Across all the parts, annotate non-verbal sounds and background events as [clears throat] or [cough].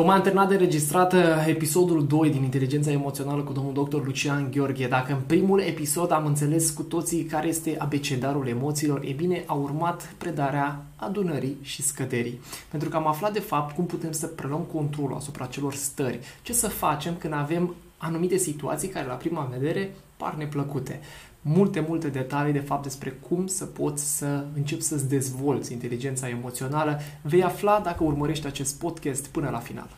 Tocmai am terminat de înregistrat uh, episodul 2 din Inteligența Emoțională cu domnul dr. Lucian Gheorghe. Dacă în primul episod am înțeles cu toții care este abecedarul emoțiilor, e bine, a urmat predarea adunării și scăderii. Pentru că am aflat de fapt cum putem să preluăm controlul asupra celor stări. Ce să facem când avem anumite situații care la prima vedere par neplăcute multe, multe detalii de fapt despre cum să poți să începi să-ți dezvolți inteligența emoțională. Vei afla dacă urmărești acest podcast până la final.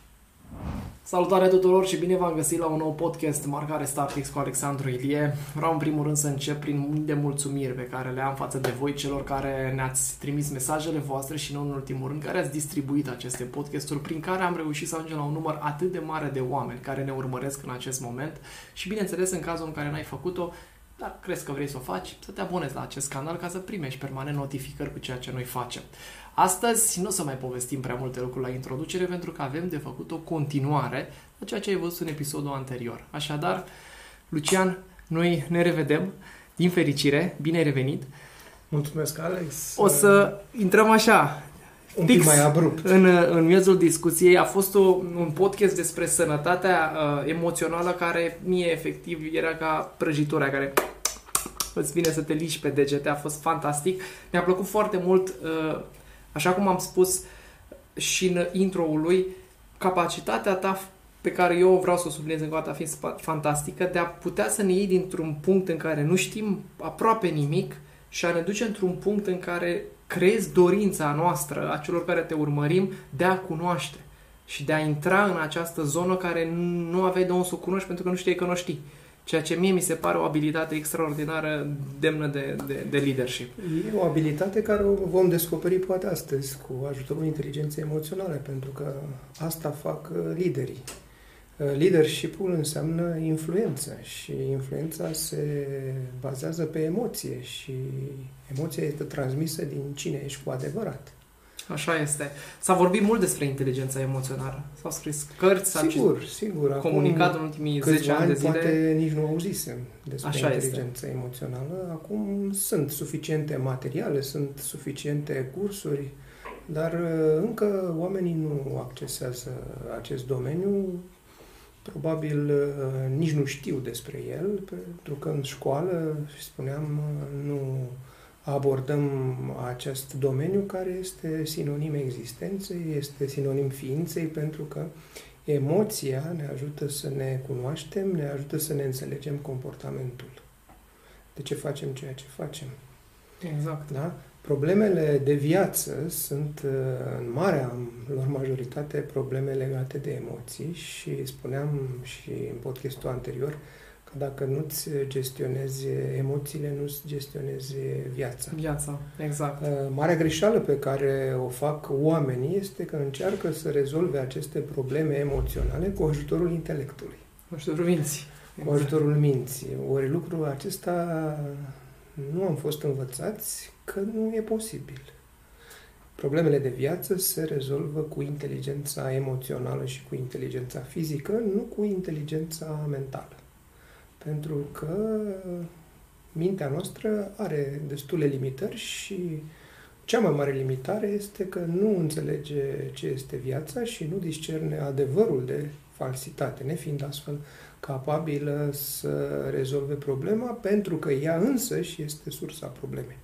Salutare tuturor și bine v-am găsit la un nou podcast Marcare Startix cu Alexandru Ilie. Vreau în primul rând să încep prin mii de mulțumiri pe care le am față de voi, celor care ne-ați trimis mesajele voastre și nu în ultimul rând, care ați distribuit aceste podcasturi prin care am reușit să ajungem la un număr atât de mare de oameni care ne urmăresc în acest moment și bineînțeles în cazul în care n-ai făcut-o, dar crezi că vrei să o faci, să te abonezi la acest canal ca să primești permanent notificări cu ceea ce noi facem. Astăzi nu o să mai povestim prea multe lucruri la introducere pentru că avem de făcut o continuare la ceea ce ai văzut în episodul anterior. Așadar, Lucian, noi ne revedem, din fericire, bine ai revenit. Mulțumesc, Alex. O să intrăm așa, un pic mai abrupt. În, în miezul discuției a fost o, un podcast despre sănătatea uh, emoțională care mie efectiv era ca prăjitura care îți vine să te liși pe degete, a fost fantastic. Mi-a plăcut foarte mult, uh, așa cum am spus și în intro-ul lui, capacitatea ta pe care eu vreau să o subliniez încă o dată fiind fantastică, de a putea să ne iei dintr-un punct în care nu știm aproape nimic și a ne duce într-un punct în care creezi dorința noastră, a celor care te urmărim, de a cunoaște și de a intra în această zonă care nu aveai de unde să o cunoști pentru că nu știai că nu știi. Ceea ce mie mi se pare o abilitate extraordinară, demnă de, de, de leadership. E o abilitate care o vom descoperi poate astăzi cu ajutorul inteligenței emoționale, pentru că asta fac uh, liderii. Uh, leadership-ul înseamnă influență și influența se bazează pe emoție și emoția este transmisă din cine ești cu adevărat. Așa este. S-a vorbit mult despre inteligența emoțională. S-au scris cărți, s-a sigur, sigur. comunicat Acum, în ultimii 10 ani de zile. poate nici nu auzisem despre Așa inteligența este. emoțională. Acum sunt suficiente materiale, sunt suficiente cursuri, dar uh, încă oamenii nu accesează acest domeniu probabil uh, nici nu știu despre el, pentru că în școală, spuneam, uh, nu abordăm acest domeniu care este sinonim existenței, este sinonim ființei, pentru că emoția ne ajută să ne cunoaștem, ne ajută să ne înțelegem comportamentul. De ce facem ceea ce facem. Exact. Da? Problemele de viață sunt, uh, în marea lor majoritate, probleme legate de emoții și spuneam și în podcastul anterior că dacă nu-ți gestionezi emoțiile, nu-ți gestionezi viața. Viața, exact. Uh, marea greșeală pe care o fac oamenii este că încearcă să rezolve aceste probleme emoționale cu ajutorul intelectului. Cu ajutorul minții. Cu ajutorul minții. Ori lucrul acesta nu am fost învățați că nu e posibil. Problemele de viață se rezolvă cu inteligența emoțională și cu inteligența fizică, nu cu inteligența mentală. Pentru că mintea noastră are destule limitări și cea mai mare limitare este că nu înțelege ce este viața și nu discerne adevărul de falsitate, nefiind astfel capabilă să rezolve problema, pentru că ea însă și este sursa problemei.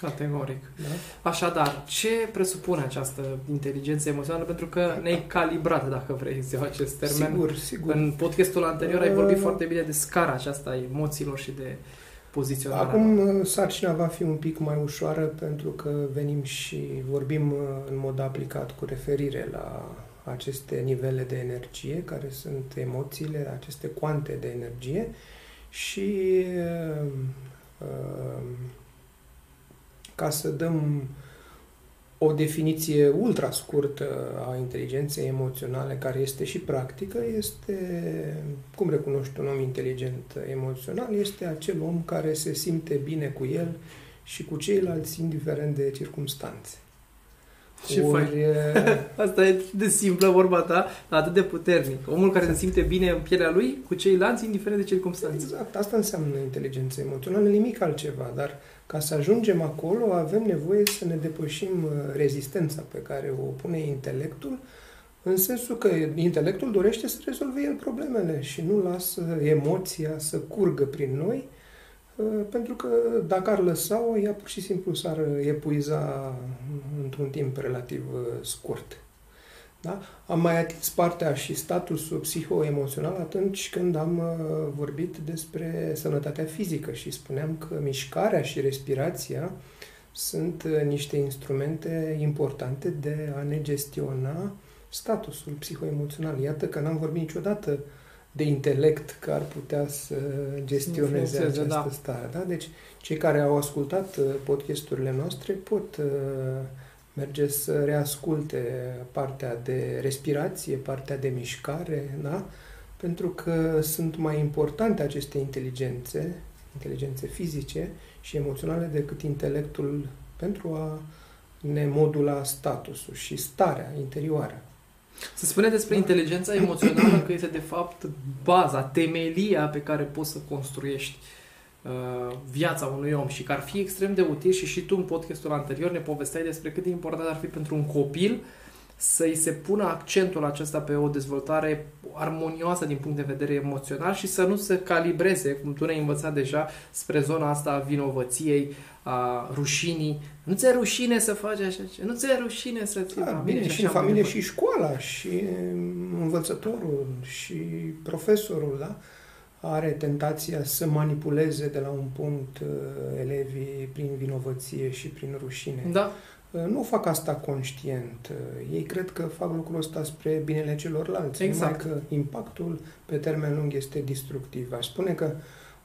Categoric. Da? Așadar, ce presupune această inteligență emoțională? Pentru că ne-ai calibrat, dacă vrei să acest termen. Sigur, sigur. În podcastul anterior ai vorbit uh, foarte bine de scara aceasta a emoțiilor și de poziționarea. Acum uh, sarcina va fi un pic mai ușoară pentru că venim și vorbim uh, în mod aplicat cu referire la aceste nivele de energie, care sunt emoțiile, aceste cuante de energie și uh, uh, ca să dăm o definiție ultra scurtă a inteligenței emoționale, care este și practică, este, cum recunoști un om inteligent emoțional, este acel om care se simte bine cu el și cu ceilalți, indiferent de circunstanțe. Ce Ori... faci? [laughs] Asta e de simplă vorba ta, atât de puternic. Omul care se simte bine în pielea lui cu ceilalți, indiferent de circunstanțe. Exact, asta înseamnă inteligență emoțională, nimic altceva, dar ca să ajungem acolo avem nevoie să ne depășim uh, rezistența pe care o pune intelectul în sensul că intelectul dorește să rezolve el problemele și nu lasă emoția să curgă prin noi, uh, pentru că dacă ar lăsa-o, ea pur și simplu s-ar epuiza într-un timp relativ uh, scurt. Da? Am mai atins partea și statusul psihoemoțional atunci când am uh, vorbit despre sănătatea fizică și spuneam că mișcarea și respirația sunt niște instrumente importante de a ne gestiona statusul psihoemoțional. Iată că n-am vorbit niciodată de intelect care ar putea să gestioneze această da. stare. Da? Deci, cei care au ascultat uh, podcasturile noastre pot uh, merge să reasculte partea de respirație, partea de mișcare, da? pentru că sunt mai importante aceste inteligențe, inteligențe fizice și emoționale decât intelectul pentru a ne modula statusul și starea interioară. Se spune despre inteligența emoțională că este de fapt baza, temelia pe care poți să construiești uh, viața unui om și că ar fi extrem de util și și tu în podcastul anterior ne povesteai despre cât de important ar fi pentru un copil să-i se pună accentul acesta pe o dezvoltare armonioasă din punct de vedere emoțional și să nu se calibreze, cum tu ne-ai învățat deja, spre zona asta a vinovăției, a rușinii. Nu ți-e rușine să faci așa Nu ți-e rușine să ți da, bine, și în familie și școala, și învățătorul, și profesorul, da? Are tentația să manipuleze de la un punct uh, elevii prin vinovăție și prin rușine. Da. Uh, nu fac asta conștient. Uh, ei cred că fac lucrul ăsta spre binele celorlalți. Exact. Numai că impactul pe termen lung este destructiv. Aș spune că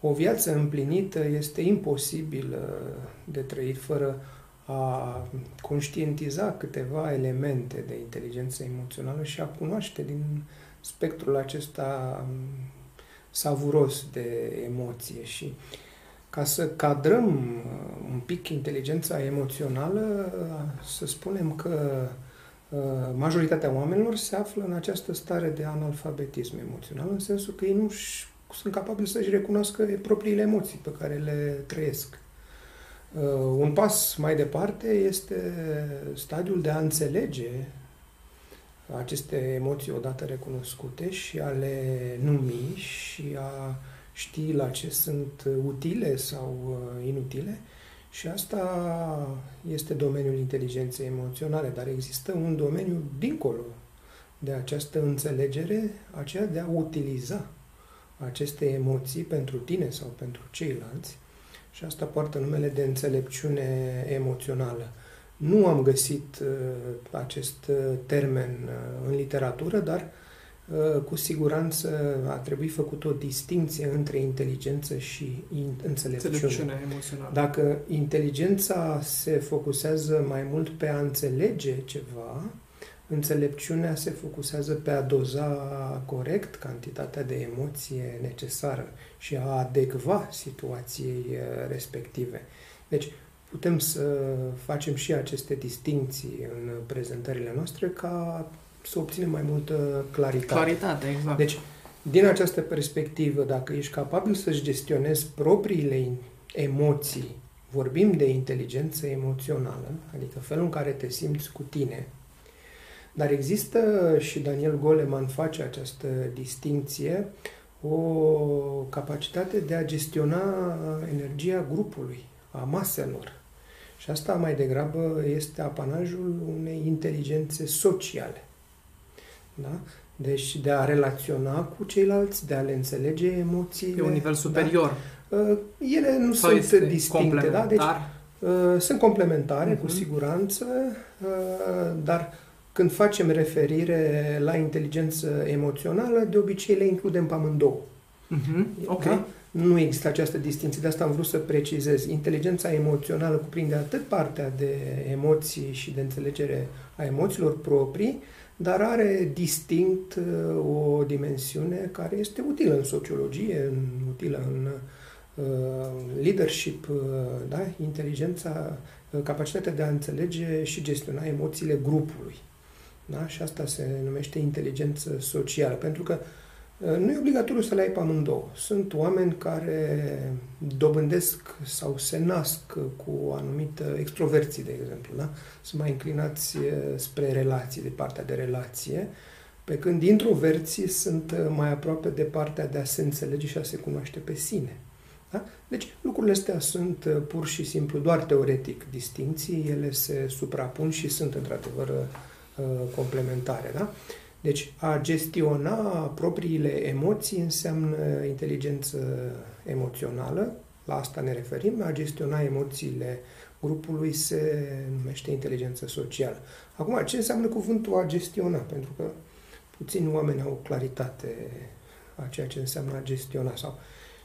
o viață împlinită este imposibil de trăit fără a conștientiza câteva elemente de inteligență emoțională și a cunoaște din spectrul acesta um, savuros de emoție și ca să cadrăm uh, un pic inteligența emoțională, uh, să spunem că uh, majoritatea oamenilor se află în această stare de analfabetism emoțional, în sensul că ei nu sunt capabili să-și recunoască propriile emoții pe care le trăiesc. Un pas mai departe este stadiul de a înțelege aceste emoții odată recunoscute și a le numi și a ști la ce sunt utile sau uh, inutile și asta este domeniul inteligenței emoționale, dar există un domeniu dincolo de această înțelegere, aceea de a utiliza aceste emoții pentru tine sau pentru ceilalți și asta poartă numele de înțelepciune emoțională. Nu am găsit uh, acest uh, termen uh, în literatură, dar uh, cu siguranță a trebuit făcut o distinție între inteligență și înțelepciune. înțelepciune emoțională. Dacă inteligența se focusează mai mult pe a înțelege ceva, înțelepciunea se focusează pe a doza corect cantitatea de emoție necesară și a adecva situației uh, respective. Deci, putem să facem și aceste distinții în prezentările noastre ca să obținem mai multă claritate. Claritate, exact. Deci, din această perspectivă, dacă ești capabil să-și gestionezi propriile emoții, vorbim de inteligență emoțională, adică felul în care te simți cu tine, dar există, și Daniel Goleman face această distinție, o capacitate de a gestiona energia grupului, a maselor. Și asta mai degrabă este apanajul unei inteligențe sociale. Da? Deci de a relaționa cu ceilalți, de a le înțelege emoțiile. Pe un nivel superior. Da? Uh, ele nu Sau sunt distincte, da? Deci uh, sunt complementare, uh-huh. cu siguranță, uh, dar când facem referire la inteligență emoțională, de obicei le includem pe amândouă. Uh-huh. Ok. Da? Nu există această distinție. De asta am vrut să precizez. Inteligența emoțională cuprinde atât partea de emoții și de înțelegere a emoțiilor proprii, dar are distinct uh, o dimensiune care este utilă în sociologie, utilă în uh, leadership, uh, da? inteligența, uh, capacitatea de a înțelege și gestiona emoțiile grupului. Da? Și asta se numește inteligență socială, pentru că uh, nu e obligatoriu să le ai pe amândouă. Sunt oameni care dobândesc sau se nasc cu o anumită extroverție, de exemplu. Da? Sunt mai înclinați spre relații, de partea de relație, Pe când introverții sunt uh, mai aproape de partea de a se înțelege și a se cunoaște pe sine. Da? Deci lucrurile astea sunt uh, pur și simplu doar teoretic distinții, ele se suprapun și sunt într-adevăr uh, complementare. Da? Deci a gestiona propriile emoții înseamnă inteligență emoțională, la asta ne referim, a gestiona emoțiile grupului se numește inteligență socială. Acum, ce înseamnă cuvântul a gestiona? Pentru că puțini oameni au claritate a ceea ce înseamnă a gestiona sau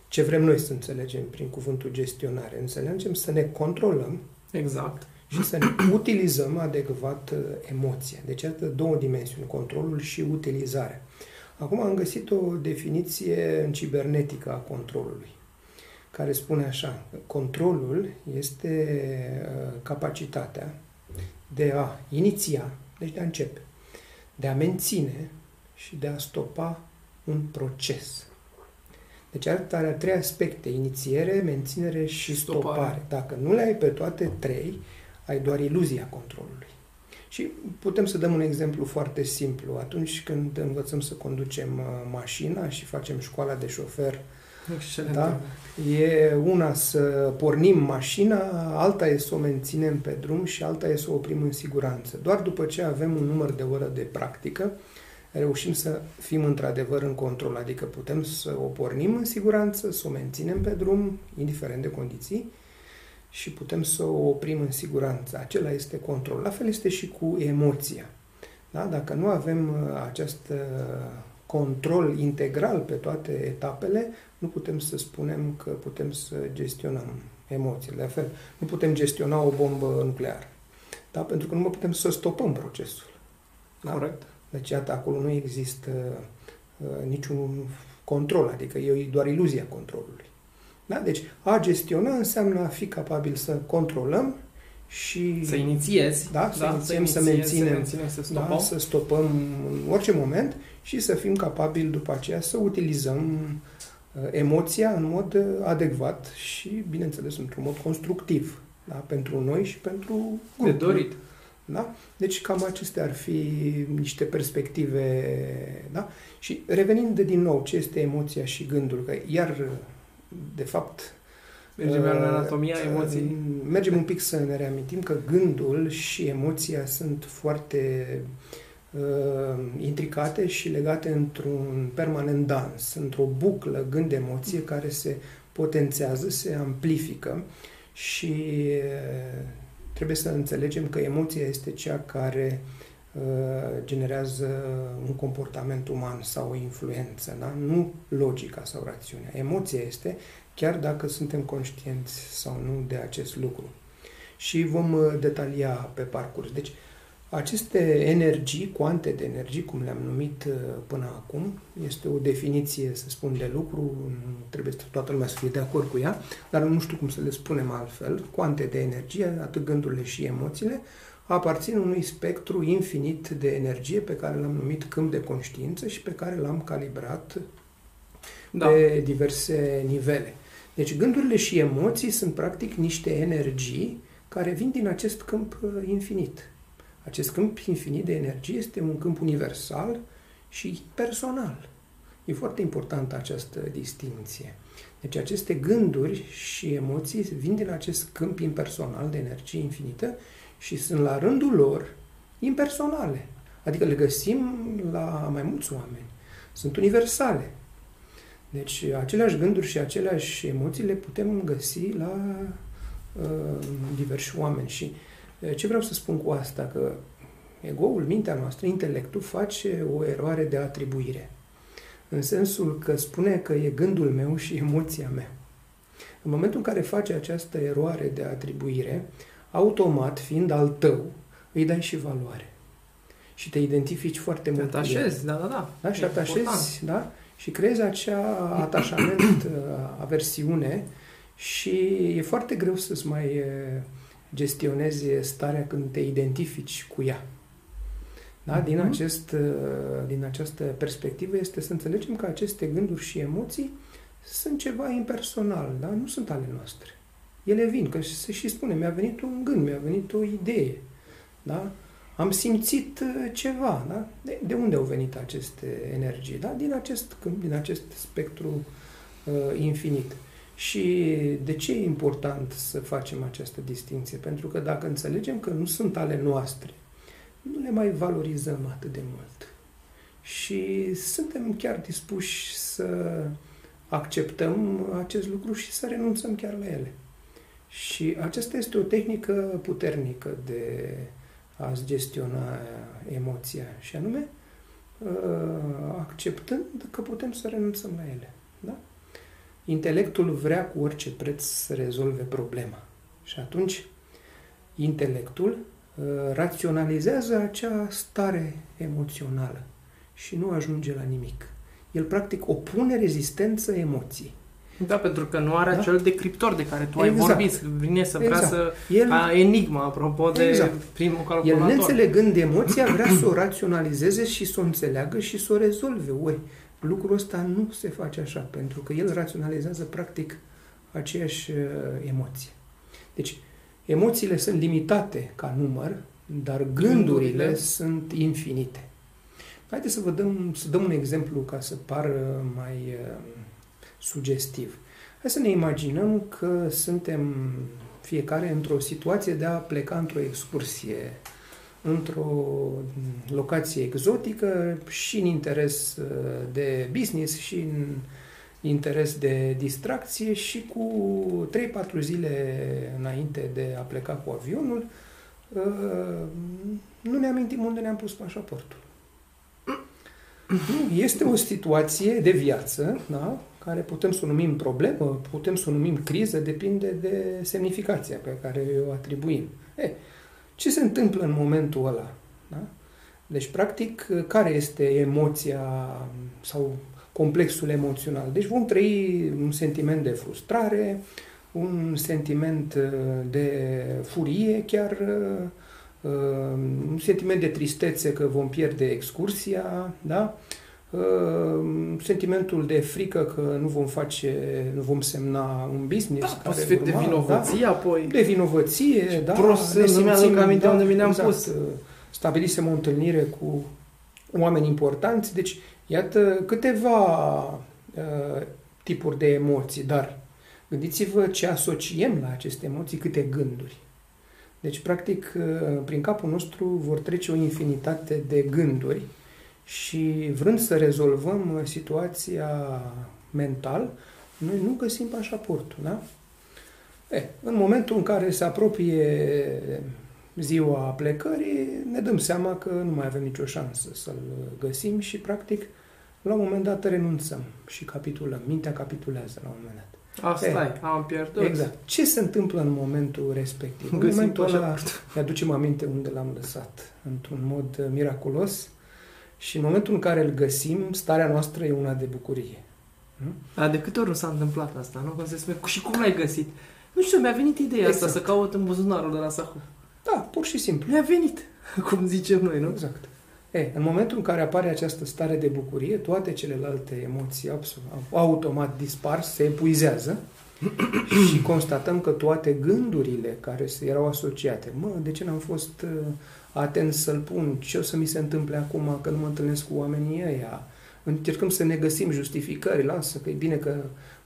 ce vrem noi să înțelegem prin cuvântul gestionare. Înțelegem să ne controlăm exact. Și să ne utilizăm adecvat uh, emoția. Deci, iată două dimensiuni, controlul și utilizarea. Acum am găsit o definiție în cibernetică a controlului, care spune așa, controlul este uh, capacitatea de a iniția, deci de a începe, de a menține și de a stopa un proces. Deci are trei aspecte, inițiere, menținere și stopare. stopare. Dacă nu le ai pe toate trei, ai doar iluzia controlului. Și putem să dăm un exemplu foarte simplu. Atunci când învățăm să conducem uh, mașina și facem școala de șofer, Excelent. Da? E una să pornim mașina, alta e să o menținem pe drum și alta e să o oprim în siguranță. Doar după ce avem un număr de oră de practică, reușim să fim într-adevăr în control, adică putem să o pornim în siguranță, să o menținem pe drum, indiferent de condiții, și putem să o oprim în siguranță. Acela este control. La fel este și cu emoția. Da? Dacă nu avem uh, acest uh, control integral pe toate etapele, nu putem să spunem că putem să gestionăm emoțiile. De fel, nu putem gestiona o bombă nucleară. Da? Pentru că nu mai putem să stopăm procesul. Da? Corect. Deci, iată, acolo nu există uh, niciun control, adică e doar iluzia controlului. Da? Deci, a gestiona înseamnă a fi capabil să controlăm și... Să inițiezi. Da, să, da, inițiem, să, inițiezi, să menținem, să, menținem, să stopăm. Da, să stopăm în orice moment și să fim capabili după aceea să utilizăm uh, emoția în mod uh, adecvat și, bineînțeles, într-un mod constructiv. Da? Pentru noi și pentru grup. De dorit. Da? Deci cam acestea ar fi niște perspective. Da? Și revenind de din nou, ce este emoția și gândul? Că iar, de fapt, Mergem la uh, anatomia emoției. Mergem un pic să ne reamintim că gândul și emoția sunt foarte uh, intricate și legate într-un permanent dans, într-o buclă gând-emoție care se potențează, se amplifică și uh, trebuie să înțelegem că emoția este cea care uh, generează un comportament uman sau o influență, da? nu logica sau rațiunea. Emoția este chiar dacă suntem conștienți sau nu de acest lucru. Și vom uh, detalia pe parcurs. Deci, aceste energii, cuante de energii, cum le-am numit uh, până acum, este o definiție, să spun, de lucru, trebuie să toată lumea să fie de acord cu ea, dar nu știu cum să le spunem altfel, cuante de energie, atât gândurile și emoțiile, aparțin unui spectru infinit de energie pe care l-am numit câmp de conștiință și pe care l-am calibrat da. pe diverse nivele. Deci gândurile și emoții sunt practic niște energii care vin din acest câmp uh, infinit. Acest câmp infinit de energie este un câmp universal și personal. E foarte importantă această distinție. Deci aceste gânduri și emoții vin din acest câmp impersonal de energie infinită și sunt la rândul lor impersonale. Adică le găsim la mai mulți oameni. Sunt universale. Deci aceleași gânduri și aceleași emoții le putem găsi la uh, diversi oameni. Și uh, ce vreau să spun cu asta? Că egoul, mintea noastră, intelectul, face o eroare de atribuire. În sensul că spune că e gândul meu și emoția mea. În momentul în care face această eroare de atribuire, automat, fiind al tău, îi dai și valoare. Și te identifici foarte te mult. Te atașezi, da, da, da. da și atașezi, important. da? și creezi acea [clears throat] atașament, uh, aversiune și e foarte greu să-ți mai uh, gestionezi starea când te identifici cu ea. Da? Din, mhm. acest, uh, din această perspectivă este să înțelegem că aceste gânduri și emoții sunt ceva impersonal, da? nu sunt ale noastre. Ele vin, că se și spune, mi-a venit un gând, mi-a venit o idee. Da? am simțit uh, ceva, da? De, de unde au venit aceste energii? Da? Din acest câmp, din acest spectru uh, infinit. Și de ce e important să facem această distinție? Pentru că dacă înțelegem că nu sunt ale noastre, nu le mai valorizăm atât de mult. Și suntem chiar dispuși să acceptăm acest lucru și să renunțăm chiar la ele. Și aceasta este o tehnică puternică de a-ți gestiona emoția și anume uh, acceptând că putem să renunțăm la ele. Da? Intelectul vrea cu orice preț să rezolve problema. Și atunci intelectul uh, raționalizează acea stare emoțională și nu ajunge la nimic. El practic opune rezistență emoției. Da, pentru că nu are da? acel decriptor de care tu exact. ai vorbit. Vine să vrea exact. să... El, ca enigma, apropo de exact. primul calculator. El, neînțelegând emoția, vrea să o raționalizeze și să o înțeleagă și să o rezolve. Ori lucrul ăsta nu se face așa, pentru că el raționalizează practic aceeași uh, emoție. Deci, emoțiile sunt limitate ca număr, dar gândurile, gândurile sunt infinite. Haideți să vă dăm, să dăm un exemplu ca să pară mai uh, sugestiv. Hai să ne imaginăm că suntem fiecare într-o situație de a pleca într-o excursie, într-o locație exotică și în interes uh, de business și în interes de distracție și cu 3-4 zile înainte de a pleca cu avionul, uh, nu ne amintim unde ne-am pus pașaportul. [clears throat] Este o situație de viață, da? Care putem să o numim problemă, putem să o numim criză, depinde de semnificația pe care o atribuim. E, ce se întâmplă în momentul ăla? Da? Deci, practic, care este emoția sau complexul emoțional? Deci vom trăi un sentiment de frustrare, un sentiment uh, de furie, chiar uh, un sentiment de tristețe că vom pierde excursia, da? Ehm, sentimentul de frică că nu vom face, nu vom semna un business. Da, care urma, de vinovăție da? apoi. De vinovăție, da. Prost să nu mi-aduc aminte da, unde mi ne-am exact, pus. Stabilisem o întâlnire cu oameni importanți, deci iată câteva uh, tipuri de emoții, dar gândiți-vă ce asociem la aceste emoții, câte gânduri. Deci, practic, prin capul nostru vor trece o infinitate de gânduri și vrând să rezolvăm situația mental, noi nu găsim pașaportul, da? E, în momentul în care se apropie ziua plecării, ne dăm seama că nu mai avem nicio șansă să-l găsim și, practic, la un moment dat renunțăm și capitulăm. Mintea capitulează la un moment dat. Asta e, am pierdut. Exact. Ce se întâmplă în momentul respectiv? Găsim în momentul ăla ne aducem aminte unde l-am lăsat. Într-un mod miraculos, și în momentul în care îl găsim, starea noastră e una de bucurie. Nu? Dar de câte ori nu s-a întâmplat asta, nu? Când se spune, și cum l-ai găsit? Nu știu, mi-a venit ideea exact. asta să caut în buzunarul de la Sahu. Da, pur și simplu. Mi-a venit, [laughs] cum zicem noi, nu? Exact. E, în momentul în care apare această stare de bucurie, toate celelalte emoții absolut, automat dispar, se epuizează [clears throat] și constatăm că toate gândurile care erau asociate, mă, de ce n-am fost uh, atent să-l pun, ce o să mi se întâmple acum că nu mă întâlnesc cu oamenii ăia. Încercăm să ne găsim justificări, lasă că e bine că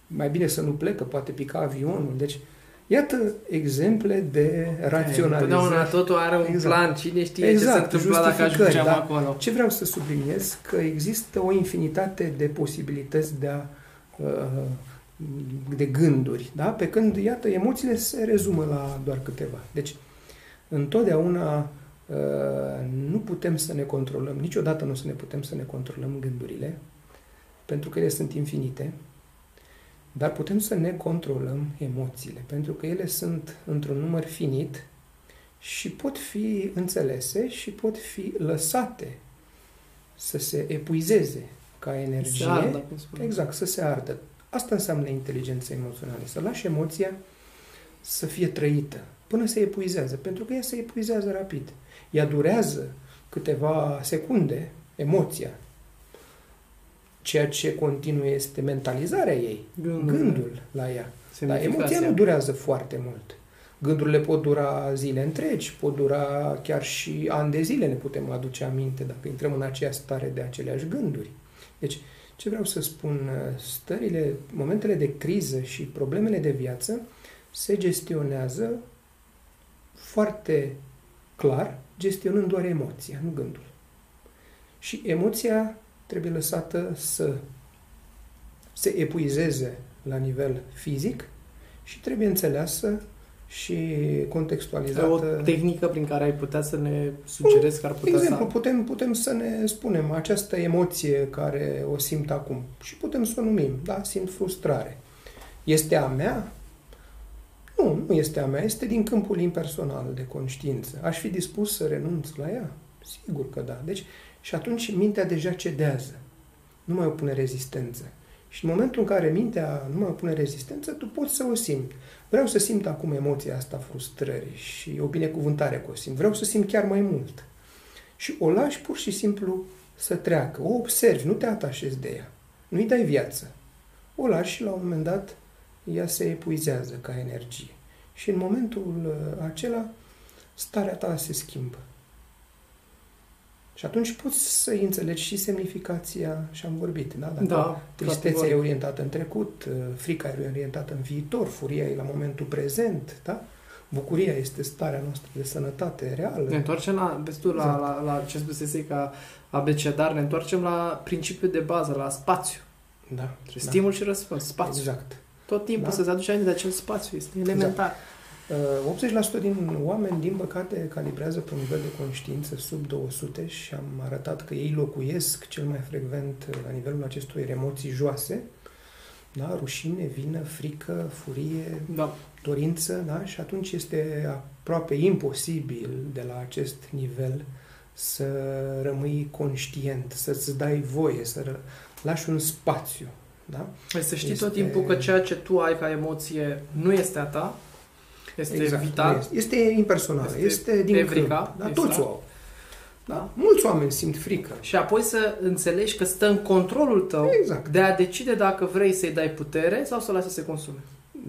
mai bine să nu plec, că poate pica avionul. Deci, iată exemple de raționalizare. Totdeauna totul are un exact. plan, cine știe exact, ce se întâmplă dacă ajungem da? acolo. Ce vreau să subliniez? Că există o infinitate de posibilități de a uh, de gânduri, da? Pe când, iată, emoțiile se rezumă la doar câteva. Deci, întotdeauna Uh, nu putem să ne controlăm, niciodată nu să ne putem să ne controlăm gândurile, pentru că ele sunt infinite, dar putem să ne controlăm emoțiile, pentru că ele sunt într-un număr finit și pot fi înțelese și pot fi lăsate să se epuizeze ca energie. Se ardă, exact, să se ardă. Asta înseamnă inteligența emoțională, să lași emoția să fie trăită până se epuizează, pentru că ea se epuizează rapid. Ea durează câteva secunde, emoția. Ceea ce continuă este mentalizarea ei, gândul, gândul la ea. Dar emoția nu durează foarte mult. Gândurile pot dura zile întregi, pot dura chiar și ani de zile, ne putem aduce aminte dacă intrăm în aceea stare de aceleași gânduri. Deci, ce vreau să spun, stările, momentele de criză și problemele de viață se gestionează foarte clar, gestionând doar emoția, nu gândul. Și emoția trebuie lăsată să se epuizeze la nivel fizic și trebuie înțeleasă și contextualizată. O tehnică prin care ai putea să ne sugerezi că ar putea exemplu, să... putem, putem să ne spunem această emoție care o simt acum și putem să o numim, da, simt frustrare. Este a mea? Nu, nu este a mea, este din câmpul impersonal de conștiință. Aș fi dispus să renunț la ea? Sigur că da. Deci, și atunci mintea deja cedează. Nu mai opune rezistență. Și în momentul în care mintea nu mai opune rezistență, tu poți să o simți. Vreau să simt acum emoția asta frustrării și o binecuvântare că o simt. Vreau să simt chiar mai mult. Și o lași pur și simplu să treacă. O observi, nu te atașezi de ea. Nu-i dai viață. O lași și la un moment dat ea se epuizează ca energie. Și în momentul uh, acela, starea ta se schimbă. Și atunci poți să înțelegi și semnificația, și am vorbit, da? Dacă da, tristețea e orientată în trecut, uh, frica e orientată în viitor, furia e la momentul prezent, da? Bucuria este starea noastră de sănătate reală. Ne întoarcem la, vezi tu, exact. la, la, la ce spusese ca abecedar, ne întoarcem la principiul de bază, la spațiu. Da. da. Stimul și răspuns, spațiu. Exact. Tot timpul da? să-ți aduci aminte de acel spațiu, este elementar. Exact. 80% din oameni, din păcate, calibrează pe un nivel de conștiință sub 200 și am arătat că ei locuiesc cel mai frecvent la nivelul acestor emoții joase, da? rușine, vină, frică, furie, da. dorință, da? și atunci este aproape imposibil de la acest nivel să rămâi conștient, să-ți dai voie, să lași un spațiu. Da? Păi să știi este... tot timpul că ceea ce tu ai ca emoție nu este a ta, este exact, vital. Este, este impersonal. Este, este din evrica. Da, toți o au. Da? Mulți oameni simt frică. Și apoi să înțelegi că stă în controlul tău exact. de a decide dacă vrei să-i dai putere sau să o lasi să se consume.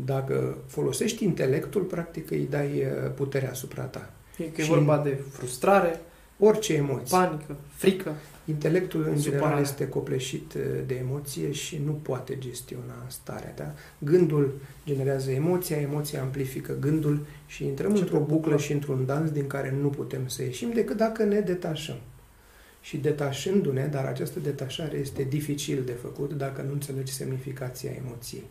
Dacă folosești intelectul, practic îi dai uh, puterea asupra ta. E că și e vorba de frustrare, orice emoție. Panică, frică. Intelectul, în Supărare. general, este copleșit uh, de emoție și nu poate gestiona starea ta. Gândul generează emoția, emoția amplifică gândul și intrăm Ce într-o buclă și într-un dans din care nu putem să ieșim decât dacă ne detașăm. Și detașându-ne, dar această detașare este dificil de făcut dacă nu înțelegi semnificația emoției.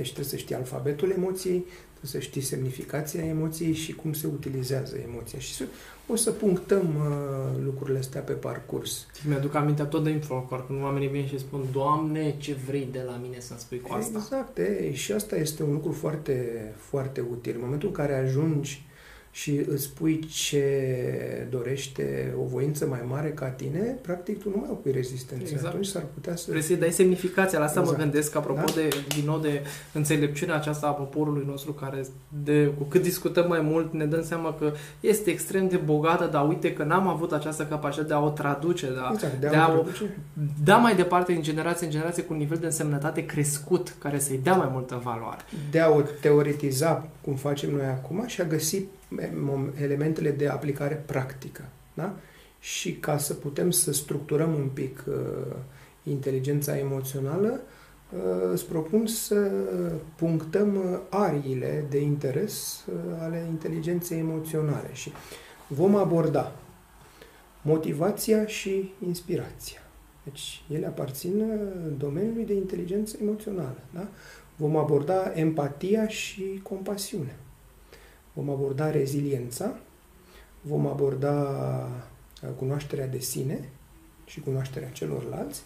Deci trebuie să știi alfabetul emoției, trebuie să știi semnificația emoției și cum se utilizează emoția. Și să, o să punctăm uh, lucrurile astea pe parcurs. Mi-aduc aminte tot de Infocore, când oamenii vin și spun Doamne, ce vrei de la mine să-mi spui cu asta? Exact, e, și asta este un lucru foarte, foarte util. În momentul în care ajungi și îți spui ce dorește o voință mai mare ca tine, practic tu nu mai opui rezistență. Exact. Atunci s-ar putea să... Vrei să dai semnificația. La asta exact. mă gândesc, apropo da? de, din nou, de înțelepciunea aceasta a poporului nostru, care de, cu cât discutăm mai mult, ne dăm seama că este extrem de bogată, dar uite că n-am avut această capacitate de a o traduce, de a, exact, de a, de a o, da mai departe din generație în generație cu un nivel de însemnătate crescut, care să-i dea mai multă valoare. De a o teoretiza, cum facem noi acum, și a găsi elementele de aplicare practică. Da? Și ca să putem să structurăm un pic uh, inteligența emoțională, uh, îți propun să punctăm uh, ariile de interes uh, ale inteligenței emoționale și vom aborda motivația și inspirația. Deci ele aparțin uh, domeniului de inteligență emoțională. Da? Vom aborda empatia și compasiunea vom aborda reziliența, vom aborda uh, cunoașterea de sine și cunoașterea celorlalți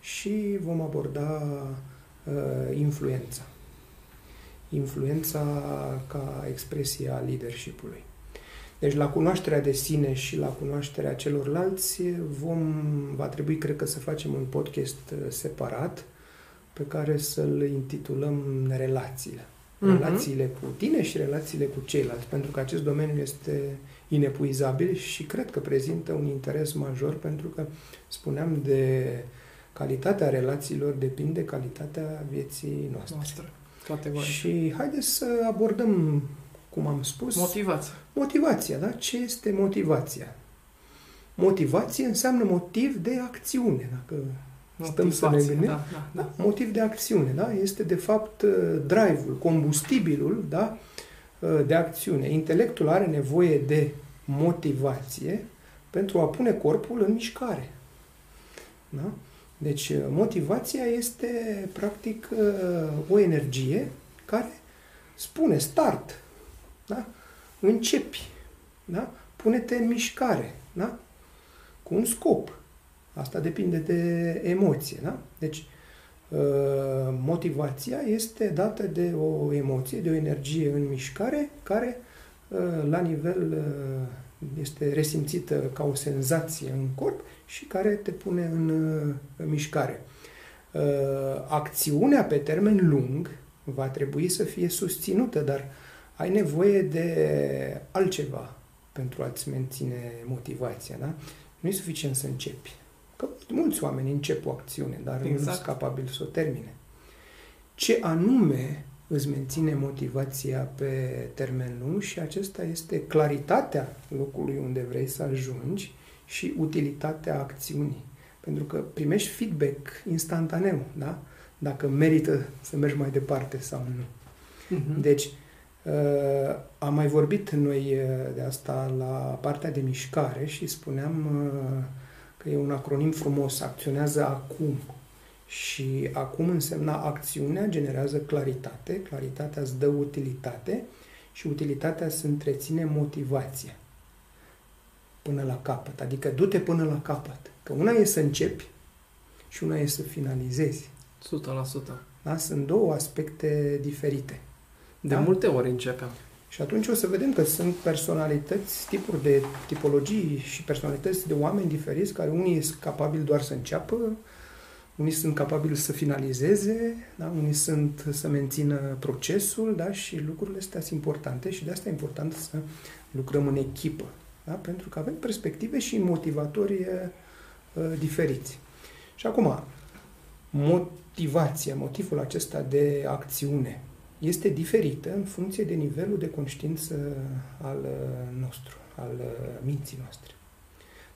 și vom aborda uh, influența. Influența ca expresie a leadership-ului. Deci la cunoașterea de sine și la cunoașterea celorlalți vom, va trebui, cred că, să facem un podcast uh, separat pe care să-l intitulăm Relațiile uh-huh. Relațiile cu tine și relațiile cu ceilalți, pentru că acest domeniu este inepuizabil și cred că prezintă un interes major pentru că spuneam de calitatea relațiilor depinde calitatea vieții noastre. noastre. Și haideți să abordăm cum am spus. Motivația. Motivația, da? Ce este motivația? Motivație înseamnă motiv de acțiune, dacă stăm să ne gândim. Da, da, da. Motiv de acțiune, da? Este de fapt uh, drive-ul, combustibilul, da? Uh, de acțiune. Intelectul are nevoie de motivație pentru a pune corpul în mișcare. Da? Deci uh, motivația este practic o energie care spune start, da? începi, da? pune-te în mișcare, da? cu un scop. Asta depinde de emoție. Da? Deci, uh, motivația este dată de o emoție, de o energie în mișcare, care uh, la nivel uh, este resimțită ca o senzație în corp și care te pune în mișcare. Acțiunea pe termen lung va trebui să fie susținută, dar ai nevoie de altceva pentru a-ți menține motivația. Da? Nu e suficient să începi. Că mulți oameni încep o acțiune, dar exact. nu sunt capabili să o termine. Ce anume îți menține motivația pe termen lung și acesta este claritatea locului unde vrei să ajungi și utilitatea acțiunii. Pentru că primești feedback instantaneu, da? Dacă merită să mergi mai departe sau nu. Uh-huh. Deci, uh, am mai vorbit noi uh, de asta la partea de mișcare și spuneam uh, că e un acronim frumos, acționează acum. Și acum însemna acțiunea generează claritate, claritatea îți dă utilitate și utilitatea îți întreține motivația până la capăt. Adică du-te până la capăt. Că una e să începi și una e să finalizezi. 100%. Da? Sunt două aspecte diferite. De da? multe ori începem. Și atunci o să vedem că sunt personalități, tipuri de tipologii și personalități de oameni diferiți, care unii sunt capabili doar să înceapă, unii sunt capabili să finalizeze, da? unii sunt să mențină procesul da? și lucrurile astea sunt importante și de asta e important să lucrăm în echipă, da? pentru că avem perspective și motivatori uh, diferiți. Și acum, motivația, motivul acesta de acțiune, este diferită în funcție de nivelul de conștiință al uh, nostru, al uh, minții noastre.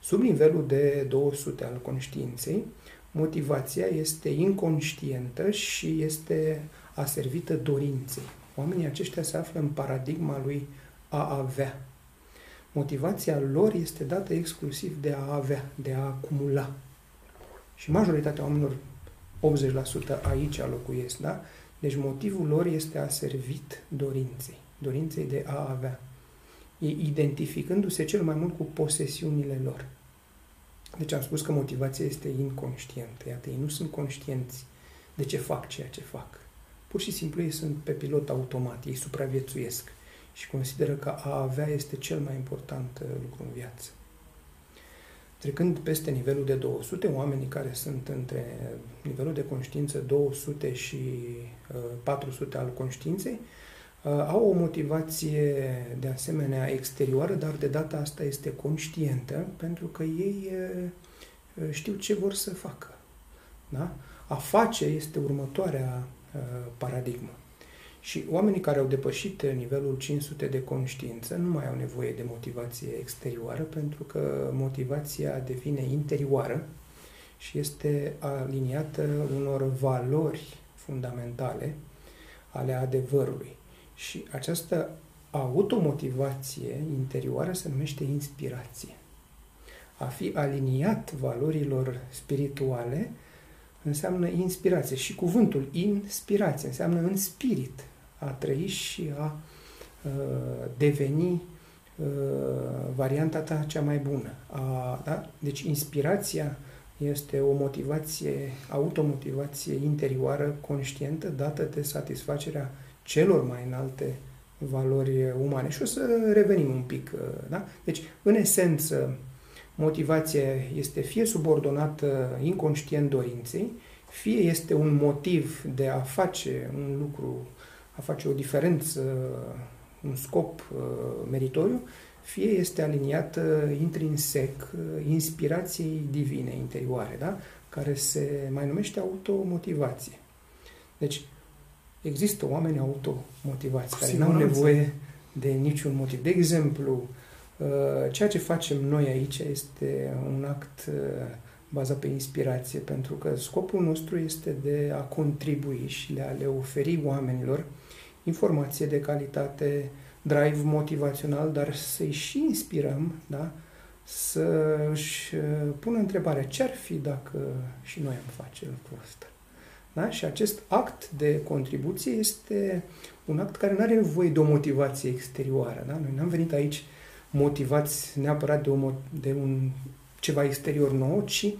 Sub nivelul de 200 al conștiinței, motivația este inconștientă și este aservită dorinței. Oamenii aceștia se află în paradigma lui a avea. Motivația lor este dată exclusiv de a avea, de a acumula. Și majoritatea oamenilor, 80% aici locuiesc, da? Deci motivul lor este aservit dorinței, dorinței de a avea, identificându-se cel mai mult cu posesiunile lor. Deci am spus că motivația este inconștientă. Iată, ei nu sunt conștienți de ce fac ceea ce fac. Pur și simplu ei sunt pe pilot automat, ei supraviețuiesc și consideră că a avea este cel mai important uh, lucru în viață. Trecând peste nivelul de 200, oamenii care sunt între nivelul de conștiință 200 și 400 uh, al conștiinței, uh, au o motivație de asemenea exterioară, dar de data asta este conștientă, pentru că ei uh, știu ce vor să facă. Da? A face este următoarea paradigmă. Și oamenii care au depășit nivelul 500 de conștiință nu mai au nevoie de motivație exterioară, pentru că motivația devine interioară și este aliniată unor valori fundamentale ale adevărului. Și această automotivație interioară se numește inspirație. A fi aliniat valorilor spirituale înseamnă inspirație și cuvântul inspirație înseamnă în spirit, a trăi și a uh, deveni uh, varianta ta cea mai bună. A, da? Deci inspirația este o motivație, automotivație interioară, conștientă, dată de satisfacerea celor mai înalte valori umane. Și o să revenim un pic. Uh, da? Deci, în esență, motivația este fie subordonată inconștient dorinței, fie este un motiv de a face un lucru a face o diferență, un scop uh, meritoriu, fie este aliniată intrinsec uh, inspirației divine interioare, da? care se mai numește automotivație. Deci, există oameni automotivați care nu au nevoie de niciun motiv. De exemplu, uh, ceea ce facem noi aici este un act uh, bazat pe inspirație, pentru că scopul nostru este de a contribui și de a le oferi oamenilor informație de calitate, drive motivațional, dar să-i și inspirăm, da? să își uh, pună întrebarea ce ar fi dacă și noi am face lucrul ăsta. Da? Și acest act de contribuție este un act care nu are nevoie de o motivație exterioară. Da? Noi n-am venit aici motivați neapărat de, o, de un ceva exterior nou, ci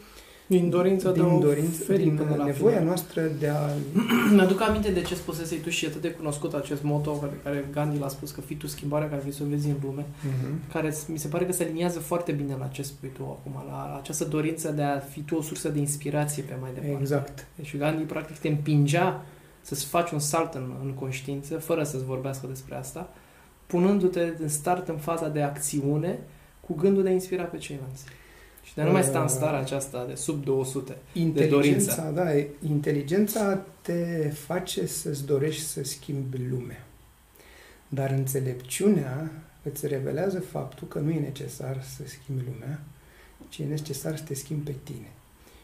din dorința din de a dorință, din până la nevoia final. noastră de a... [clears throat] Mi-aduc aminte de ce spusesei tu și e atât de cunoscut acest moto pe care Gandhi l-a spus că fii tu schimbarea care vrei să o vezi în lume, Uh-huh. care mi se pare că se aliniază foarte bine la ce spui tu acum, la această dorință de a fi tu o sursă de inspirație pe mai departe. Exact. Deci Gandhi practic te împingea să-ți faci un salt în, în conștiință, fără să-ți vorbească despre asta, punându-te în start în faza de acțiune, cu gândul de a inspira pe ceilalți. Și de a nu mai sta în starea aceasta de sub 200. Inteligența, da, inteligența te face să-ți dorești să schimbi lumea. Dar înțelepciunea îți revelează faptul că nu e necesar să schimbi lumea, ci e necesar să te schimbi pe tine.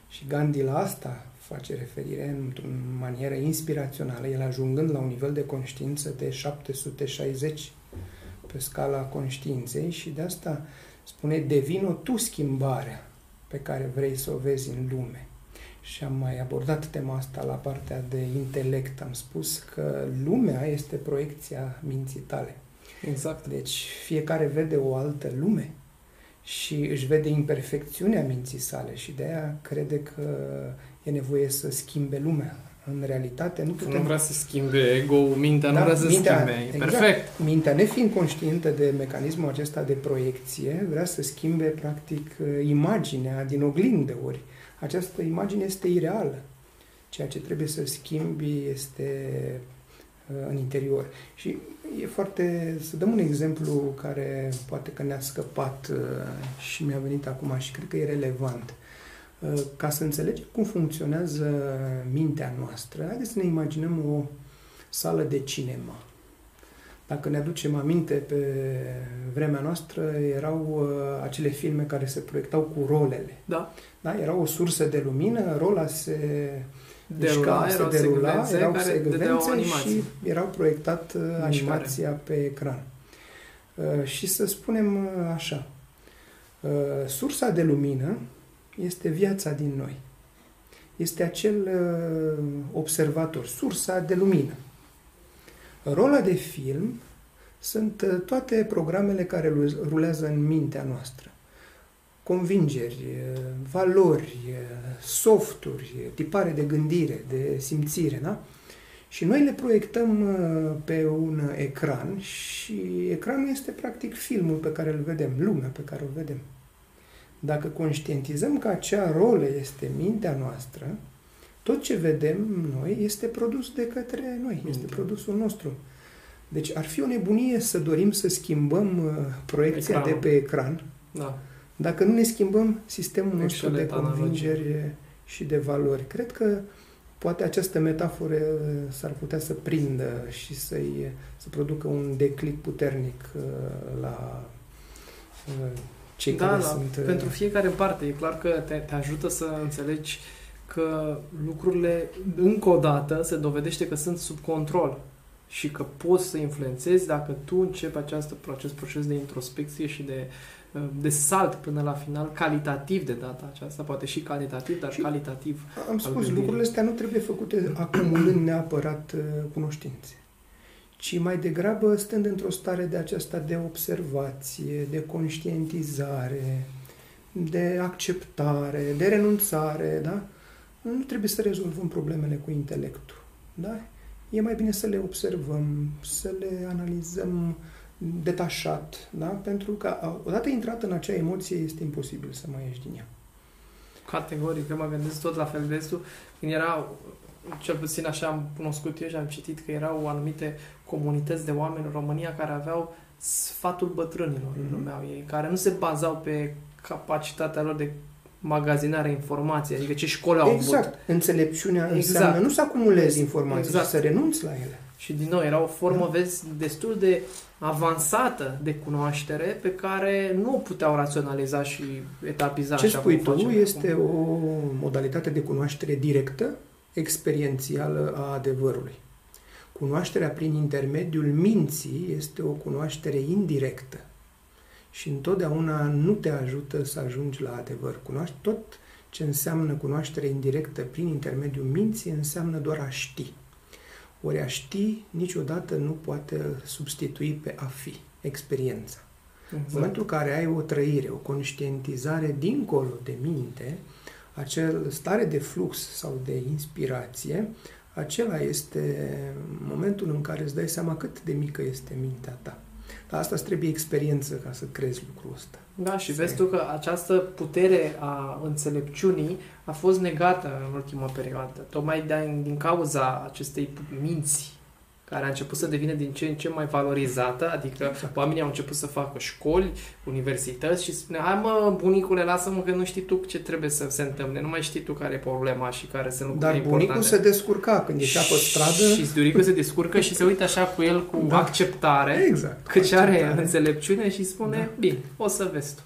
Și Gandhi la asta face referire într-o manieră inspirațională, el ajungând la un nivel de conștiință de 760 pe scala conștiinței și de asta spune devino tu schimbarea pe care vrei să o vezi în lume. Și am mai abordat tema asta la partea de intelect. Am spus că lumea este proiecția minții tale. Exact. Deci fiecare vede o altă lume și își vede imperfecțiunea minții sale și de aia crede că e nevoie să schimbe lumea. În realitate nu putem... Nu vrea să schimbe ego-ul, mintea Da, nu vrea să mintea- schimbe. exact. Perfect. Mintea, nefiind conștientă de mecanismul acesta de proiecție, vrea să schimbe, practic, imaginea din oglindă, ori această imagine este ireală. Ceea ce trebuie să schimbi este uh, în interior. Și e foarte... Să dăm un exemplu care poate că ne-a scăpat uh, și mi-a venit acum și cred că e relevant. Uh, Ca să înțelegem cum funcționează mintea noastră, haideți să ne imaginăm o sală de cinema. Dacă ne aducem aminte, pe vremea noastră erau uh, acele filme care se proiectau cu rolele. Da. Da? Era o sursă de lumină, rola se Derula, mișca, erau se derula, secvențe erau care secvențe dădeau animații. și erau proiectat uh, Mișcare. animația pe ecran. Uh, Și să spunem uh, așa, uh, sursa de lumină este viața din noi. Este acel uh, observator, sursa de lumină. Rola de film sunt uh, toate programele care lu- rulează în mintea noastră. Convingeri, uh, valori, uh, softuri, uh, tipare de gândire, de simțire, da? Și noi le proiectăm uh, pe un ecran și ecranul este practic filmul pe care îl vedem, lumea pe care o vedem. Dacă conștientizăm că acea rolă este mintea noastră, tot ce vedem noi este produs de către noi, este Minte. produsul nostru. Deci ar fi o nebunie să dorim să schimbăm uh, proiecția Ecranul. de pe ecran, Da. dacă nu ne schimbăm sistemul nostru de Excelent analogie. convingeri și de valori. Cred că poate această metaforă uh, s-ar putea să prindă și să-i, să producă un declic puternic uh, la uh, cei da, care da, sunt... uh, pentru fiecare parte. E clar că te, te ajută să înțelegi că lucrurile, încă o dată, se dovedește că sunt sub control și că poți să influențezi dacă tu începi această, acest proces de introspecție și de, de salt până la final, calitativ de data aceasta, poate și calitativ, dar Și- calitativ. Am al spus, gândirii. lucrurile astea nu trebuie făcute acumulând neapărat uh, cunoștințe, ci mai degrabă stând într-o stare de aceasta de observație, de conștientizare, de acceptare, de renunțare, da? Nu trebuie să rezolvăm problemele cu intelectul, da? E mai bine să le observăm, să le analizăm detașat, da? Pentru că a- odată intrat în acea emoție este imposibil să mai ieși din ea. Categoric, că mă gândesc tot la fel de tu, când erau, cel puțin așa am cunoscut eu și am citit că erau anumite comunități de oameni în România care aveau sfatul bătrânilor, Mhm. mm-hmm. numeau ei, care nu se bazau pe capacitatea lor de magazinarea informației, adică ce școli au Exact. avut. Înțelepciunea Exact. înseamnă nu să acumulezi informații, Exact. ci să renunți la ele. Și din nou, era o formă, Da. vezi, destul de avansată de cunoaștere pe care nu o puteau raționaliza și etapiza Ce așa spui cum tu facem este acum. o modalitate de cunoaștere directă, experiențială a adevărului. Cunoașterea prin intermediul minții este o cunoaștere indirectă și întotdeauna nu te ajută să ajungi la adevăr. Cunoaște tot ce înseamnă cunoaștere indirectă prin intermediul minții înseamnă doar a ști. Ori a ști niciodată nu poate substitui pe a fi, experiența. În Exact. momentul în care ai o trăire, o conștientizare dincolo de minte, acel stare de flux sau de inspirație, acela este momentul în care îți dai seama cât de mică este mintea ta. Dar asta îți trebuie experiență ca să crezi lucrul ăsta. Da, și Să- vezi tu că această putere a înțelepciunii a fost negată în ultima perioadă, tocmai de, din cauza acestei minți care a început să devină din ce în ce mai valorizată, adică Exact. oamenii au început să facă școli, universități și spune, hai mă, bunicule, lasă-mă că nu știi tu ce trebuie să se întâmple, nu mai știi tu care e problema și care sunt lucrurile Dar bunicul importante. se descurca când ieșea pe stradă. Și bunicul se descurcă și se uită așa cu el cu Da. acceptare, Exact. că ce are Acceptare. înțelepciune și spune, Da. bine, o să vezi tu.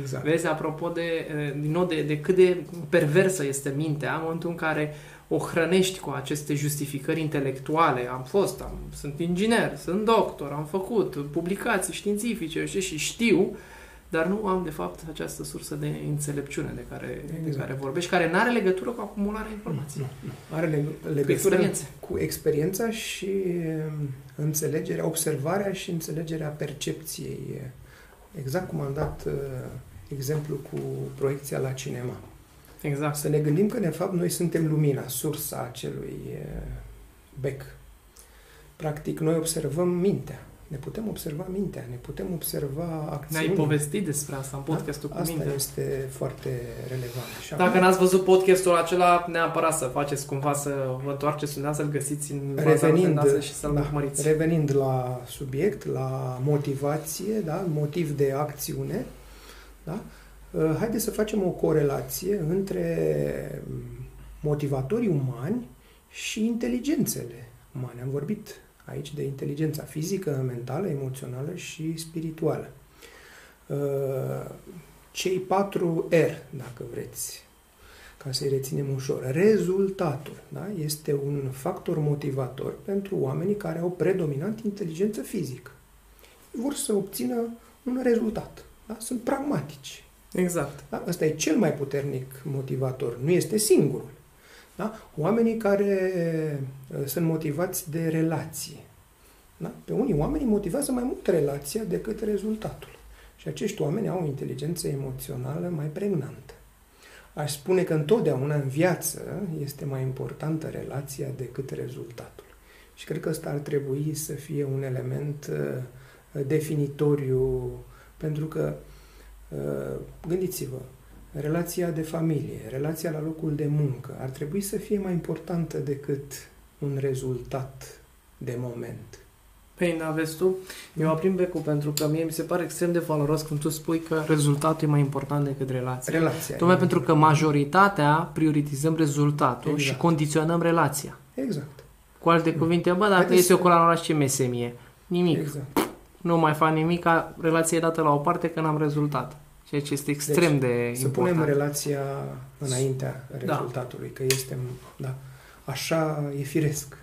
Exact. Vezi, apropo de, eh, din nou, de, de cât de perversă este mintea în momentul în care o hrănești cu aceste justificări intelectuale. Am fost, am, sunt inginer, sunt doctor, am făcut publicații științifice știi, și știu, dar nu am, de fapt, această sursă de înțelepciune de care, de Exact. care vorbești, care nu are legătură cu acumularea informației. Nu, nu. Are leg- Cu legătură experiențe. cu experiența și um, înțelegerea, observarea și înțelegerea percepției. Exact cum am dat uh, exemplu cu proiecția la cinema. Exact. Să ne gândim că, de fapt, noi suntem lumina, sursa acelui uh, bec. Practic, noi observăm mintea. Ne putem observa mintea, ne putem observa Ne-ai acțiunile. povestit despre asta în podcastul cu Asta minte. este foarte relevant. Și Dacă acum- n-ați văzut podcastul acela, neapărat să faceți cumva să vă întoarceți undeva, să-l găsiți în baza Revenind, noastră și să-l da, urmăriți. revenind la subiect, la motivație, da, motiv de acțiune, da, uh, haideți să facem o corelație între motivatorii umani și inteligențele umane. Am vorbit aici de inteligența fizică, mentală, emoțională și spirituală. Uh, Cei patru R, dacă vreți, ca să-i reținem ușor. Rezultatul da? este un factor motivator pentru oamenii care au predominant inteligență fizică. Vor să obțină un rezultat. Da? Sunt pragmatici. Exact. Da? Ăsta e cel mai puternic motivator. Nu este singurul. Da? Oamenii care uh, sunt motivați de relație. Da? Pe unii oameni motivează mai mult relația decât rezultatul. Și acești oameni au o inteligență emoțională mai pregnantă. Aș spune că întotdeauna în viață este mai importantă relația decât rezultatul. Și cred că ăsta ar trebui să fie un element uh, definitoriu, pentru că, uh, gândiți-vă, relația de familie, relația la locul de muncă ar trebui să fie mai importantă decât un rezultat de moment. Păi, n-aveți tu? Eu aprind becul pentru că mie mi se pare extrem de valoros când tu spui că rezultatul e mai important decât relația. Relația. Tocmai pentru că majoritatea prioritizăm rezultatul Exact. și condiționăm relația. Exact. Cu alte cuvinte, bă, dacă Haideți este o să- colaborare, ce mesemie? Nimic. Exact. Nu mai fac nimic, relația e dată la o parte că n-am rezultat. Ceea ce este extrem de Deci, Să important. punem relația înaintea Da. rezultatului, că este, da, așa e firesc.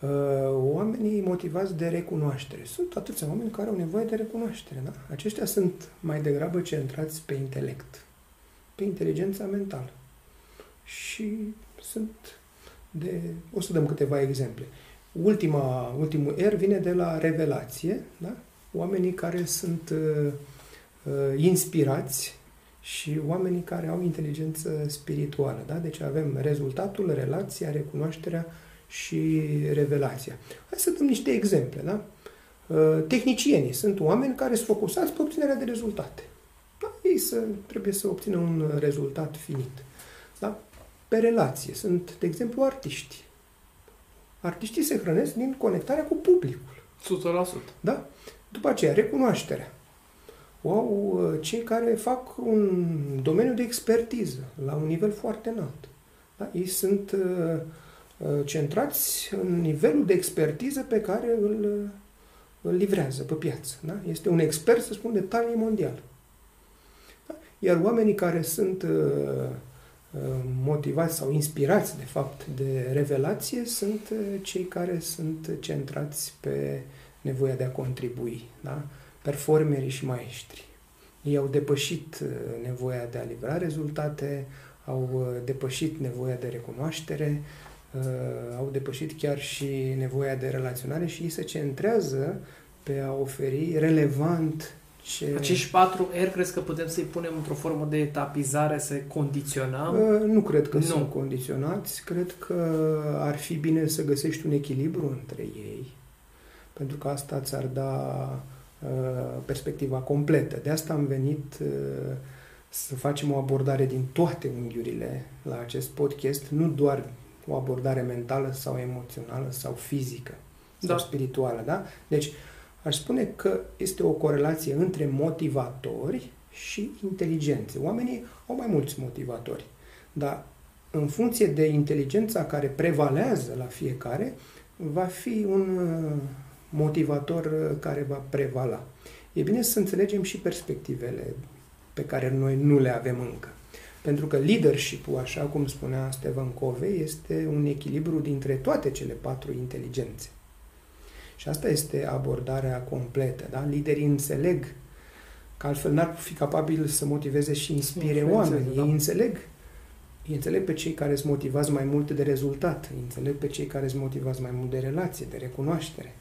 Uh, Oamenii motivați de recunoaștere. Sunt atâția oameni care au nevoie de recunoaștere. Da? Aceștia sunt mai degrabă centrați pe intelect, pe inteligența mentală. Și sunt de... O să dăm câteva exemple. Ultima, ultimul R vine de la revelație, da? oamenii care sunt uh, uh, inspirați și oamenii care au inteligență spirituală. Da? Deci avem rezultatul, relația, recunoașterea și revelația. Hai să dăm niște exemple. Da? Uh, Tehnicienii sunt oameni care sunt focusați pe obținerea de rezultate. Da? Ei să, trebuie să obțină un rezultat finit. Da? Pe relație sunt, de exemplu, artiști. Artiștii se hrănesc din conectarea cu publicul. 100%. Da? După aceea, recunoașterea. O au uh, cei care fac un domeniu de expertiză la un nivel foarte înalt. Da? Ei sunt uh, uh, centrați în nivelul de expertiză pe care îl, îl livrează pe piață. Da? Este un expert, să spun, de talie mondială. Da? Iar oamenii care sunt uh, motivați sau inspirați, de fapt, de revelație, sunt cei care sunt centrați pe nevoia de a contribui. Da? Performerii și maestri. Ei au depășit nevoia de a livra rezultate, au depășit nevoia de recunoaștere, au depășit chiar și nevoia de relaționare și ei se centrează pe a oferi relevant ce... Acești patru R crezi că putem să-i punem într-o formă de etapizare, să condiționăm? Uh, nu cred că nu. sunt condiționați. Cred că ar fi bine să găsești un echilibru între ei. Pentru că asta ți-ar da uh, perspectiva completă. De asta am venit uh, să facem o abordare din toate unghiurile la acest podcast, nu doar o abordare mentală sau emoțională sau fizică sau da. spirituală. Da? Deci, Aș spune că este o corelație între motivatori și inteligențe. Oamenii au mai mulți motivatori, dar în funcție de inteligența care prevalează la fiecare, va fi un uh, motivator uh, care va prevala. E bine să înțelegem și perspectivele pe care noi nu le avem încă. Pentru că leadership-ul, așa cum spunea Steven Covey, este un echilibru dintre toate cele patru inteligențe. Și asta este abordarea completă. Da? Liderii înțeleg că altfel n-ar fi capabil să motiveze și inspire oameni. Da. Ei înțeleg ei înțeleg pe cei care sunt motivați mai mult de rezultat, ei înțeleg pe cei care sunt motivați mai mult de relație, de recunoaștere.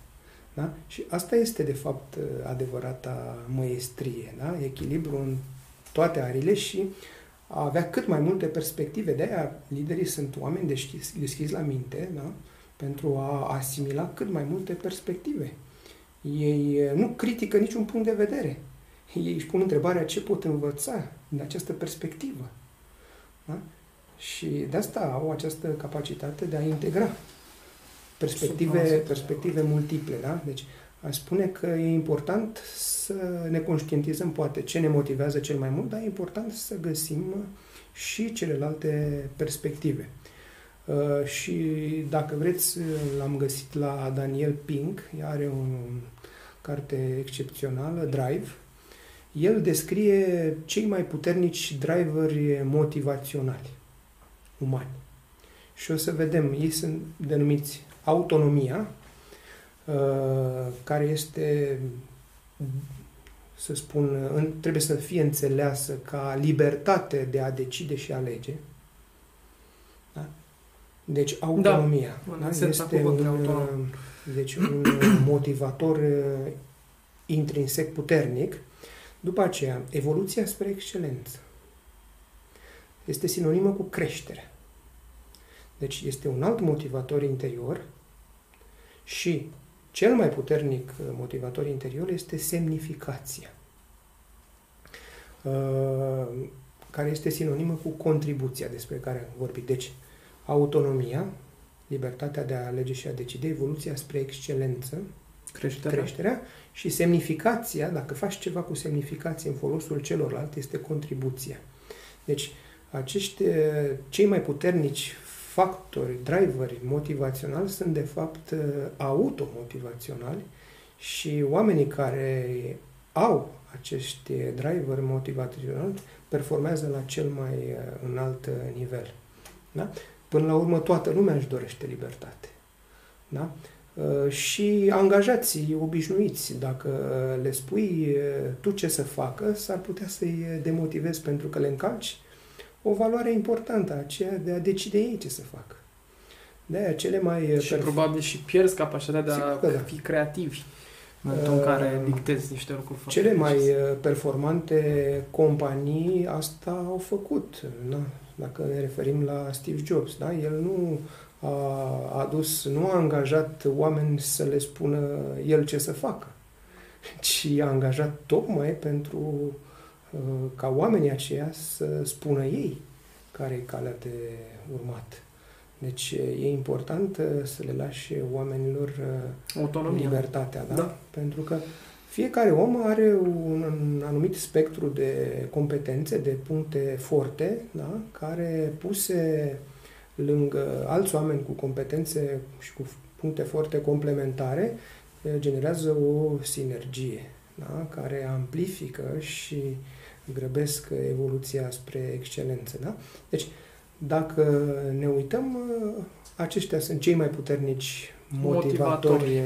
Da? Și asta este, de fapt, adevărata măiestrie, da? echilibru în toate arile și a avea cât mai multe perspective. De aia liderii sunt oameni deschiși, deschiși la minte, da? pentru a asimila cât mai multe perspective. Ei eh, nu critică niciun punct de vedere. Ei își pun întrebarea ce pot învăța din această perspectivă. Da? Și de asta au această capacitate de a integra perspective, perspective multiple. Da? Deci, aș spune că e important să ne conștientizăm poate ce ne motivează cel mai mult, dar e important să găsim și celelalte perspective. Uh, și dacă vreți, l-am găsit la Daniel Pink, are o carte excepțională, Drive. El descrie cei mai puternici driveri motivaționali umani. Și o să vedem, ei sunt denumiți autonomia, uh, care este, să spun, trebuie să fie înțeleasă ca libertate de a decide și alege, deci autonomia da. Da? este un, autonom. deci un motivator uh, intrinsec puternic. După aceea, evoluția spre excelență este sinonimă cu creștere. Deci este un alt motivator interior și cel mai puternic uh, motivator interior este semnificația, uh, care este sinonimă cu contribuția despre care am vorbit. Deci, autonomia, libertatea de a alege și a decide, evoluția spre excelență, creșterea, creșterea și semnificația, dacă faci ceva cu semnificație în folosul celorlalți, este contribuția. Deci, acești cei mai puternici factori, driveri motivaționali sunt de fapt automotivaționali și oamenii care au acești driveri motivaționali performează la cel mai înalt nivel. Da? Până la urmă, toată lumea își dorește libertate. Da? Uh, și angajații obișnuiți, dacă le spui uh, tu ce să facă, s-ar putea să-i demotivezi pentru că le încalci o valoare importantă, aceea de a decide ei ce să facă. De aia cele mai... Și perf- probabil și pierzi capacitatea de a da. fi creativi în momentul în care uh, dictezi niște lucruri Cele mai performante companii asta au făcut. Da? Dacă ne referim la Steve Jobs, da? el nu a adus, nu a angajat oameni să le spună el ce să facă, [laughs] ci a angajat tocmai pentru uh, ca oamenii aceia să spună ei care e calea de urmat. Deci e important uh, să le lași oamenilor uh, Autonomia. libertatea, da? da? Pentru că Fiecare om are un anumit spectru de competențe, de puncte forte, da? care puse lângă alți oameni cu competențe și cu puncte forte complementare, generează o sinergie da? care amplifică și grăbesc evoluția spre excelență. Da? Deci, dacă ne uităm, aceștia sunt cei mai puternici motivatori, motivatori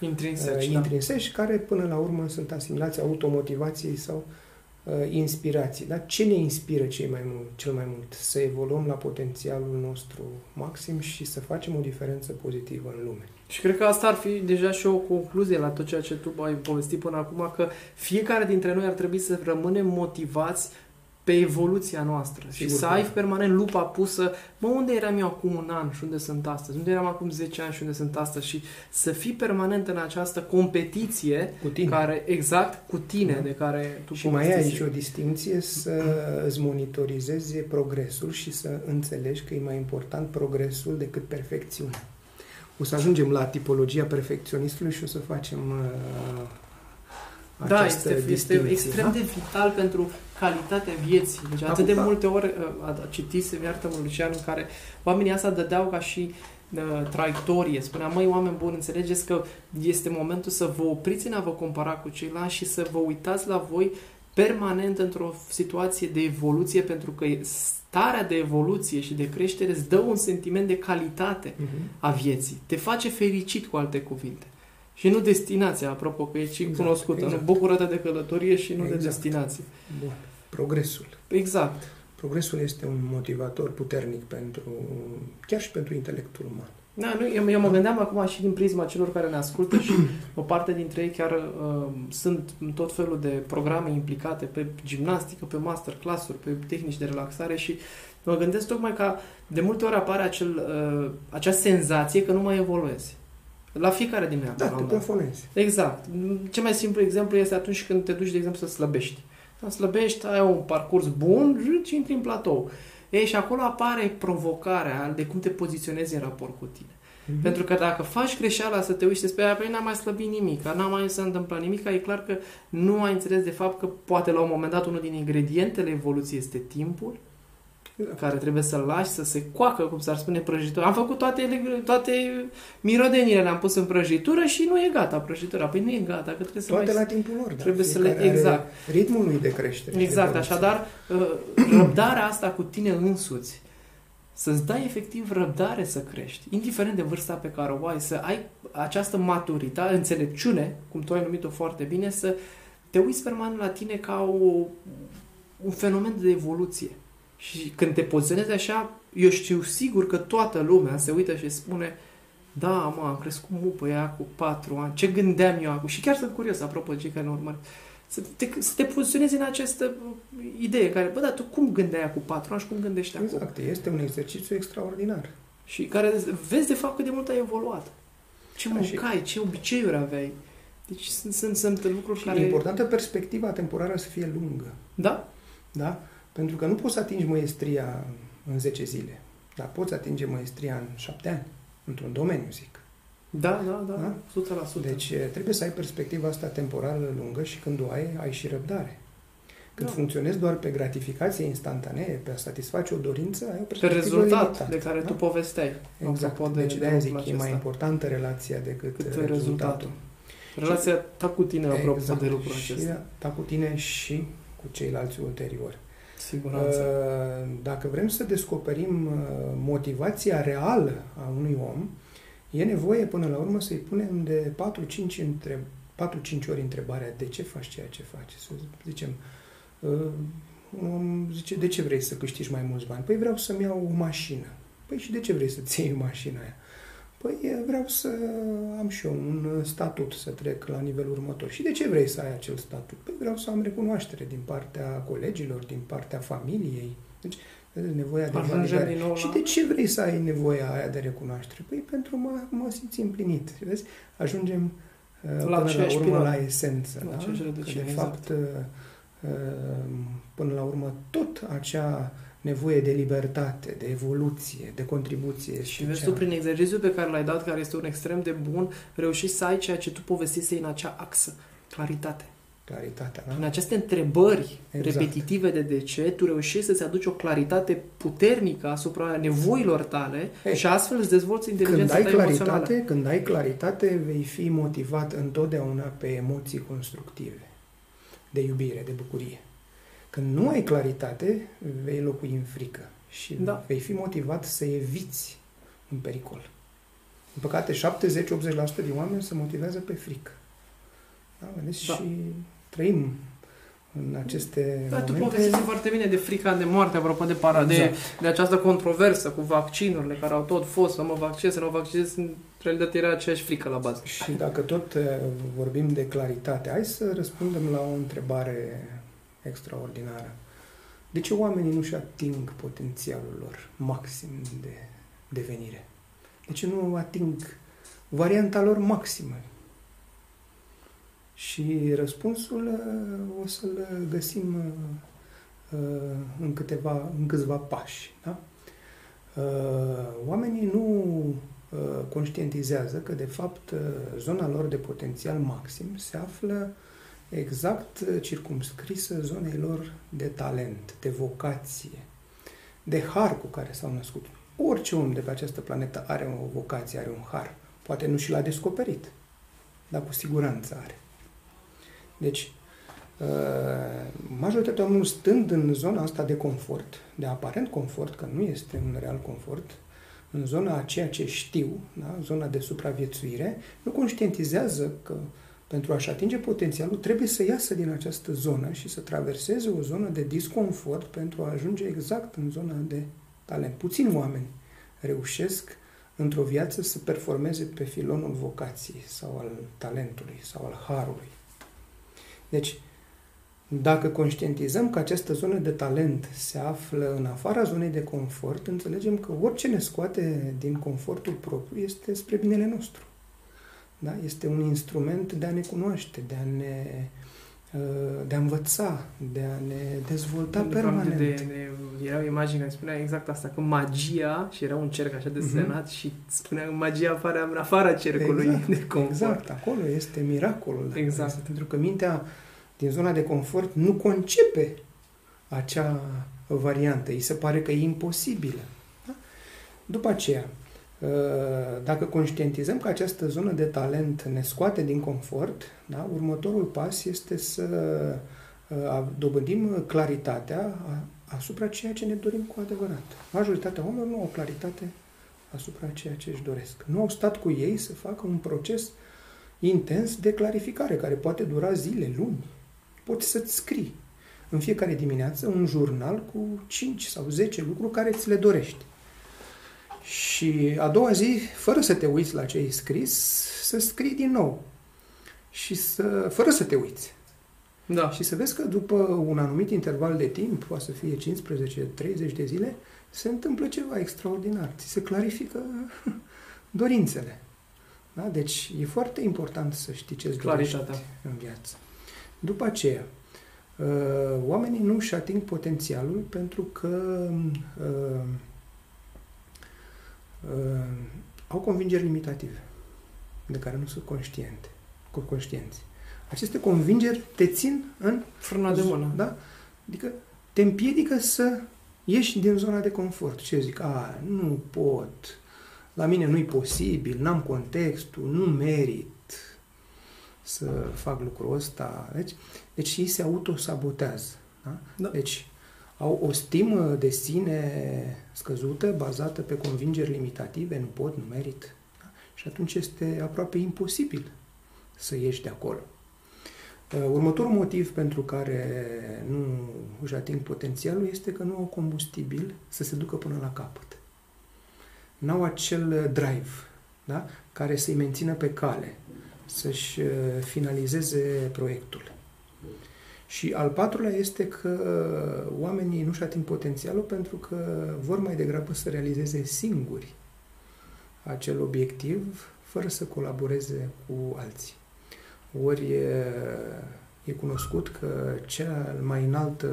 intrinseci, uh, intrinseci da. care până la urmă sunt asimilați automotivației sau uh, inspirații. Da? Ce ne inspiră cei mai mult, cel mai mult? Să evoluăm la potențialul nostru maxim și să facem o diferență pozitivă în lume. Și cred că asta ar fi deja și o concluzie la tot ceea ce tu ai povestit până acum, că fiecare dintre noi ar trebui să rămânem motivați pe evoluția noastră Sigur și să ai permanent lupa pusă, mă, unde eram eu acum un an și unde sunt astăzi, unde eram acum 10 ani și unde sunt astăzi și să fii permanent în această competiție cu tine. care, exact, cu tine, da. de care tu Și mai ai aici o distinție să îți monitorizezi progresul și să înțelegi că e mai important progresul decât perfecțiunea. O să ajungem la tipologia perfecționistului și o să facem uh, da, este, este extrem da? de vital pentru calitatea vieții. Deci atât de multe ori uh, citisem, iartă-mă, Lucian, în care oamenii asta dădeau ca și uh, traiectorie. Spunea, măi, oameni buni, înțelegeți că este momentul să vă opriți în a vă compara cu ceilalți și să vă uitați la voi permanent într-o situație de evoluție, pentru că starea de evoluție și de creștere îți dă un sentiment de calitate uh-huh. a vieții. Te face fericit, cu alte cuvinte. Și nu destinația, apropo, că e și exact, cunoscută. Exact. Nu bucură de călătorie și nu exact. de destinație. Bun. Progresul. Exact. Progresul este un motivator puternic pentru, chiar și pentru intelectul uman. Da, nu, eu, eu mă gândeam acum și din prisma celor care ne ascultă și [clears throat] o parte dintre ei chiar uh, sunt în tot felul de programe implicate pe gimnastică, pe masterclass-uri, pe tehnici de relaxare și mă gândesc tocmai că de multe ori apare acel, uh, acea senzație că nu mai evoluezi. La fiecare dimineață. Da, te plafonezi. Exact. Cel mai simplu exemplu este atunci când te duci, de exemplu, să slăbești. Să slăbești, ai un parcurs bun și intri în platou. Ei, și acolo apare provocarea de cum te poziționezi în raport cu tine. Mm-hmm. Pentru că dacă faci greșeala să te uiți și să spui, păi n-am mai slăbit nimic, n-am mai să întâmplat nimic, e clar că nu ai înțeles de fapt că poate la un moment dat unul din ingredientele evoluției este timpul, care trebuie să-l lași să se coacă, cum s-ar spune, prăjitura. Am făcut toate, toate mirodenile, le-am pus în prăjitură și nu e gata prăjitura. Păi nu e gata, că trebuie să toate mai... la timpul lor, da. Trebuie să le... Exact. Ritmul lui de creștere. Exact, așadar, uh, [clears throat] răbdarea asta cu tine însuți, să-ți dai efectiv răbdare să crești, indiferent de vârsta pe care o ai, să ai această maturitate, înțelepciune, cum tu ai numit-o foarte bine, să te uiți permanent la tine ca o, un fenomen de evoluție. Și când te poziționezi așa, eu știu sigur că toată lumea se uită și spune da, mă, am crescut mupă ea cu patru ani. Ce gândeam eu acum? Și chiar sunt curios, apropo de cei care ne urmăresc. Să te, să te poziționezi în această idee care, bă, dar tu cum gândeai cu patru ani și cum gândești exact, acum? Exact, este un exercițiu extraordinar. Și care vezi de fapt cât de mult ai evoluat. Ce mâncai, ce obiceiuri aveai. Deci sunt, sunt, sunt lucruri și care... E importantă perspectiva temporară să fie lungă. Da? Da? Pentru că nu poți să atingi măestria în 10 zile, dar poți atinge măestria în 7 ani, într-un domeniu, zic. Da, da, da, da? 100%. Deci trebuie să ai perspectiva asta temporală lungă și când o ai, ai și răbdare. Când da. funcționezi doar pe gratificație instantanee, pe a satisface o dorință, ai o perspectivă Pe rezultat limitată, de care da? tu povesteai. Exact. De, deci de-aia zic, e mai importantă relația decât Cât rezultatul. rezultatul. Relația ta cu tine, apropo exact. de lucrul acesta. Și ta cu tine și cu ceilalți ulterior. Siguranță. Uh, dacă vrem să descoperim uh, motivația reală a unui om, e nevoie până la urmă să-i punem de 4-5, între, 4-5 ori întrebarea de ce faci ceea ce faci. Să zicem, uh, un om zice, de ce vrei să câștigi mai mulți bani? Păi vreau să-mi iau o mașină. Păi și de ce vrei să-ți iei mașina aia? Păi vreau să am și eu un statut, să trec la nivelul următor. Și de ce vrei să ai acel statut? Păi vreau să am recunoaștere din partea colegilor, din partea familiei. Deci, nevoia de validare. Și de ce vrei să ai nevoia aia de recunoaștere? Păi pentru mă, mă simți împlinit. Vezi? Ajungem uh, la până la urmă la esență. La da? Că de exact. fapt, uh, uh, până la urmă, tot acea nevoie de libertate, de evoluție, de contribuție. Și vezi tu, prin exercițiul pe care l-ai dat, care este un extrem de bun, reușești să ai ceea ce tu povestisei în acea axă. Claritate. Claritatea, În da? aceste întrebări Exact. repetitive de de ce, tu reușești să-ți aduci o claritate puternică asupra nevoilor tale Ei, și astfel îți dezvolți Când inteligența ai ta emoțională. claritate, când ai claritate, vei fi motivat întotdeauna pe emoții constructive, de iubire, de bucurie. Când nu ai claritate, vei locui în frică și Da. vei fi motivat să eviți un pericol. În păcate, 70-80% din oameni se motivează pe frică. Da, vedeți? Da. Și trăim în aceste Da, tu momente. povestești foarte bine de frica de moarte, apropo de, para, de, Exact. de această controversă cu vaccinurile care au tot fost, să mă vaccinez, să nu mă vaccinez, în realitate era aceeași frică la bază. Și dacă tot uh, vorbim de claritate, hai să răspundem la o întrebare extraordinară. De ce oamenii nu-și ating potențialul lor maxim de devenire? De ce nu ating varianta lor maximă? Și răspunsul uh, o să-l găsim uh, uh, în, câteva, în câțiva pași. Da? Uh, Oamenii nu uh, conștientizează că, de fapt, uh, zona lor de potențial maxim se află exact uh, circumscrisă zonei lor de talent, de vocație, de har cu care s-au născut. Orice om de pe această planetă are o vocație, are un har. Poate nu și l-a descoperit, dar cu siguranță are. Deci, uh, majoritatea oamenilor stând în zona asta de confort, de aparent confort, că nu este un real confort, în zona a ceea ce știu, da? zona de supraviețuire, nu conștientizează că pentru a-și atinge potențialul trebuie să iasă din această zonă și să traverseze o zonă de disconfort pentru a ajunge exact în zona de talent. Puțini oameni reușesc într-o viață să performeze pe filonul vocației sau al talentului sau al harului. Deci, dacă conștientizăm că această zonă de talent se află în afara zonei de confort, înțelegem că orice ne scoate din confortul propriu este spre binele nostru. Da? Este un instrument de a ne cunoaște, de a ne uh, de a învăța, de a ne dezvolta De fapt, permanent. De, de, era o imagine care spunea exact asta, că magia, și era un cerc așa desenat Mhm. și spunea că magia apare în afara cercului Exact, [laughs] de confort. Exact, acolo este miracolul. dacă Exact. vreți, Pentru că mintea din zona de confort nu concepe acea variantă. Îi se pare că e imposibilă. Da? După aceea, uh, dacă conștientizăm că această zonă de talent ne scoate din confort, da? următorul pas este să uh, dobândim claritatea a- asupra ceea ce ne dorim cu adevărat. Majoritatea oamenilor nu au claritate asupra ceea ce își doresc. Nu au stat cu ei să facă un proces intens de clarificare, care poate dura zile, luni. Poți să-ți scrii în fiecare dimineață un jurnal cu 5 sau 10 lucruri care ți le dorești. Și a doua zi, fără să te uiți la ce ai scris, să scrii din nou. Și să, fără să te uiți. Da. Și să vezi că după un anumit interval de timp, poate să fie 15-30 de zile, se întâmplă ceva extraordinar. Ți se clarifică [laughs] dorințele. Da? Deci e foarte important să știi ce-ți dorești Claritatea. în viață. După aceea, uh, oamenii nu își ating potențialul pentru că uh, uh, au convingeri limitative de care nu sunt conștiente, cu conștienți. Aceste convingeri te țin în Frâna de mână. da? Adică te împiedică să ieși din zona de confort. Ce zic? A, nu pot, la mine nu-i posibil, n-am contextul, nu merit să fac lucrul ăsta. Deci, deci ei se autosabotează. Da? Da. Deci au o stimă de sine scăzută, bazată pe convingeri limitative, nu pot, nu merit. Da? Și atunci este aproape imposibil să ieși de acolo. Uh, Următorul motiv pentru care nu își ating potențialul este că nu au combustibil să se ducă până la capăt. N-au acel drive da? care să-i mențină pe cale, să-și uh, finalizeze proiectul. Și al patrulea este că oamenii nu-și ating potențialul pentru că vor mai degrabă să realizeze singuri acel obiectiv fără să colaboreze cu alții. Ori e, e cunoscut că cel mai înalt uh,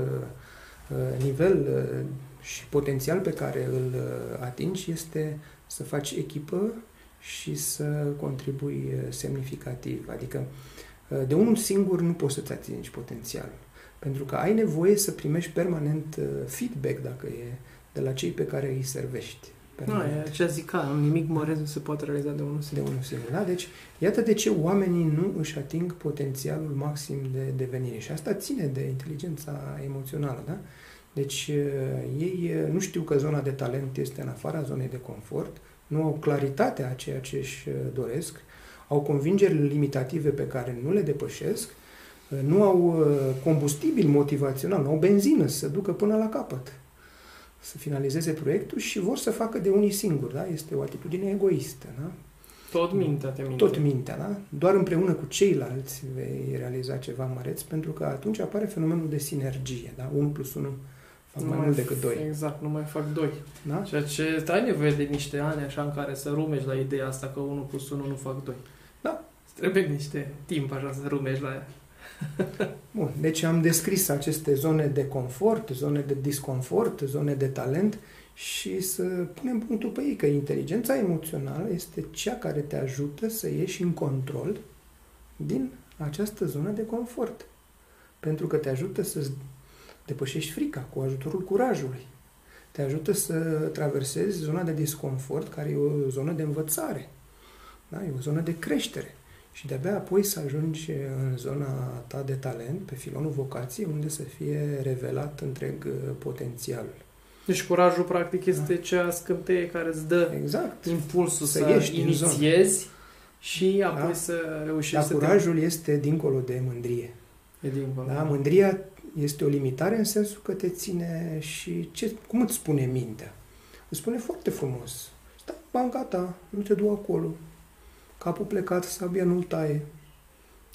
nivel uh, și potențial pe care îl uh, atingi este să faci echipă și să contribui uh, semnificativ. Adică De unul singur nu poți să-ți atingi potențialul. Pentru că ai nevoie să primești permanent uh, feedback, dacă e, de la cei pe care îi servești. Nu, e ce zic ca, nimic măreț nu se poate realiza de unul singur. De unul singur, da? Deci, iată de ce oamenii nu își ating potențialul maxim de devenire. Și asta ține de inteligența emoțională, da? Deci, uh, ei uh, nu știu că zona de talent este în afara zonei de confort, nu au claritatea a ceea ce își doresc, au convingeri limitative pe care nu le depășesc nu au uh, combustibil motivațional, nu au benzină să se ducă până la capăt, să finalizeze proiectul și vor să facă de unii singuri. Da? Este o atitudine egoistă. Da? Tot mintea te minte. Tot mintea, da? Doar împreună cu ceilalți vei realiza ceva măreț, pentru că atunci apare fenomenul de sinergie, da? 1 plus 1 fac nu mai mult decât 2. Exact, nu mai fac 2. Da? Ceea ce ai nevoie de niște ani așa în care să rumești la ideea asta că 1 plus 1 nu fac 2. Da. Trebuie niște timp așa să rumești la ea. [laughs] Bun, deci am descris aceste zone de confort, zone de disconfort, zone de talent și să punem punctul pe ei că inteligența emoțională este cea care te ajută să ieși în control din această zonă de confort. Pentru că te ajută să depășești frica cu ajutorul curajului. Te ajută să traversezi zona de disconfort, care e o zonă de învățare. Da? E o zonă de creștere și de-abia apoi să ajungi în zona ta de talent, pe filonul vocației, unde să fie revelat întreg uh, potențialul. Deci curajul, practic, este da. cea scânteie care îți dă exact. impulsul să, să inițiezi și apoi da? să reușești Dar să curajul te... este dincolo de mândrie. E dincolo. Da? Mândria este o limitare în sensul că te ține și ce, cum îți spune mintea? Îți spune foarte frumos. Stai banca ta, nu te du acolo, capul plecat, sabia nu-l taie.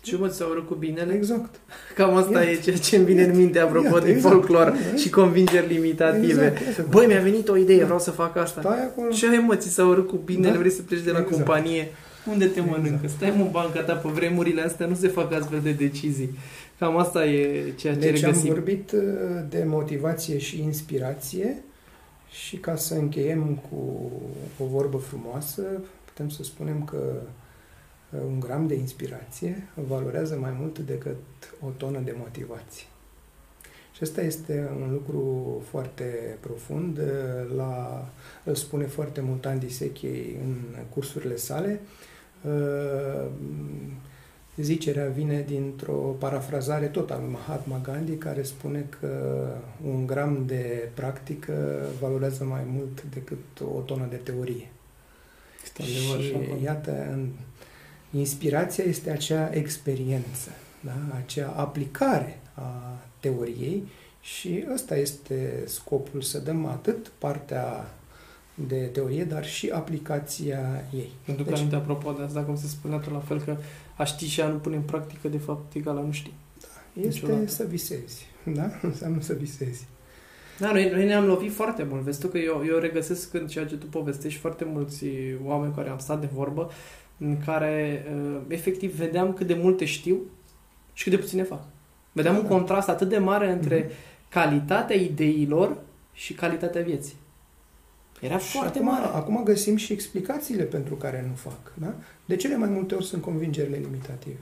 Ce mă, ți-au cu binele? Exact. Cam asta iată. e ceea ce îmi vine în minte apropo iată, de exact. folclor iată. și convingeri limitative. Exact, exact. Băi, mi-a venit o idee, da. vreau să fac asta. Stai acolo. Ce ai mă, ți s-au cu binele, da. vrei să pleci de la exact. companie? Unde te exact. mănâncă? Stai în banca ta, pe vremurile astea nu se fac astfel de decizii. Cam asta e ceea ce deci regăsim. am vorbit uh, de motivație și inspirație și ca să încheiem cu o vorbă frumoasă, putem să spunem că un gram de inspirație valorează mai mult decât o tonă de motivație. Și asta este un lucru foarte profund. La, îl spune foarte mult Andy Sechei în cursurile sale. Zicerea vine dintr-o parafrazare tot al Mahatma Gandhi, care spune că un gram de practică valorează mai mult decât o tonă de teorie. Și iată, în Inspirația este acea experiență, da? acea aplicare a teoriei și ăsta este scopul, să dăm atât partea de teorie, dar și aplicația ei. Pentru că deci, aminte, apropo de asta, cum se spunea tot la fel, că a ști și a nu pune în practică, de fapt, egal la nu ști. Da, este Niciodată. să visezi, da? [laughs] Înseamnă să visezi. Da, noi, noi ne-am lovit foarte mult. Vezi tu că eu, eu regăsesc în ceea ce tu povestești foarte mulți oameni care am stat de vorbă în care uh, efectiv vedeam cât de multe știu și cât de puține fac. Vedeam un da. contrast atât de mare între mm-hmm. calitatea ideilor și calitatea vieții. Era și foarte acum, mare. Acum găsim și explicațiile pentru care nu fac. Da? De cele mai multe ori sunt convingerile limitative.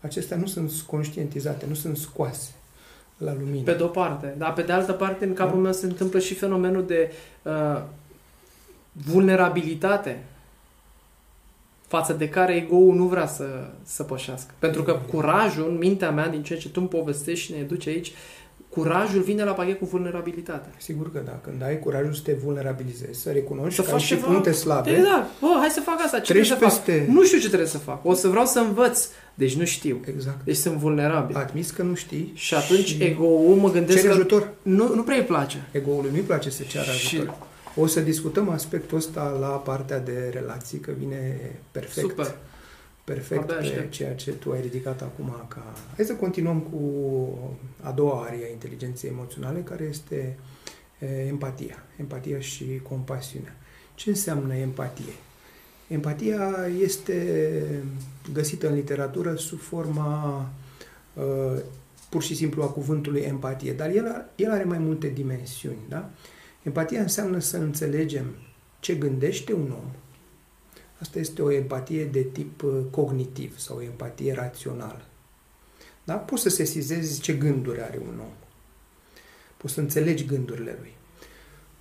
Acestea nu sunt conștientizate, nu sunt scoase la lumină. Pe de-o parte. Dar pe de altă parte, în capul da. meu se întâmplă și fenomenul de uh, vulnerabilitate față de care ego-ul nu vrea să, să pășească. Pentru că curajul, în mintea mea, din ceea ce tu îmi povestești și ne duci aici, curajul vine la pachet cu vulnerabilitatea. Sigur că da. Când ai curajul să te vulnerabilizezi, să recunoști să că ai și puncte slabe. Da, oh, hai să fac asta. Ce trebuie să peste... fac? Nu știu ce trebuie să fac. O să vreau să învăț. Deci nu știu. Exact. Deci sunt vulnerabil. Admis că nu știi. Și atunci și ego-ul mă gândesc Cere că ajutor. Nu, nu prea îi place. Ego-ului nu-i place să ceară ajutor. Și o să discutăm aspectul ăsta la partea de relații, că vine perfect. Super. Perfect pe ceea ce tu ai ridicat acum ca... Hai să continuăm cu a doua arie a inteligenței emoționale, care este empatia. Empatia și compasiunea. Ce înseamnă empatie? Empatia este găsită în literatură sub forma pur și simplu a cuvântului empatie, dar el, el are mai multe dimensiuni. Da? Empatia înseamnă să înțelegem ce gândește un om. Asta este o empatie de tip uh, cognitiv sau o empatie rațională. Da? Poți să sesizezi ce gânduri are un om. Poți să înțelegi gândurile lui.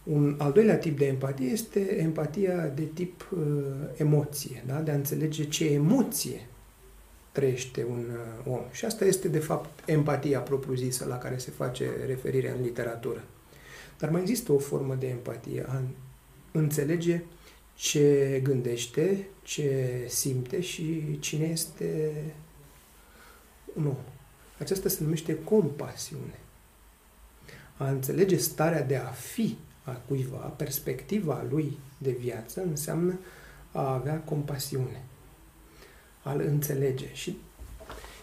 Un al doilea tip de empatie este empatia de tip uh, emoție, da? de a înțelege ce emoție trăiește un uh, om. Și asta este, de fapt, empatia propriu-zisă la care se face referire în literatură. Dar mai există o formă de empatie, a înțelege ce gândește, ce simte și cine este un om. Aceasta se numește compasiune. A înțelege starea de a fi a cuiva, perspectiva lui de viață, înseamnă a avea compasiune, a-l înțelege. Și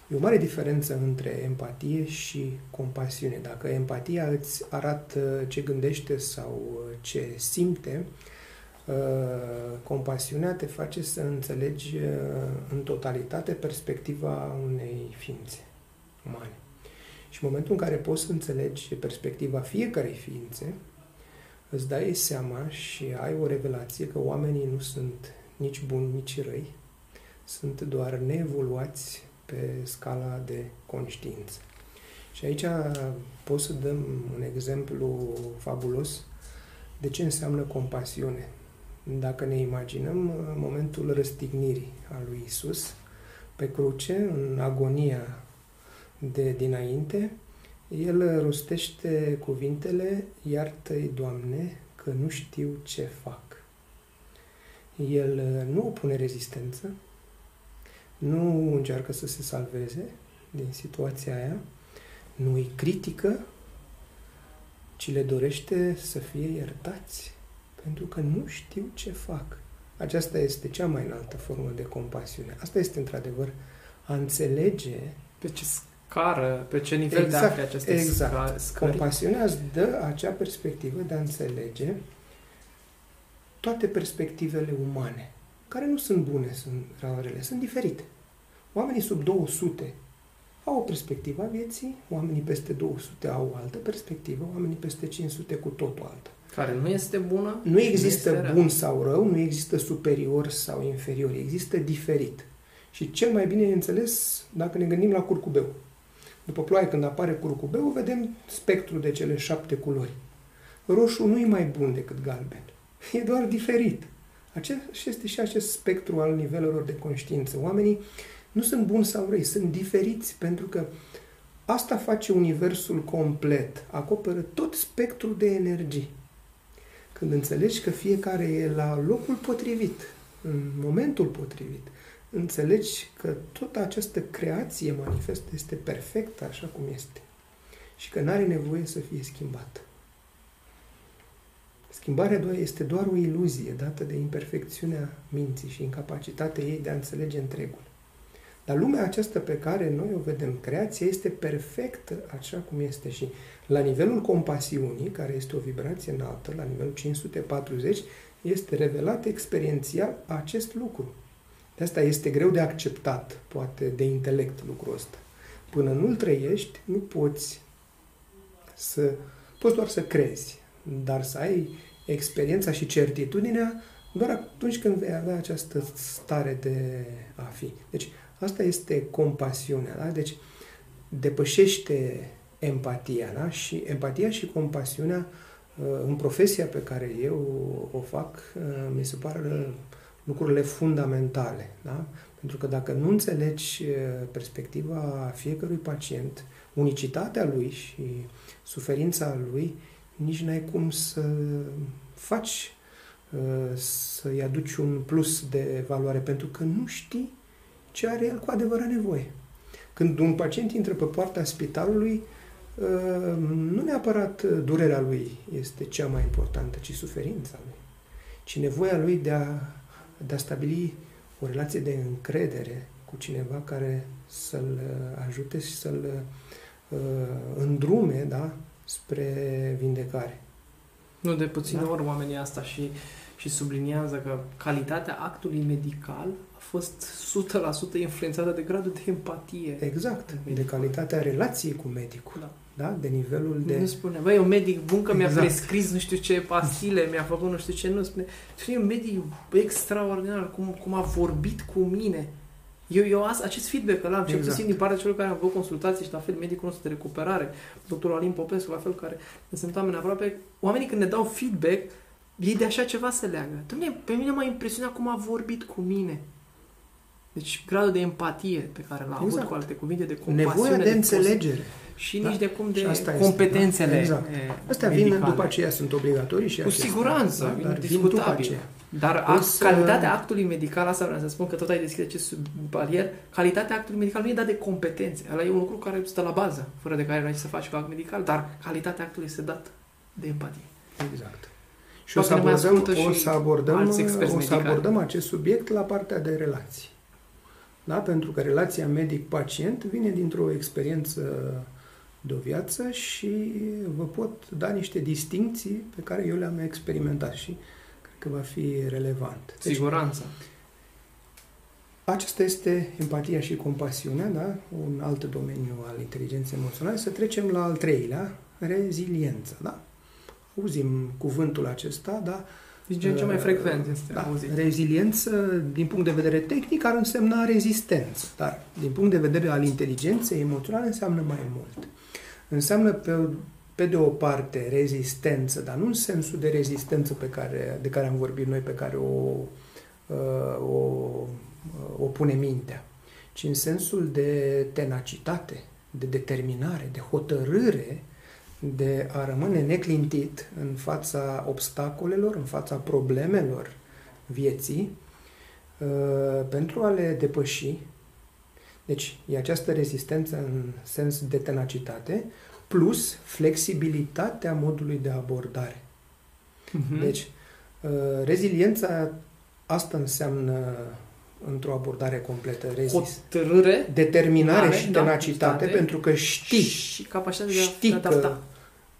e o mare diferență între empatie și compasiune. Dacă empatia îți arată ce gândește sau ce simte, uh, compasiunea te face să înțelegi uh, în totalitate perspectiva unei ființe umane. Și în momentul în care poți să înțelegi perspectiva fiecarei ființe, îți dai seama și ai o revelație că oamenii nu sunt nici buni, nici răi, sunt doar neevoluați pe scala de conștiință. Și aici pot să dăm un exemplu fabulos de ce înseamnă compasiune. Dacă ne imaginăm momentul răstignirii a lui Isus pe cruce, în agonia de dinainte, el rostește cuvintele, iartă-i, Doamne, că nu știu ce fac. El nu opune rezistență, nu încearcă să se salveze din situația aia, nu îi critică, ci le dorește să fie iertați, pentru că nu știu ce fac. Aceasta este cea mai înaltă formă de compasiune. Asta este, într-adevăr, a înțelege pe ce scară, pe ce nivel exact, de afli aceste exact. scări. Compasiunea îți dă acea perspectivă de a înțelege toate perspectivele umane, care nu sunt bune, sunt rele, sunt diferite. Oamenii sub 200 au o perspectivă a vieții, oamenii peste 200 au o altă perspectivă, oamenii peste 500 cu totul altă. Care nu este bună? Nu există nu bun sau rău, nu există superior sau inferior, există diferit. Și cel mai bine e înțeles dacă ne gândim la curcubeu. După ploaie, când apare curcubeu, vedem spectrul de cele șapte culori. Roșu nu e mai bun decât galben. E doar diferit. Acest este și acest spectru al nivelurilor de conștiință. Oamenii nu sunt buni sau răi, sunt diferiți pentru că asta face universul complet, acoperă tot spectrul de energii. Când înțelegi că fiecare e la locul potrivit, în momentul potrivit, înțelegi că tot această creație manifestă este perfectă așa cum este și că nu are nevoie să fie schimbată. Schimbarea doar este doar o iluzie dată de imperfecțiunea minții și incapacitatea ei de a înțelege întregul. Dar lumea aceasta pe care noi o vedem, creația este perfectă așa cum este și la nivelul compasiunii, care este o vibrație înaltă, la nivelul 540, este revelat experiențial acest lucru. De asta este greu de acceptat, poate, de intelect lucrul ăsta. Până nu-l trăiești, nu poți să... Poți doar să crezi, dar să ai experiența și certitudinea doar atunci când vei avea această stare de a fi. Deci, asta este compasiunea, da? Deci, depășește empatia, da? Și empatia și compasiunea uh, în profesia pe care eu o fac, uh, mi se par lucrurile fundamentale. Da? Pentru că dacă nu înțelegi perspectiva fiecărui pacient, unicitatea lui și suferința lui, nici n-ai cum să faci să-i aduci un plus de valoare, pentru că nu știi ce are el cu adevărat nevoie. Când un pacient intră pe poarta spitalului, nu neapărat durerea lui este cea mai importantă, ci suferința lui, ci nevoia lui de a de a stabili o relație de încredere cu cineva care să-l uh, ajute și să-l uh, îndrume da, spre vindecare. Nu de puține da? ori oamenii asta și, și subliniază că calitatea actului medical a fost 100% influențată de gradul de empatie. Exact, de calitatea relației cu medicul. Da da? de nivelul de... Nu spune, băi, un medic bun că exact. mi-a prescris nu știu ce pastile, mi-a făcut nu știu ce, nu spune. E un medic extraordinar, cum, cum a vorbit cu mine. Eu, eu as, acest feedback îl am, cel Exact. puțin din partea celor care au avut consultații și la fel medicul nostru de recuperare, doctorul Alin Popescu, la fel, care ne sunt oameni aproape. Oamenii când ne dau feedback, ei de așa ceva se leagă. Dom'le, pe mine m-a impresionat cum a vorbit cu mine. Deci gradul de empatie pe care l-a avut, Exact. cu alte cuvinte, de compasiune. Nevoia de pos- înțelegere. Și Da. nici de cum de Și asta este, competențele da? Exact. e, Astea vin medicale. după aceea, sunt obligatorii și Cu acestea, siguranță, da? vin dar vin discutabil. după aceea. Dar Păi act, să- calitatea actului medical, asta vreau să spun, că tot ai deschis acest palier, calitatea actului medical nu e dat de competențe. Ăla e un lucru care stă la bază, fără de care nu ai ce să faci cu act medical, dar calitatea actului este dată de empatie. Exact. Și o să Poate ne mai abordăm, ascultă o și să abordăm, alți experți o să medicali. abordăm acest subiect la partea de relații. Da? Pentru că relația medic-pacient vine dintr-o experiență de o viață și vă pot da niște distinții pe care eu le-am experimentat și cred că va fi relevant. Deci, Siguranța. Aceasta este empatia și compasiunea, da? un alt domeniu al inteligenței emoționale. Să trecem la al treilea, reziliență. Da? Auzim cuvântul acesta, da? Din ce în ce mai frecvent este da. auzit. Reziliență, din punct de vedere tehnic, ar însemna rezistență, dar din punct de vedere al inteligenței emoționale înseamnă mai mult. Înseamnă pe, pe de o parte rezistență, dar nu în sensul de rezistență pe care, de care am vorbit noi, pe care o, uh, o, o pune mintea, ci în sensul de tenacitate, de determinare, de hotărâre de a rămâne neclintit în fața obstacolelor, în fața problemelor vieții, uh, pentru a le depăși. Deci, e această rezistență în sens de tenacitate, plus flexibilitatea modului de abordare. Mhm. Deci, uh, reziliența, asta înseamnă într-o abordare completă, rezist. Hotărâre Determinare Mare, și da, tenacitate, tenacitate. pentru că știi și capacitatea de a știi te adapta.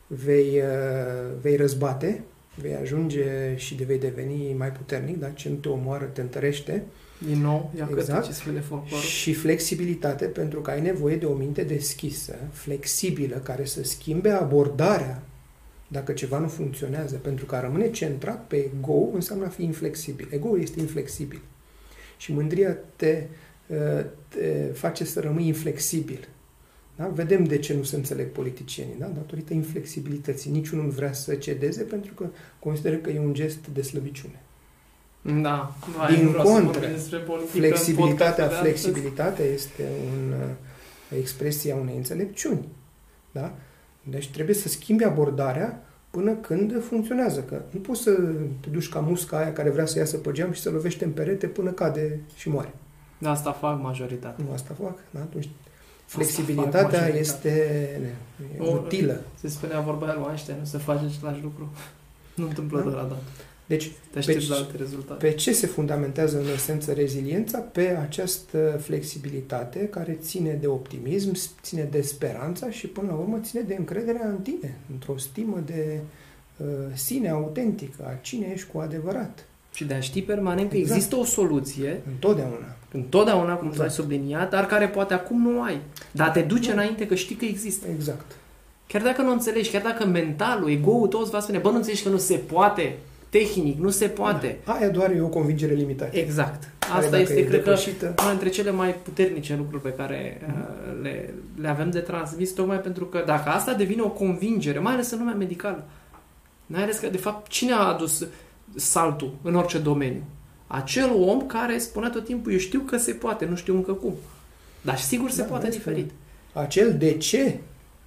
vei, uh, vei răzbate, vei ajunge și de vei deveni mai puternic, dar ce nu te omoară, te întărește. Din nou, ia Exact. exact. ce spune folclorul. Și flexibilitate, pentru că ai nevoie de o minte deschisă, flexibilă, care să schimbe abordarea dacă ceva nu funcționează. Pentru că a rămâne centrat pe ego înseamnă a fi inflexibil. Ego este inflexibil. Și mândria te, uh, te face să rămâi inflexibil. Da? Vedem de ce nu se înțeleg politicienii, da? datorită inflexibilității. Niciunul nu vrea să cedeze pentru că consideră că e un gest de slăbiciune. Da, vai, Din nu vreau să contră, vorbim despre politică în Flexibilitatea, podcastul de astăzi. flexibilitatea este un, uh, expresia unei înțelepciuni. Da? Deci trebuie să schimbi abordarea până când funcționează. Că nu poți să te duci ca musca aia care vrea să iasă pe geam și să lovește în perete până cade și moare. Da, asta fac majoritatea. Nu asta fac. Da? Atunci, fac flexibilitatea majoritatea. este e O- utilă. Se spunea vorba aia lui Einstein, nu se face același lucru. [laughs] Nu întâmplă Da. de la dat. Deci, Te aștepți Pe- la alte rezultate. Pe ce se fundamentează în esență reziliența? Pe această flexibilitate care ține de optimism, ține de speranța și până la urmă ține de încrederea în tine, într-o stimă de uh, sine autentică, a cine ești cu adevărat. Și de a ști permanent că Exact. există o soluție, Întotdeauna. întotdeauna, cum Da. ai subliniat, dar care poate acum nu ai. Dar te duce înainte că știi că există. Exact. Chiar dacă nu înțelegi, chiar dacă mentalul, ego-ul tău îți va spune, bă, nu înțelegi că nu se poate, tehnic, nu se poate. Da. Aia doar e o convingere limitată. Exact. care Asta dacă este, e cred că, depășită, una dintre cele mai puternice lucruri pe care Mhm. uh, le, le avem de transmis, tocmai pentru că dacă asta devine o convingere, mai ales în lumea medicală, mai ales că, de fapt, cine a adus saltul în orice domeniu? Acel om care spunea tot timpul, eu știu că se poate, nu știu încă cum. Dar sigur se Da, poate vezi diferit. Acel de ce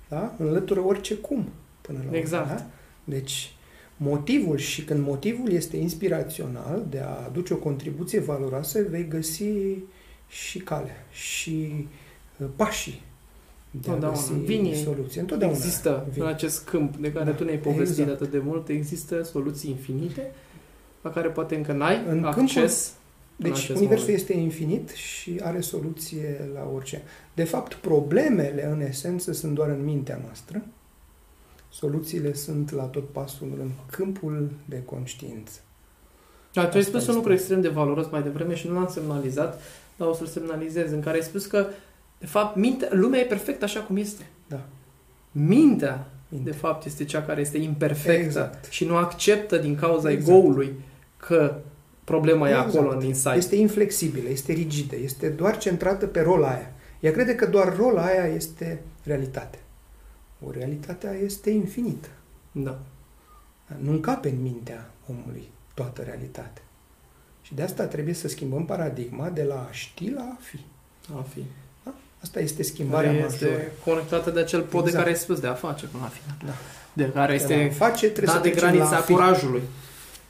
da? înlătură orice cum până la urmă. Exact. Da? Deci, motivul și când motivul este inspirațional de a aduce o contribuție valoroasă, vei găsi și calea și uh, pașii de a Întotdeauna. găsi Vine. soluție. Întotdeauna Există vine. în acest câmp de care Da, tu ne-ai povestit exact. atât de mult, există soluții infinite la care poate încă n-ai În acces. în Deci acest universul moment. este infinit și are soluție la orice. De fapt, problemele în esență sunt doar în mintea noastră. Soluțiile sunt la tot pasul în câmpul de conștiință. Da, tu ai Asta spus este. un lucru extrem de valoros mai devreme și nu l-am semnalizat, dar o să-l semnalizez, în care ai spus că, de fapt, mintea, lumea e perfectă așa cum este. Da. Mintea, Minte. de fapt, este cea care este imperfectă Exact. și nu acceptă din cauza Exact. egoului că problema e Exact. acolo în insight. Este inflexibilă, este rigidă, este doar centrată pe rola aia. Ea crede că doar rola aia este realitate. O realitatea este infinită. Da. Nu încape în mintea omului toată realitatea. Și de asta trebuie să schimbăm paradigma de la a ști la a fi. A fi. Asta este schimbarea Care majoră. este conectată de acel pod de Exact. care ai spus de a face până la final. Da. De care De la a este face, trebuie dat să de trecem la granița a fi. curajului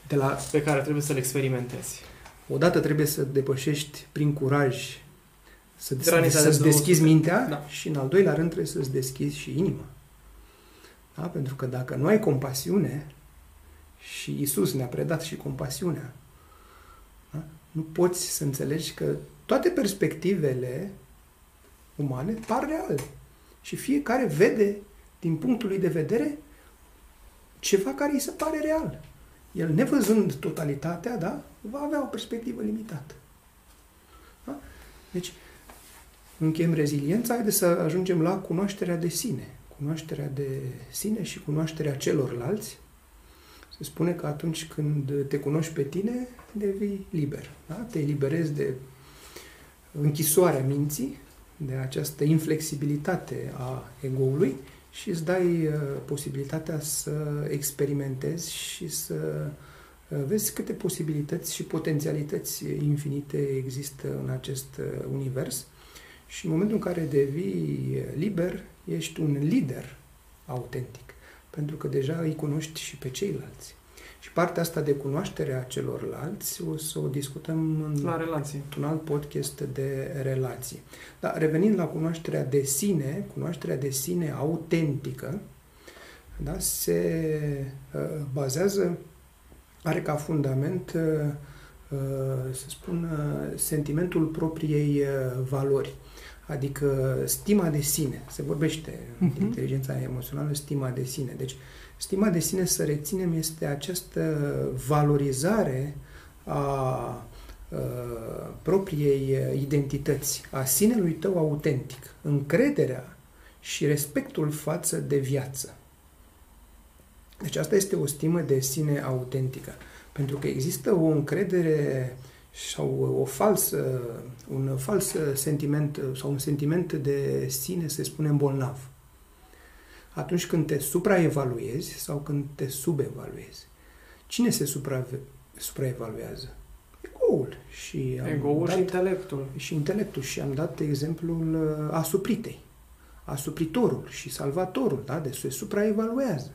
De la, pe care trebuie să-l experimentezi. odată trebuie să depășești prin curaj să, Granița să, de să-ți 200. deschizi mintea Da. și în al doilea rând trebuie să-ți deschizi și inima. Da? Pentru că dacă nu ai compasiune, și Isus ne-a predat și compasiunea, da? nu poți să înțelegi că toate perspectivele umane par reale. Și fiecare vede, din punctul lui de vedere, ceva care îi se pare real. El, nevăzând totalitatea, da, va avea o perspectivă limitată. Da? Deci, încheiem reziliența, haideți să ajungem la cunoașterea de sine. Cunoașterea de sine și cunoașterea celorlalți. Se spune că atunci când te cunoști pe tine, devii liber. Da? Te eliberezi de închisoarea minții, de această inflexibilitate a egoului și îți dai uh, posibilitatea să experimentezi și să uh, vezi câte posibilități și potențialități infinite există în acest uh, univers și în momentul în care devii liber, ești un lider autentic, pentru că deja îi cunoști și pe ceilalți. Și partea asta de cunoaștere a celorlalți o să o discutăm în La relație. un alt podcast de relații. Dar revenind la cunoașterea de sine, cunoașterea de sine autentică, da, se uh, bazează, are ca fundament, uh, uh, să spun, uh, sentimentul propriei uh, valori. Adică stima de sine. Se vorbește în Mhm. inteligența emoțională stima de sine. Deci, stima de sine, să reținem, este această valorizare a uh, propriei uh, identități, a sinelui tău autentic, încrederea și respectul față de viață. Deci asta este o stimă de sine autentică. Pentru că există o încredere sau o falsă, un fals sentiment sau un sentiment de sine, să spunem, bolnav. Atunci când te supraevaluezi sau când te subevaluezi. Cine se supra, supraevaluează? Egoul. Și am Egoul dat- și intelectul. și intelectul. Și am dat exemplul uh, asupritei. Asupritorul și salvatorul, da? Deci se supraevaluează.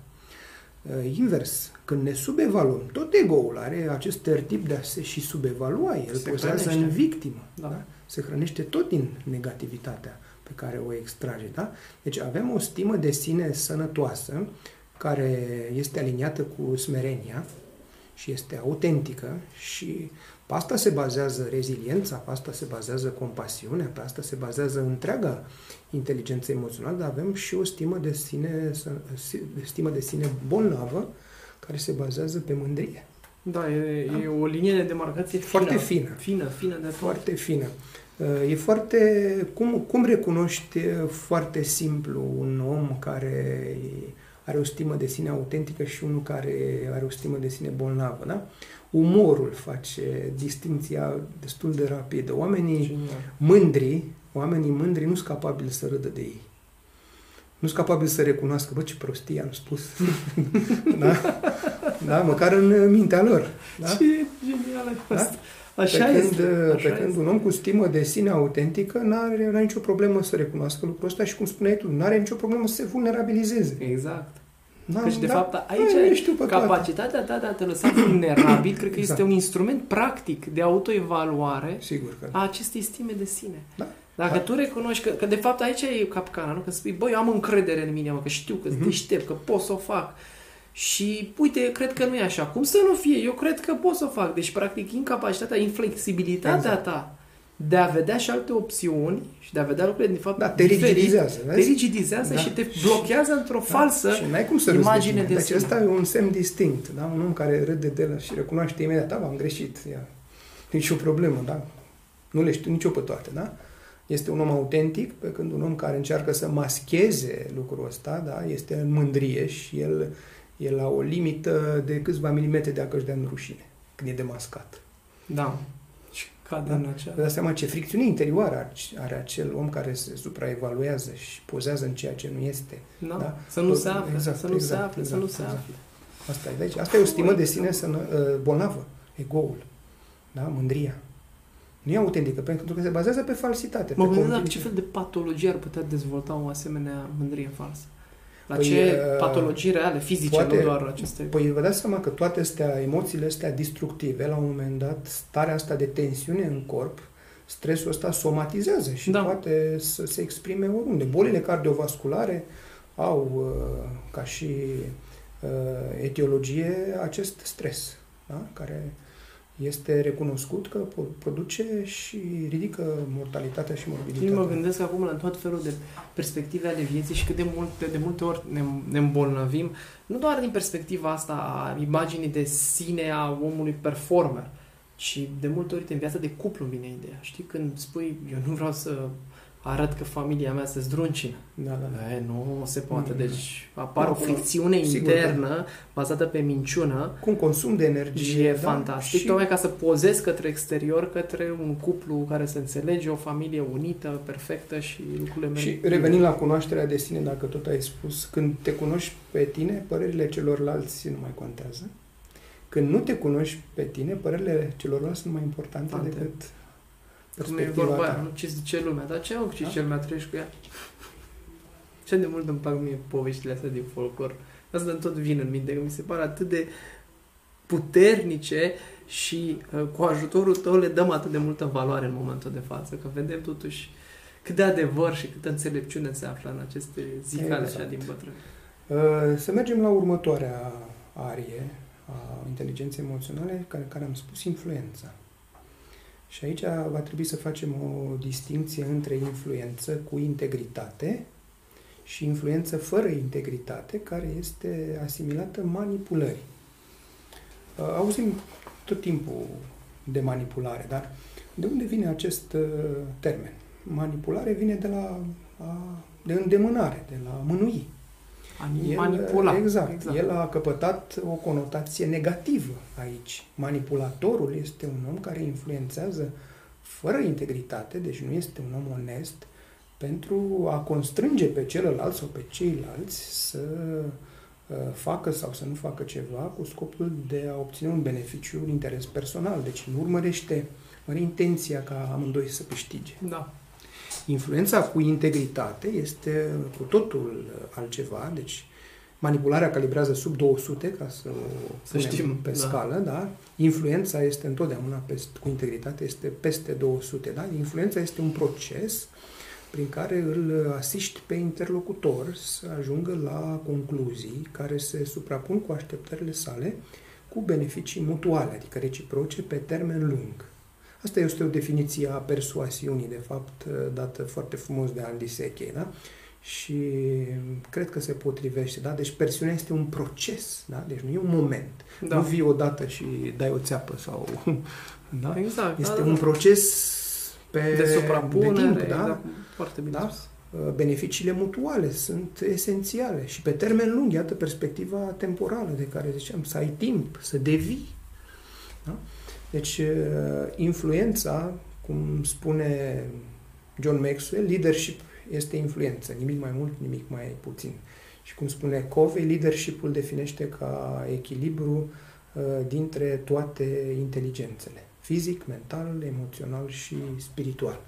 Uh, Invers, când ne subevaluăm, tot egoul are acest tip de a se și subevalua. El Se pozează hrănește. în victimă. Da. Da. Se hrănește tot din negativitatea pe care o extrage. Da? Deci avem o stimă de sine sănătoasă care este aliniată cu smerenia și este autentică și pe asta se bazează reziliența, pe asta se bazează compasiunea, pe asta se bazează întreaga inteligență emoțională, dar avem și o stimă de sine, stimă de sine bolnavă care se bazează pe mândrie. Da, e, Da. e o linie de demarcație fină. Foarte fină. Fină, fină de tot. Foarte fină. E foarte... Cum, cum recunoști foarte simplu un om care are o stimă de sine autentică și unul care are o stimă de sine bolnavă, da? Umorul face distinția destul de rapidă. Oamenii Genial. mândri, oamenii mândri nu sunt capabili să râdă de ei. Nu sunt capabili să recunoască, bă, ce prostie am spus. [laughs] da? da? Măcar în mintea lor. Da? Ce genial ai fost. Da? Așa pe este. când, așa pe când este. un om cu stimă de sine autentică n-are, n-are nicio problemă să recunoască lucrul ăsta și, cum spuneai tu, n-are nicio problemă să se vulnerabilizeze. Exact. N-am- Căci, de da, fapt, aici ai, e știu pe toate. capacitatea ta de a te lăsa vulnerabil, cred că Exact. este un instrument practic de autoevaluare Sigur că a acestei stime de sine. Da. Dacă Da. tu recunoști că, că, de fapt, aici e capcana, nu? Că spui, băi, eu am încredere în mine, mă, că știu că sunt Mhm. deștept, că pot să o fac. Și, uite, cred că nu e așa. Cum să nu fie? Eu cred că pot să o fac. Deci, practic, incapacitatea, inflexibilitatea Exact. ta de a vedea și alte opțiuni și de a vedea lucrurile, de fapt, Da, te diferit, rigidizează, te vezi? rigidizează Da. și te blochează într-o falsă Da? Și n-ai cum să râzi imagine de, de tine. Deci sine. ăsta e un semn distinct. Da? Un om care râde de el și recunoaște imediat, da, am greșit. Ia. Nici o problemă, da? Nu le știu nici eu pe toate, da? Este un om autentic, pe când un om care încearcă să mascheze lucrul ăsta, da? este în mândrie și el e la o limită de câțiva milimetri de a căși de în rușine, când e demascat. Da. Și cade în acea... Vă dați seama ce fricțiune interioară are- are acel om care se supraevaluează și pozează în ceea ce nu este. Da. Da. Să nu se afle, Exact, să nu se exact, afle, să exact, nu se exact. afle. Asta e, deci, asta e o stimă de sine sănă, uh, bolnavă, egoul, da? mândria. Nu e autentică, pentru că se bazează pe falsitate. Mă pe gândesc la convingere. ce fel de patologie ar putea dezvolta o asemenea mândrie falsă. La Păi, ce uh, patologii reale, fizice, poate- nu doar aceste... Păi vă dați seama că toate astea, emoțiile astea destructive, la un moment dat, starea asta de tensiune în corp, stresul ăsta somatizează și Da. poate să se exprime oriunde. Bolile cardiovasculare au uh, ca și uh, etiologie acest stres, da? care este recunoscut că po- produce și ridică mortalitatea și Eu morbiditatea. mă gândesc acum la tot felul de perspective ale vieții și cât de multe, de multe ori ne, ne îmbolnăvim, nu doar din perspectiva asta a imaginii de sine a omului performer, ci de multe ori în viața de cuplu îmi vine ideea. Știi, când spui, eu nu vreau să arăt că familia mea se zdruncină. Da, da, da. E, nu se poate. Mm. Deci apare Da, o fricțiune sigur, internă bazată pe minciună Cu un consum de și energie. e da? fantastic, Și tocmai ca să pozezi către exterior, către un cuplu care se înțelege, o familie unită, perfectă și lucrurile merg Și bine. revenind la cunoașterea de sine, dacă tot ai spus, când te cunoști pe tine, părerile celorlalți nu mai contează. Când nu te cunoști pe tine, părerile celorlalți sunt mai importante Importante. decât Cum e perspectiva vorba aia, ta. nu ce zice lumea, dar ce au ce Da? zice lumea, trăiești cu ea? Ce de mult îmi plac mie poveștile astea din folclor. Asta tot vin în minte, că mi se pare atât de puternice și uh, cu ajutorul tău le dăm atât de multă valoare în momentul de față, că vedem totuși cât de adevăr și câtă înțelepciune se află în aceste zicale Exact. așa din bătrâni. Uh, Să mergem la următoarea arie a inteligenței emoționale, care, care am spus influența. Și aici va trebui să facem o distinție între influență cu integritate și influență fără integritate, care este asimilată manipulării. Uh, Auzim tot timpul de manipulare, dar de unde vine acest uh, termen? Manipulare vine de la a, de îndemânare, de la mânui. El, manipula. Exact, exact. El a căpătat o conotație negativă aici. Manipulatorul este un om care influențează fără integritate, deci nu este un om onest, pentru a constrânge pe celălalt sau pe ceilalți să uh, facă sau să nu facă ceva cu scopul de a obține un beneficiu, un interes personal. Deci nu urmărește, are intenția ca amândoi să câștige. Da. Influența cu integritate este cu totul altceva, deci manipularea calibrează sub 200, ca să o Să punem știm, pe da. scală, da? Influența este întotdeauna peste, cu integritate, este peste 200, da? Influența este un proces prin care îl asiști pe interlocutor să ajungă la concluzii care se suprapun cu așteptările sale cu beneficii mutuale, adică reciproce pe termen lung. Asta este o definiție a persoasiunii, de fapt, dată foarte frumos de Andy Seche, da? Și cred că se potrivește, da? Deci persiunea este un proces, da? Deci nu e un moment. Da. Nu vii odată și dai o țeapă sau... [laughs] Da? Exact. Este da, da, un da. proces pe de suprapunere, de timp, da? exact, foarte bine Da? spus. Beneficiile mutuale sunt esențiale și pe termen lung, iată perspectiva temporală de care ziceam, să ai timp, să devii. Da? Deci, influența, cum spune John Maxwell, leadership este influență, nimic mai mult, nimic mai puțin. Și cum spune Covey, leadership-ul definește ca echilibru uh, dintre toate inteligențele, fizic, mental, emoțional și spiritual.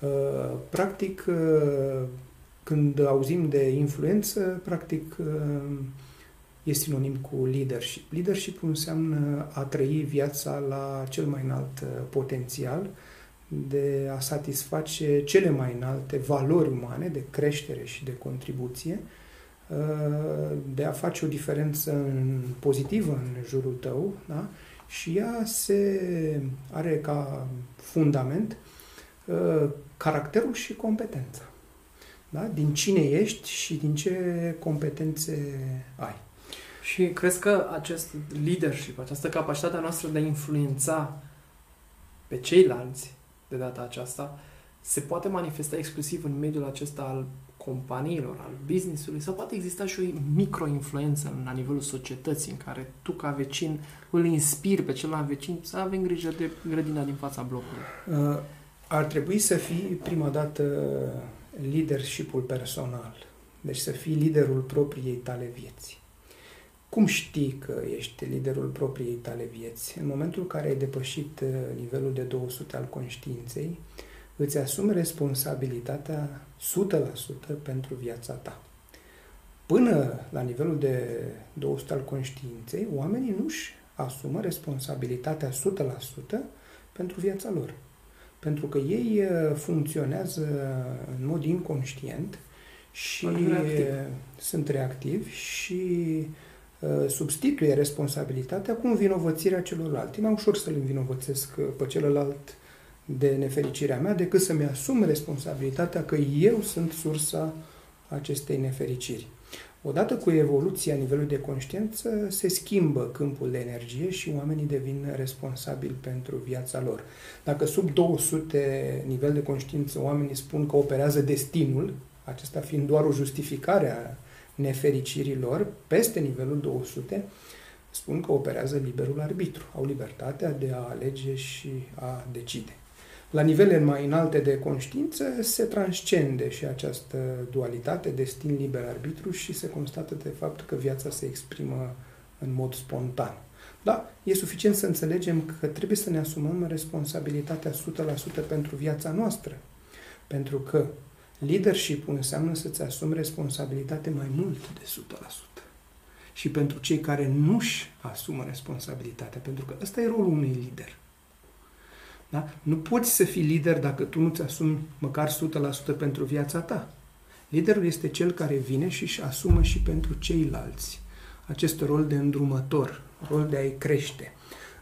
Uh, practic, uh, când auzim de influență, practic e sinonim cu leadership. Leadership înseamnă a trăi viața la cel mai înalt potențial, de a satisface cele mai înalte valori umane de creștere și de contribuție, de a face o diferență în, pozitivă în jurul tău, da? și ea se are ca fundament caracterul și competența. Da? Din cine ești și din ce competențe ai. Și crezi că acest leadership, această capacitate a noastră de a influența pe ceilalți de data aceasta, se poate manifesta exclusiv în mediul acesta al companiilor, al business-ului, sau poate exista și o microinfluență la nivelul societății în care tu ca vecin îl inspiri pe celălalt vecin să avem grijă de grădina din fața blocului? Uh, ar trebui să fii prima dată leadership-ul personal. Deci să fii liderul propriei tale vieți. Cum știi că ești liderul propriei tale vieți? În momentul în care ai depășit uh, nivelul de 200 al conștiinței, îți asumi responsabilitatea 100% pentru viața ta. Până la nivelul de 200 al conștiinței, oamenii nu-și asumă responsabilitatea 100% pentru viața lor. Pentru că ei uh, funcționează în mod inconștient și reactiv. sunt reactivi și uh, substituie responsabilitatea cu învinovățirea celorlalți. E mai ușor să-l învinovățesc uh, pe celălalt de nefericirea mea decât să-mi asum responsabilitatea că eu sunt sursa acestei nefericiri. Odată cu evoluția nivelului de conștiință, se schimbă câmpul de energie și oamenii devin responsabili pentru viața lor. Dacă sub 200 nivel de conștiință oamenii spun că operează destinul, acesta fiind doar o justificare a nefericirii lor, peste nivelul 200, spun că operează liberul arbitru, au libertatea de a alege și a decide. La nivele mai înalte de conștiință se transcende și această dualitate, destin, liber, arbitru și se constată de fapt că viața se exprimă în mod spontan. Da, e suficient să înțelegem că trebuie să ne asumăm responsabilitatea 100% pentru viața noastră. Pentru că leadership înseamnă să-ți asumi responsabilitate mai mult de 100%. Și pentru cei care nu-și asumă responsabilitatea, pentru că ăsta e rolul unui lider. Da? Nu poți să fii lider dacă tu nu-ți asumi măcar 100% pentru viața ta. Liderul este cel care vine și își asumă și pentru ceilalți acest rol de îndrumător, rol de a-i crește,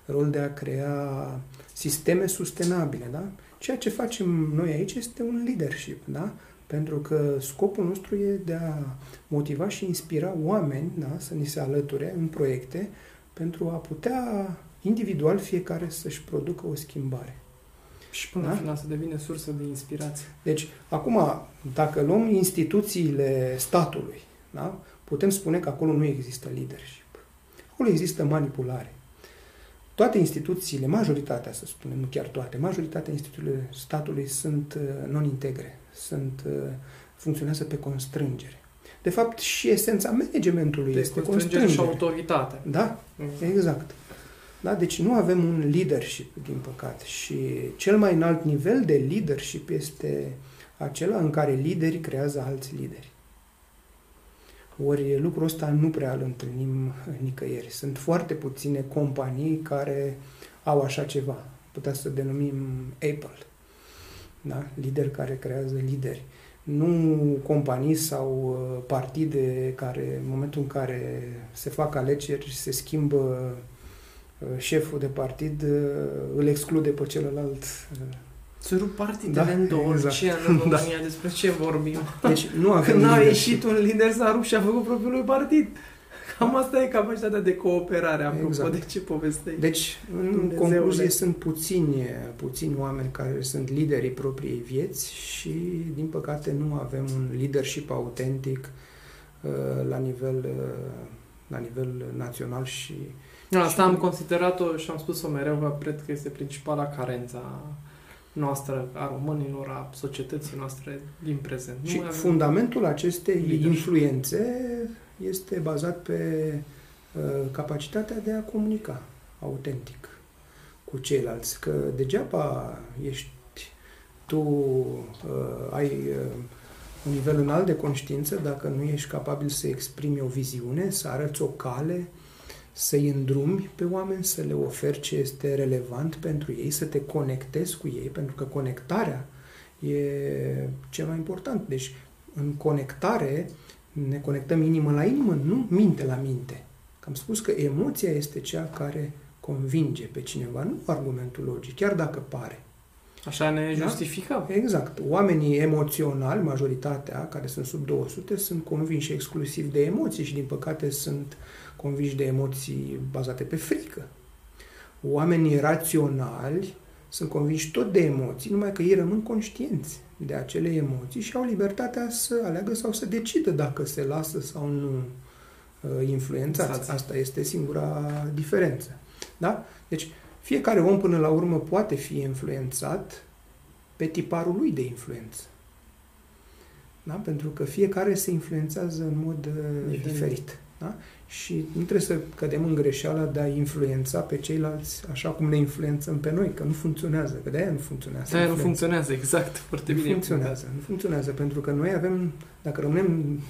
rol de a crea sisteme sustenabile. Da? Ceea ce facem noi aici este un leadership, da? Pentru că scopul nostru e de a motiva și inspira oameni da? să ni se alăture în proiecte pentru a putea individual fiecare să-și producă o schimbare. Și până da? la final să devine sursă de inspirație. Deci, acum, dacă luăm instituțiile statului, da? putem spune că acolo nu există leadership. Acolo există manipulare. Toate instituțiile, majoritatea, să spunem, nu chiar toate, majoritatea instituțiilor statului sunt uh, non-integre, sunt, uh, funcționează pe constrângere. De fapt, și esența managementului de este constrângere. și autoritate. Da, mm. exact. Da? Deci nu avem un leadership, din păcate. Și cel mai înalt nivel de leadership este acela în care liderii creează alți lideri. Ori lucrul ăsta nu prea îl întâlnim nicăieri. Sunt foarte puține companii care au așa ceva. Putea să denumim Apple. Da? Lideri care creează lideri. Nu companii sau uh, partide care, în momentul în care se fac alegeri, se schimbă Uh, șeful de partid uh, îl exclude pe celălalt. Uh, Se rup partidele da, în două, exact. ce în [laughs] România, da. despre ce vorbim? Deci nu avem Când a ieșit un lider, s-a rupt și a făcut propriul lui partid. Cam asta e capacitatea de cooperare, apropo exact. de ce povesteai. Deci, în Dumnezeule. concluzie, sunt puțini, puțini oameni care sunt liderii propriei vieți și, din păcate, nu avem un leadership autentic la nivel, la nivel național și Asta am considerat-o și am spus-o mereu că cred că este principala carență noastră, a românilor, a societății noastre din prezent. Și nu fundamentul acestei leadership. influențe este bazat pe uh, capacitatea de a comunica autentic cu ceilalți. Că degeaba ești tu, uh, ai uh, un nivel înalt de conștiință dacă nu ești capabil să exprimi o viziune, să arăți o cale, să-i îndrumi pe oameni, să le oferi ce este relevant pentru ei, să te conectezi cu ei, pentru că conectarea e cel mai important. Deci, în conectare, ne conectăm inimă la inimă, nu minte la minte. Am spus că emoția este cea care convinge pe cineva, nu argumentul logic, chiar dacă pare. Așa ne da? justificăm. Exact. Oamenii emoționali, majoritatea, care sunt sub 200, sunt convinși exclusiv de emoții și, din păcate, sunt convinși de emoții bazate pe frică. Oamenii raționali sunt convinși tot de emoții, numai că ei rămân conștienți de acele emoții și au libertatea să aleagă sau să decidă dacă se lasă sau nu uh, influențați. Asta este singura diferență. Da? Deci, fiecare om până la urmă poate fi influențat pe tiparul lui de influență. Da? Pentru că fiecare se influențează în mod uh, diferit. Da? Și nu trebuie să cădem în greșeala de a influența pe ceilalți așa cum ne influențăm pe noi, că nu funcționează, că de-aia nu funcționează. De-aia nu funcționează, exact, foarte nu bine. funcționează, nu funcționează, pentru că noi avem, dacă rămânem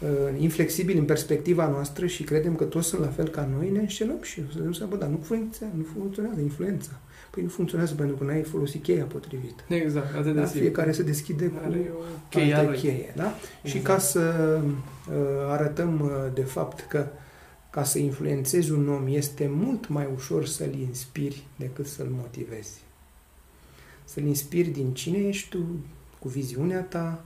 uh, inflexibili în perspectiva noastră și credem că toți sunt la fel ca noi, ne înșelăm și să vedem să bă, dar nu funcționează, nu funcționează influența. Păi nu funcționează pentru că n-ai folosit cheia potrivită. Exact, atât de da? simplu. Fiecare se deschide cu Are o cheie a altă lui. cheie. Da? Și Exact. ca să uh, arătăm uh, de fapt că ca să influențezi un om este mult mai ușor să-l inspiri decât să-l motivezi. Să-l inspiri din cine ești tu, cu viziunea ta,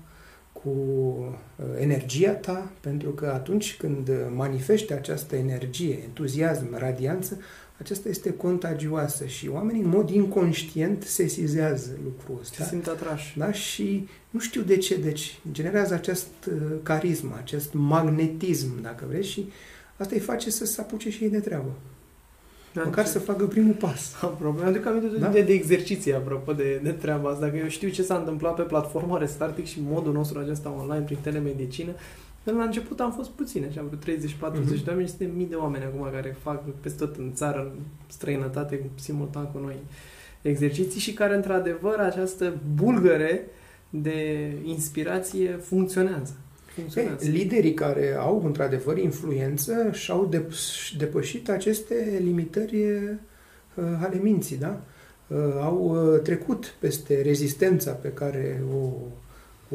cu uh, energia ta, pentru că atunci când manifeste această energie, entuziasm, radianță, aceasta este contagioasă și oamenii în mod inconștient sesizează lucrul Se ăsta. simt atrași. Da? Și nu știu de ce, deci generează acest uh, carism, acest magnetism, dacă vreți, și asta îi face să se apuce și ei de treabă. Da, Măcar ce- să facă primul pas. [laughs] Apropo, mi-aduc aminte de, Da? de, de exerciții, apropo de, de treaba asta, că eu știu ce s-a întâmplat pe platforma Restartic și modul nostru acesta online prin telemedicină. Când la început am fost puține, așa, vreo 30-40 Mhm. de oameni și suntem mii de oameni acum care fac peste tot în țară, în străinătate, simultan cu noi exerciții și care, într-adevăr, această bulgăre de inspirație funcționează. Funcționează. Ei, liderii care au într-adevăr influență și-au dep- depășit aceste limitări uh, ale minții, da? Uh, au uh, trecut peste rezistența pe care o,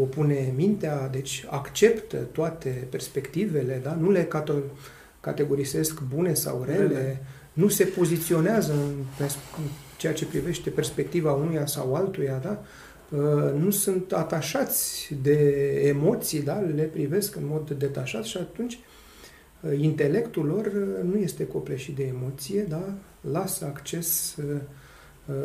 o pune mintea, deci acceptă toate perspectivele, da? Nu le cato- categorisesc bune sau rele, Rele. nu se poziționează în, pers- în ceea ce privește perspectiva unuia sau altuia, da? Uh, nu sunt atașați de emoții, da? le privesc în mod detașat și atunci uh, intelectul lor uh, nu este copleșit de emoție, da? lasă acces uh, uh,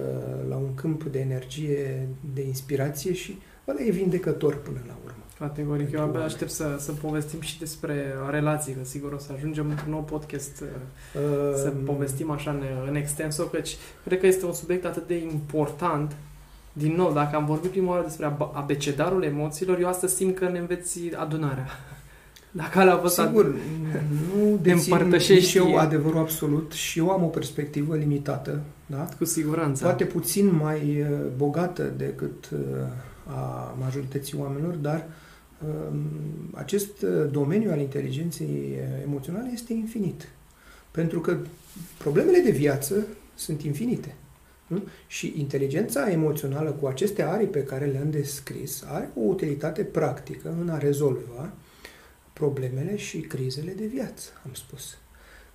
la un câmp de energie, de inspirație și ăla e vindecător până la urmă. Categoric. Eu Pentru abia oameni. aștept să, să povestim și despre relații, că sigur o să ajungem într-un nou podcast uh, să Uh, povestim așa în, în extenso, căci cred că este un subiect atât de important. Din nou, dacă am vorbit prima oară despre ab- abecedarul emoțiilor, eu astăzi simt că ne înveți adunarea. [laughs] Dacă alea a fost Sigur, nu [laughs] dețin împărtășești nici eu e- adevărul absolut și eu am o perspectivă limitată, da? cu siguranță. poate puțin mai uh, bogată decât uh, a majorității oamenilor, dar um, acest uh, domeniu al inteligenței uh, emoționale este infinit. Pentru că problemele de viață sunt infinite. Nu? Și inteligența emoțională cu aceste arii pe care le-am descris are o utilitate practică în a rezolva problemele și crizele de viață, am spus.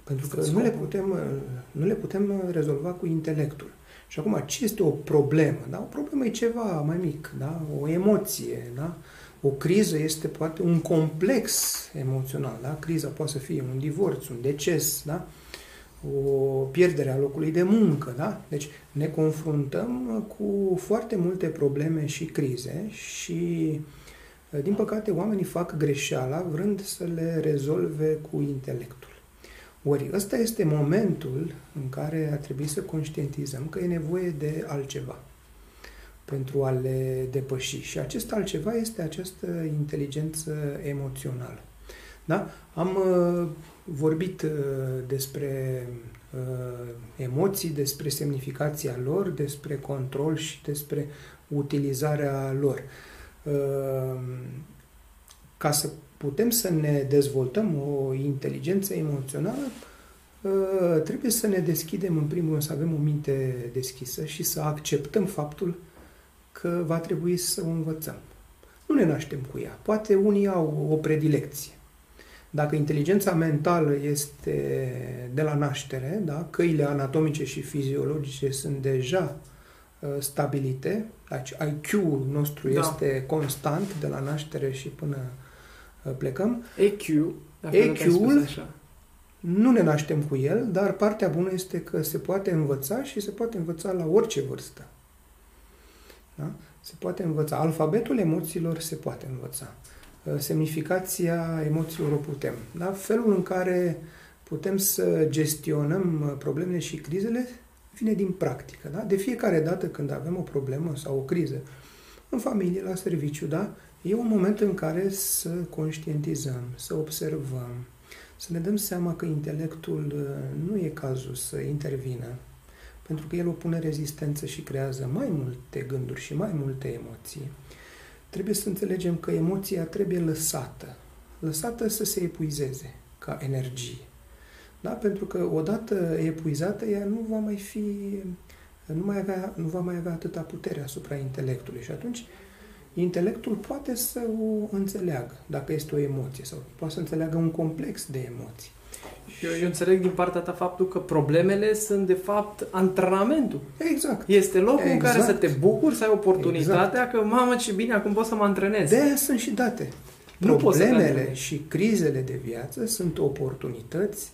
Pentru că Este nu le, scopul. putem, uh, nu le putem uh, rezolva cu intelectul. Și acum, ce este o problemă? Da? O problemă e ceva mai mic, da? o emoție, da? O criză este poate un complex emoțional, da? Criza poate să fie un divorț, un deces, da? O pierdere a locului de muncă, da? Deci ne confruntăm cu foarte multe probleme și crize și din păcate oamenii fac greșeala vrând să le rezolve cu intelectul. Ori ăsta este momentul în care ar trebui să conștientizăm că e nevoie de altceva pentru a le depăși. Și acest altceva este această inteligență emoțională. Da? Am uh, vorbit uh, despre uh, emoții, despre semnificația lor, despre control și despre utilizarea lor. Uh, ca să putem să ne dezvoltăm o inteligență emoțională, uh, trebuie să ne deschidem, în primul rând, să avem o minte deschisă și să acceptăm faptul că va trebui să o învățăm. Nu ne naștem cu ea. Poate unii au o predilecție. Dacă inteligența mentală este de la naștere, da, căile anatomice și fiziologice sunt deja uh, stabilite, deci IQ-ul nostru Da. este constant de la naștere și până uh, plecăm, EQ, dacă nu te-ai EQ-ul spus așa. nu ne naștem cu el, dar partea bună este că se poate învăța și se poate învăța la orice vârstă. Da? Se poate învăța. Alfabetul emoțiilor se poate învăța. Uh, semnificația emoțiilor o putem. Da? Felul în care putem să gestionăm uh, problemele și crizele vine din practică. Da? De fiecare dată când avem o problemă sau o criză, în familie, la serviciu, da? e un moment în care să conștientizăm, să observăm, să ne dăm seama că intelectul uh, nu e cazul să intervină, pentru că el opune rezistență și creează mai multe gânduri și mai multe emoții. Trebuie să înțelegem că emoția trebuie lăsată, lăsată să se epuizeze ca energie. Da? Pentru că odată epuizată, ea nu va mai fi, nu, mai avea, nu va mai avea atâta putere asupra intelectului și atunci intelectul poate să o înțeleagă, dacă este o emoție, sau poate să înțeleagă un complex de emoții. Eu, eu înțeleg din partea ta faptul că problemele sunt de fapt antrenamentul. Exact. Este locul exact. în care să te bucuri, să ai oportunitatea exact. că, mamă, ce bine, acum pot să mă antrenez. De sunt și date. Nu Problemele și crizele de viață sunt oportunități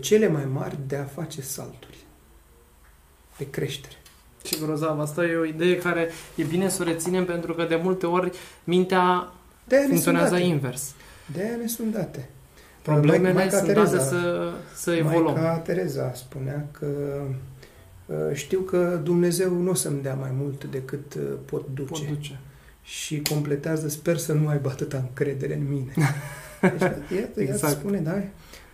cele mai mari de a face salturi, de creștere. Ce grozav, asta e o idee care e bine să o reținem pentru că de multe ori mintea de funcționează invers. De aia ne sunt date. Problemele Maica sunt Tereza, date să, să evoluăm. Maica Tereza spunea că uh, știu că Dumnezeu nu o să-mi dea mai mult decât uh, pot duce. Pot duce. Și completează, sper să nu aibă atâta încredere în mine. [laughs] Deci, iată, exact. iată spune, da?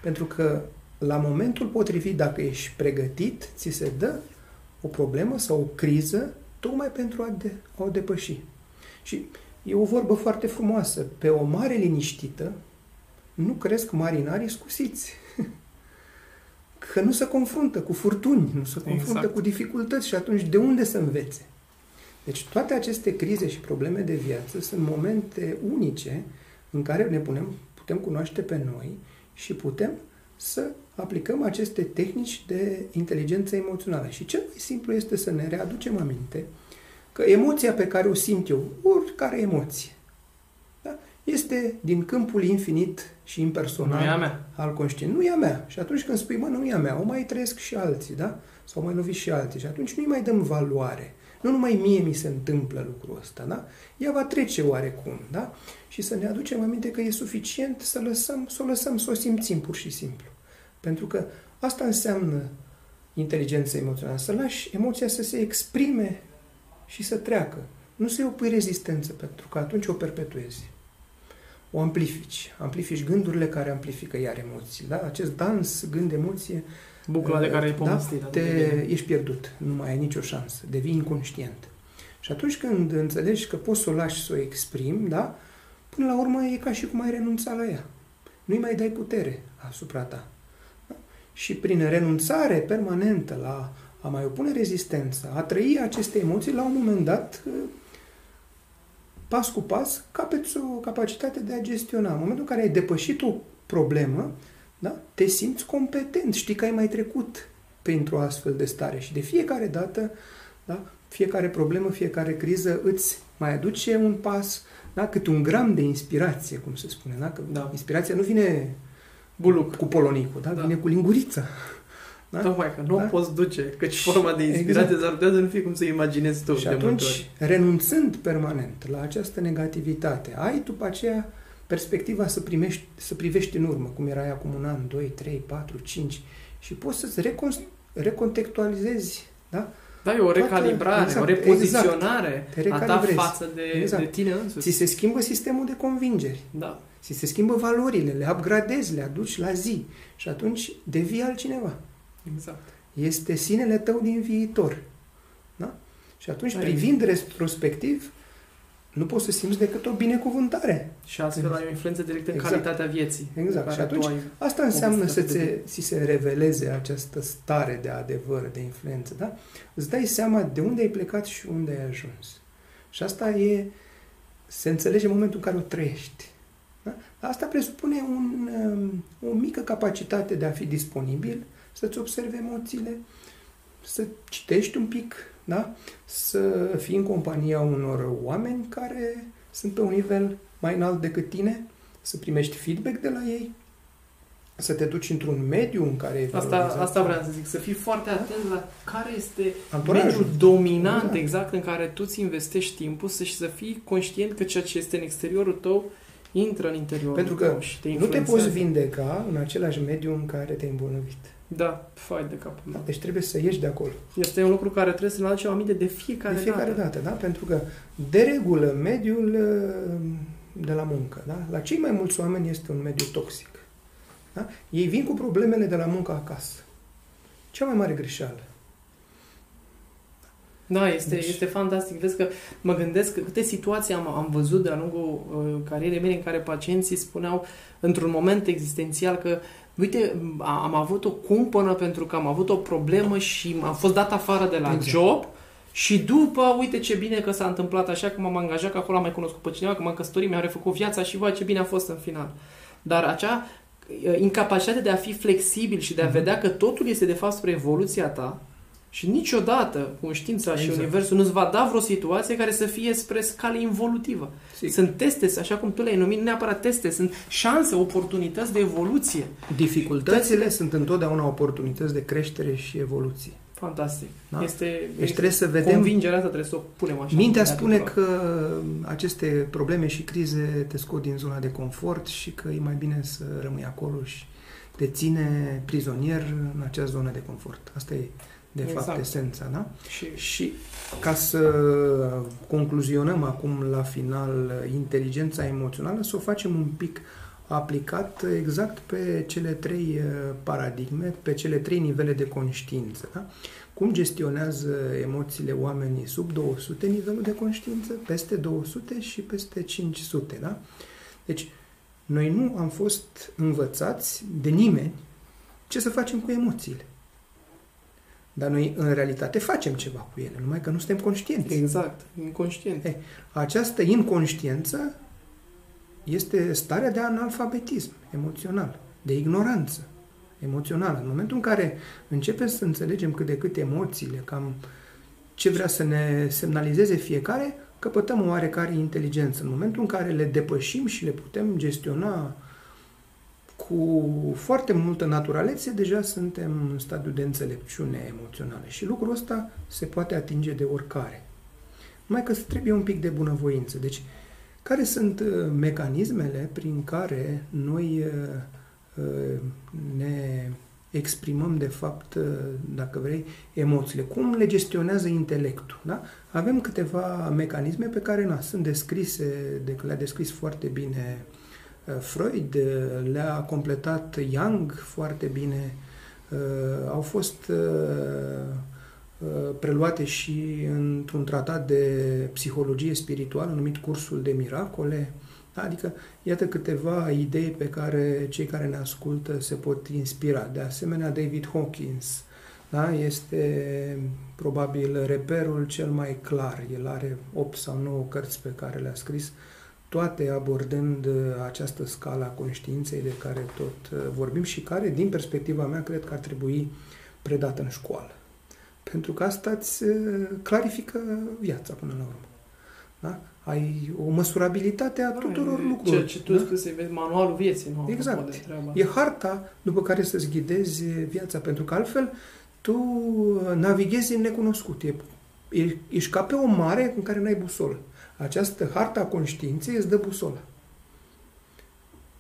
Pentru că la momentul potrivit, dacă ești pregătit, ți se dă o problemă sau o criză tocmai pentru a, de, a o depăși. Și e o vorbă foarte frumoasă. Pe o mare liniștită nu cresc marinarii scusiți. Că nu se confruntă cu furtuni, nu se confruntă exact. cu dificultăți și atunci de unde să învețe? Deci toate aceste crize și probleme de viață sunt momente unice în care ne punem, putem cunoaște pe noi și putem să aplicăm aceste tehnici de inteligență emoțională. Și cel mai simplu este să ne readucem aminte că emoția pe care o simt eu, oricare emoție, da, este din câmpul infinit și impersonal nu mea. al conștiinței. Nu e a mea. Și atunci când spui, mă, nu e a mea, o mai trăiesc și alții, da? Sau mai lovi și alții. Și atunci nu-i mai dăm valoare. Nu numai mie mi se întâmplă lucrul ăsta, da? Ea va trece oarecum, da? Și să ne aducem aminte că e suficient să lăsăm, să o lăsăm, să o simțim pur și simplu. Pentru că asta înseamnă inteligență emoțională. Să lași emoția să se exprime și să treacă. Nu să-i opui rezistență, pentru că atunci o perpetuezi. O amplifici. Amplifici gândurile care amplifică iar emoții. Da? Acest dans, gând-emoție, Bucla de care ai da? povestit. Da? Te, ești pierdut. Nu mai ai nicio șansă. Devii inconștient. Și atunci când înțelegi că poți să o lași să o exprimi, da? până la urmă e ca și cum ai renunțat la ea. Nu-i mai dai putere asupra ta și prin renunțare permanentă la a mai opune rezistență, a trăi aceste emoții, la un moment dat, pas cu pas, capeți o capacitate de a gestiona. În momentul în care ai depășit o problemă, da, te simți competent, știi că ai mai trecut printr-o astfel de stare și de fiecare dată, da, fiecare problemă, fiecare criză îți mai aduce un pas, da, câte un gram de inspirație, cum se spune. Da? Că da. Inspirația nu vine Buluc. Cu polonicul, da? da? Vine cu lingurița. Da? Tocmai că nu da? poți duce, căci forma de inspirație exact. s-ar putea să nu fie cum să imaginezi tu. Și de atunci, renunțând permanent la această negativitate, ai după aceea perspectiva să, primești, să privești în urmă, cum era acum un an, 2, 3, 4, 5 și poți să-ți recon- recontextualizezi da? Da, e o recalibrare, exact, o repoziționare exact, a ta față de, exact. de tine însuți. Ți se schimbă sistemul de convingeri. Da. Ți se schimbă valorile, le upgradezi, le aduci la zi și atunci devii altcineva. Exact. Este sinele tău din viitor. Da? Și atunci, Ai privind retrospectiv, nu poți să simți decât o binecuvântare. Și astfel exact. ai o influență directă în exact. calitatea vieții. Exact. Și atunci asta înseamnă să ți se reveleze această stare de adevăr, de influență. Da? Îți dai seama de unde ai plecat și unde ai ajuns. Și asta e, se înțelege în momentul în care o trăiești. Da? Asta presupune un, um, o mică capacitate de a fi disponibil, să-ți observi emoțiile, să citești un pic, da? să fii în compania unor oameni care sunt pe un nivel mai înalt decât tine, să primești feedback de la ei să te duci într-un mediu în care e Asta, asta vreau să zic, să fii foarte atent la care este Anturajul. mediul dominant Da. exact în care tu ți investești timpul să, și să fii conștient că ceea ce este în exteriorul tău intră în interiorul Pentru că tău și te Nu te influențează. poți vindeca în același mediu în care te-ai îmbolnăvit. Da, fai de capul meu. Deci trebuie să ieși de acolo. Este un lucru care trebuie să ne aducem aminte de fiecare, De fiecare dată. dată, da? Pentru că deregulă mediul uh, de la muncă, da? La cei mai mulți oameni este un mediu toxic. Da? Ei vin cu problemele de la muncă acasă. Cea mai mare greșeală. Da, este, Deci- este fantastic. Vezi că mă gândesc că câte situații am, am văzut de-a lungul uh, carierei mele în care pacienții spuneau într-un moment existențial că uite, a- am avut o cumpănă pentru că am avut o problemă și am fost dat afară de la Exact. job și după, uite ce bine că s-a întâmplat așa, că m-am angajat, că acolo am mai cunoscut pe cineva, că m-am căsătorit, mi-a refăcut viața și vai ce bine a fost în final. Dar acea uh, incapacitate de a fi flexibil și de a Mhm. vedea că totul este de fapt spre evoluția ta și niciodată conștiința și Exact. Universul nu-ți va da vreo situație care să fie spre scală involutivă. Sigur. Sunt teste, așa cum tu le-ai numit, nu neapărat teste, sunt șanse, oportunități de evoluție. Dificultățile sunt întotdeauna oportunități de creștere și evoluție. Fantastic. Da? Este, Deci este trebuie să vedem... convingerea asta, trebuie să o punem așa. Mintea în spune tuturor. că aceste probleme și crize te scot din zona de confort și că e mai bine să rămâi acolo și te ține prizonier în acea zonă de confort. Asta e, de Exact. fapt, esența, da? Și Și ca să concluzionăm acum la final inteligența emoțională, să o facem un pic aplicat exact pe cele trei uh, paradigme, pe cele trei nivele de conștiință. Da? Cum gestionează emoțiile oamenii sub 200 nivelul de conștiință, peste 200 și peste 500. Da? Deci, noi nu am fost învățați de nimeni ce să facem cu emoțiile. Dar noi, în realitate, facem ceva cu ele, numai că nu suntem conștienți. exact, inconștient. Ei. Această inconștiență este starea de analfabetism emoțional, de ignoranță emoțională. În momentul în care începem să înțelegem cât de cât emoțiile, cam ce vrea să ne semnalizeze fiecare, căpătăm o oarecare inteligență. În momentul în care le depășim și le putem gestiona cu foarte multă naturalețe, deja suntem în stadiul de înțelepciune emoțională. Și lucrul ăsta se poate atinge de oricare. Numai că trebuie un pic de bunăvoință. Deci, care sunt uh, mecanismele prin care noi uh, uh, ne exprimăm, de fapt, uh, dacă vrei, emoțiile? Cum le gestionează intelectul? Da? Avem câteva mecanisme pe care na, sunt descrise, de, le-a descris foarte bine uh, Freud, uh, le-a completat Young foarte bine, uh, au fost uh, uh, preluate și într-un tratat de psihologie spirituală numit Cursul de Miracole. Adică, iată câteva idei pe care cei care ne ascultă se pot inspira. De asemenea, David Hawkins da? este probabil reperul cel mai clar. El are 8 sau 9 cărți pe care le-a scris, toate abordând uh, această scală a conștiinței de care tot uh, vorbim și care, din perspectiva mea, cred că ar trebui predată în școală. Pentru că asta îți uh, clarifică viața până la urmă. Da? Ai o măsurabilitate a tuturor Da, lucrurilor. Ceea ce tu da? scris, să vezi manualul vieții, nu? Exact. apropo de treaba E asta. harta după care să-ți ghidezi viața, pentru că altfel tu navighezi în necunoscut. E, e, ești ca pe o mare în care n-ai busolă. Această harta a conștiinței îți dă busola.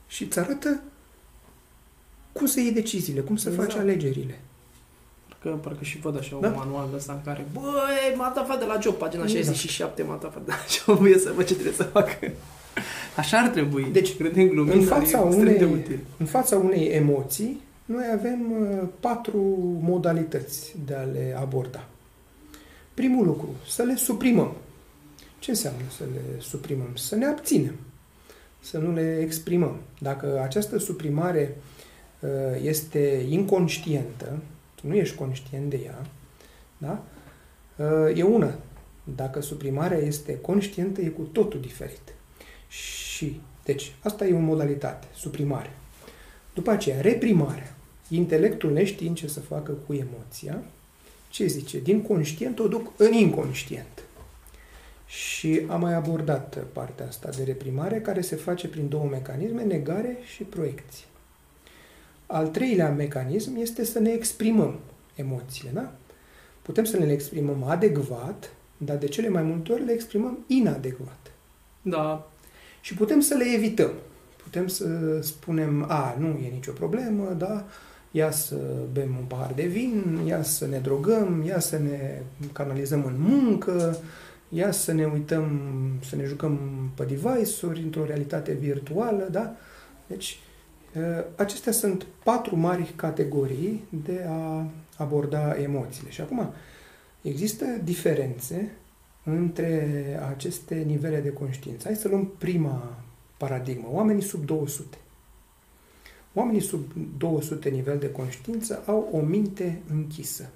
Și îți arată cum să iei deciziile, cum să Exact. faci alegerile. Parcă, parcă și văd așa Da? un manual de ăsta în care Băi, m-a tafat de la job, pagina Exact. 67 m-a tafat de la job, [laughs] e să văd ce trebuie să fac. Așa ar trebui. Deci, credem glumind, în dar fața e extrem de unei- util. În fața unei emoții, noi avem uh, patru modalități de a le aborda. Primul lucru, să le suprimăm. Ce înseamnă să le suprimăm? Să ne abținem, să nu le exprimăm. Dacă această suprimare uh, este inconștientă, tu nu ești conștient de ea, da? Uh, e una. Dacă suprimarea este conștientă, e cu totul diferit. Și, deci, asta e o modalitate, suprimare. După aceea, reprimarea. Intelectul neștiind ce să facă cu emoția, ce zice? Din conștient o duc în inconștient. Și am mai abordat partea asta de reprimare, care se face prin două mecanisme, negare și proiecție. Al treilea mecanism este să ne exprimăm emoțiile, da? Putem să ne le exprimăm adecvat, dar de cele mai multe ori le exprimăm inadecvat. Da. Și putem să le evităm. Putem să spunem, a, nu e nicio problemă, da, ia să bem un pahar de vin, ia să ne drogăm, ia să ne canalizăm în muncă, ia să ne uităm, să ne jucăm pe device-uri într-o realitate virtuală, da? Deci, acestea sunt patru mari categorii de a aborda emoțiile. Și acum, există diferențe între aceste nivele de conștiință. Hai să luăm prima paradigmă, oamenii sub 200. Oamenii sub 200 nivel de conștiință au o minte închisă.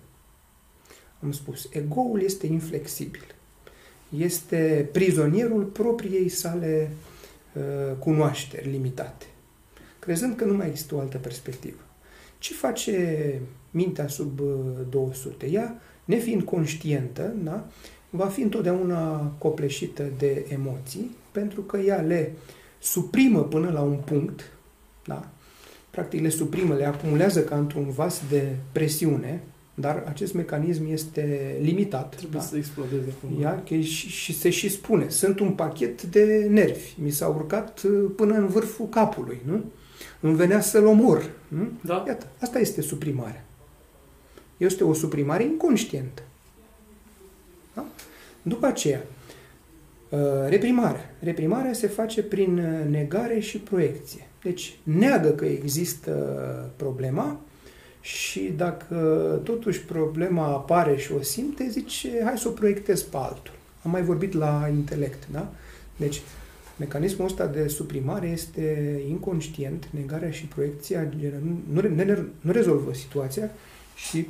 Am spus, egoul este inflexibil. Este prizonierul propriei sale uh, cunoașteri limitate, crezând că nu mai există o altă perspectivă. Ce face mintea sub 200? Uh, Ea, nefiind conștientă, da, va fi întotdeauna copleșită de emoții, pentru că ea le suprimă până la un punct, da? practic le suprimă, le acumulează ca într-un vas de presiune, dar acest mecanism este limitat. Trebuie da? să explodeze cumva. Ia, că și, și se și spune, sunt un pachet de nervi, mi s-a urcat uh, până în vârful capului, nu? Îmi venea să-l omor. Nu? Da. Iată, asta este suprimarea. Este o suprimare inconștientă. Da? După aceea, uh, reprimarea. Reprimarea se face prin uh, negare și proiecție. Deci, neagă că există problema și dacă totuși problema apare și o simte, zice, hai să o proiectez pe altul. Am mai vorbit la intelect, da? Deci, mecanismul ăsta de suprimare este inconștient, negarea și proiecția nu, nu, nu rezolvă situația și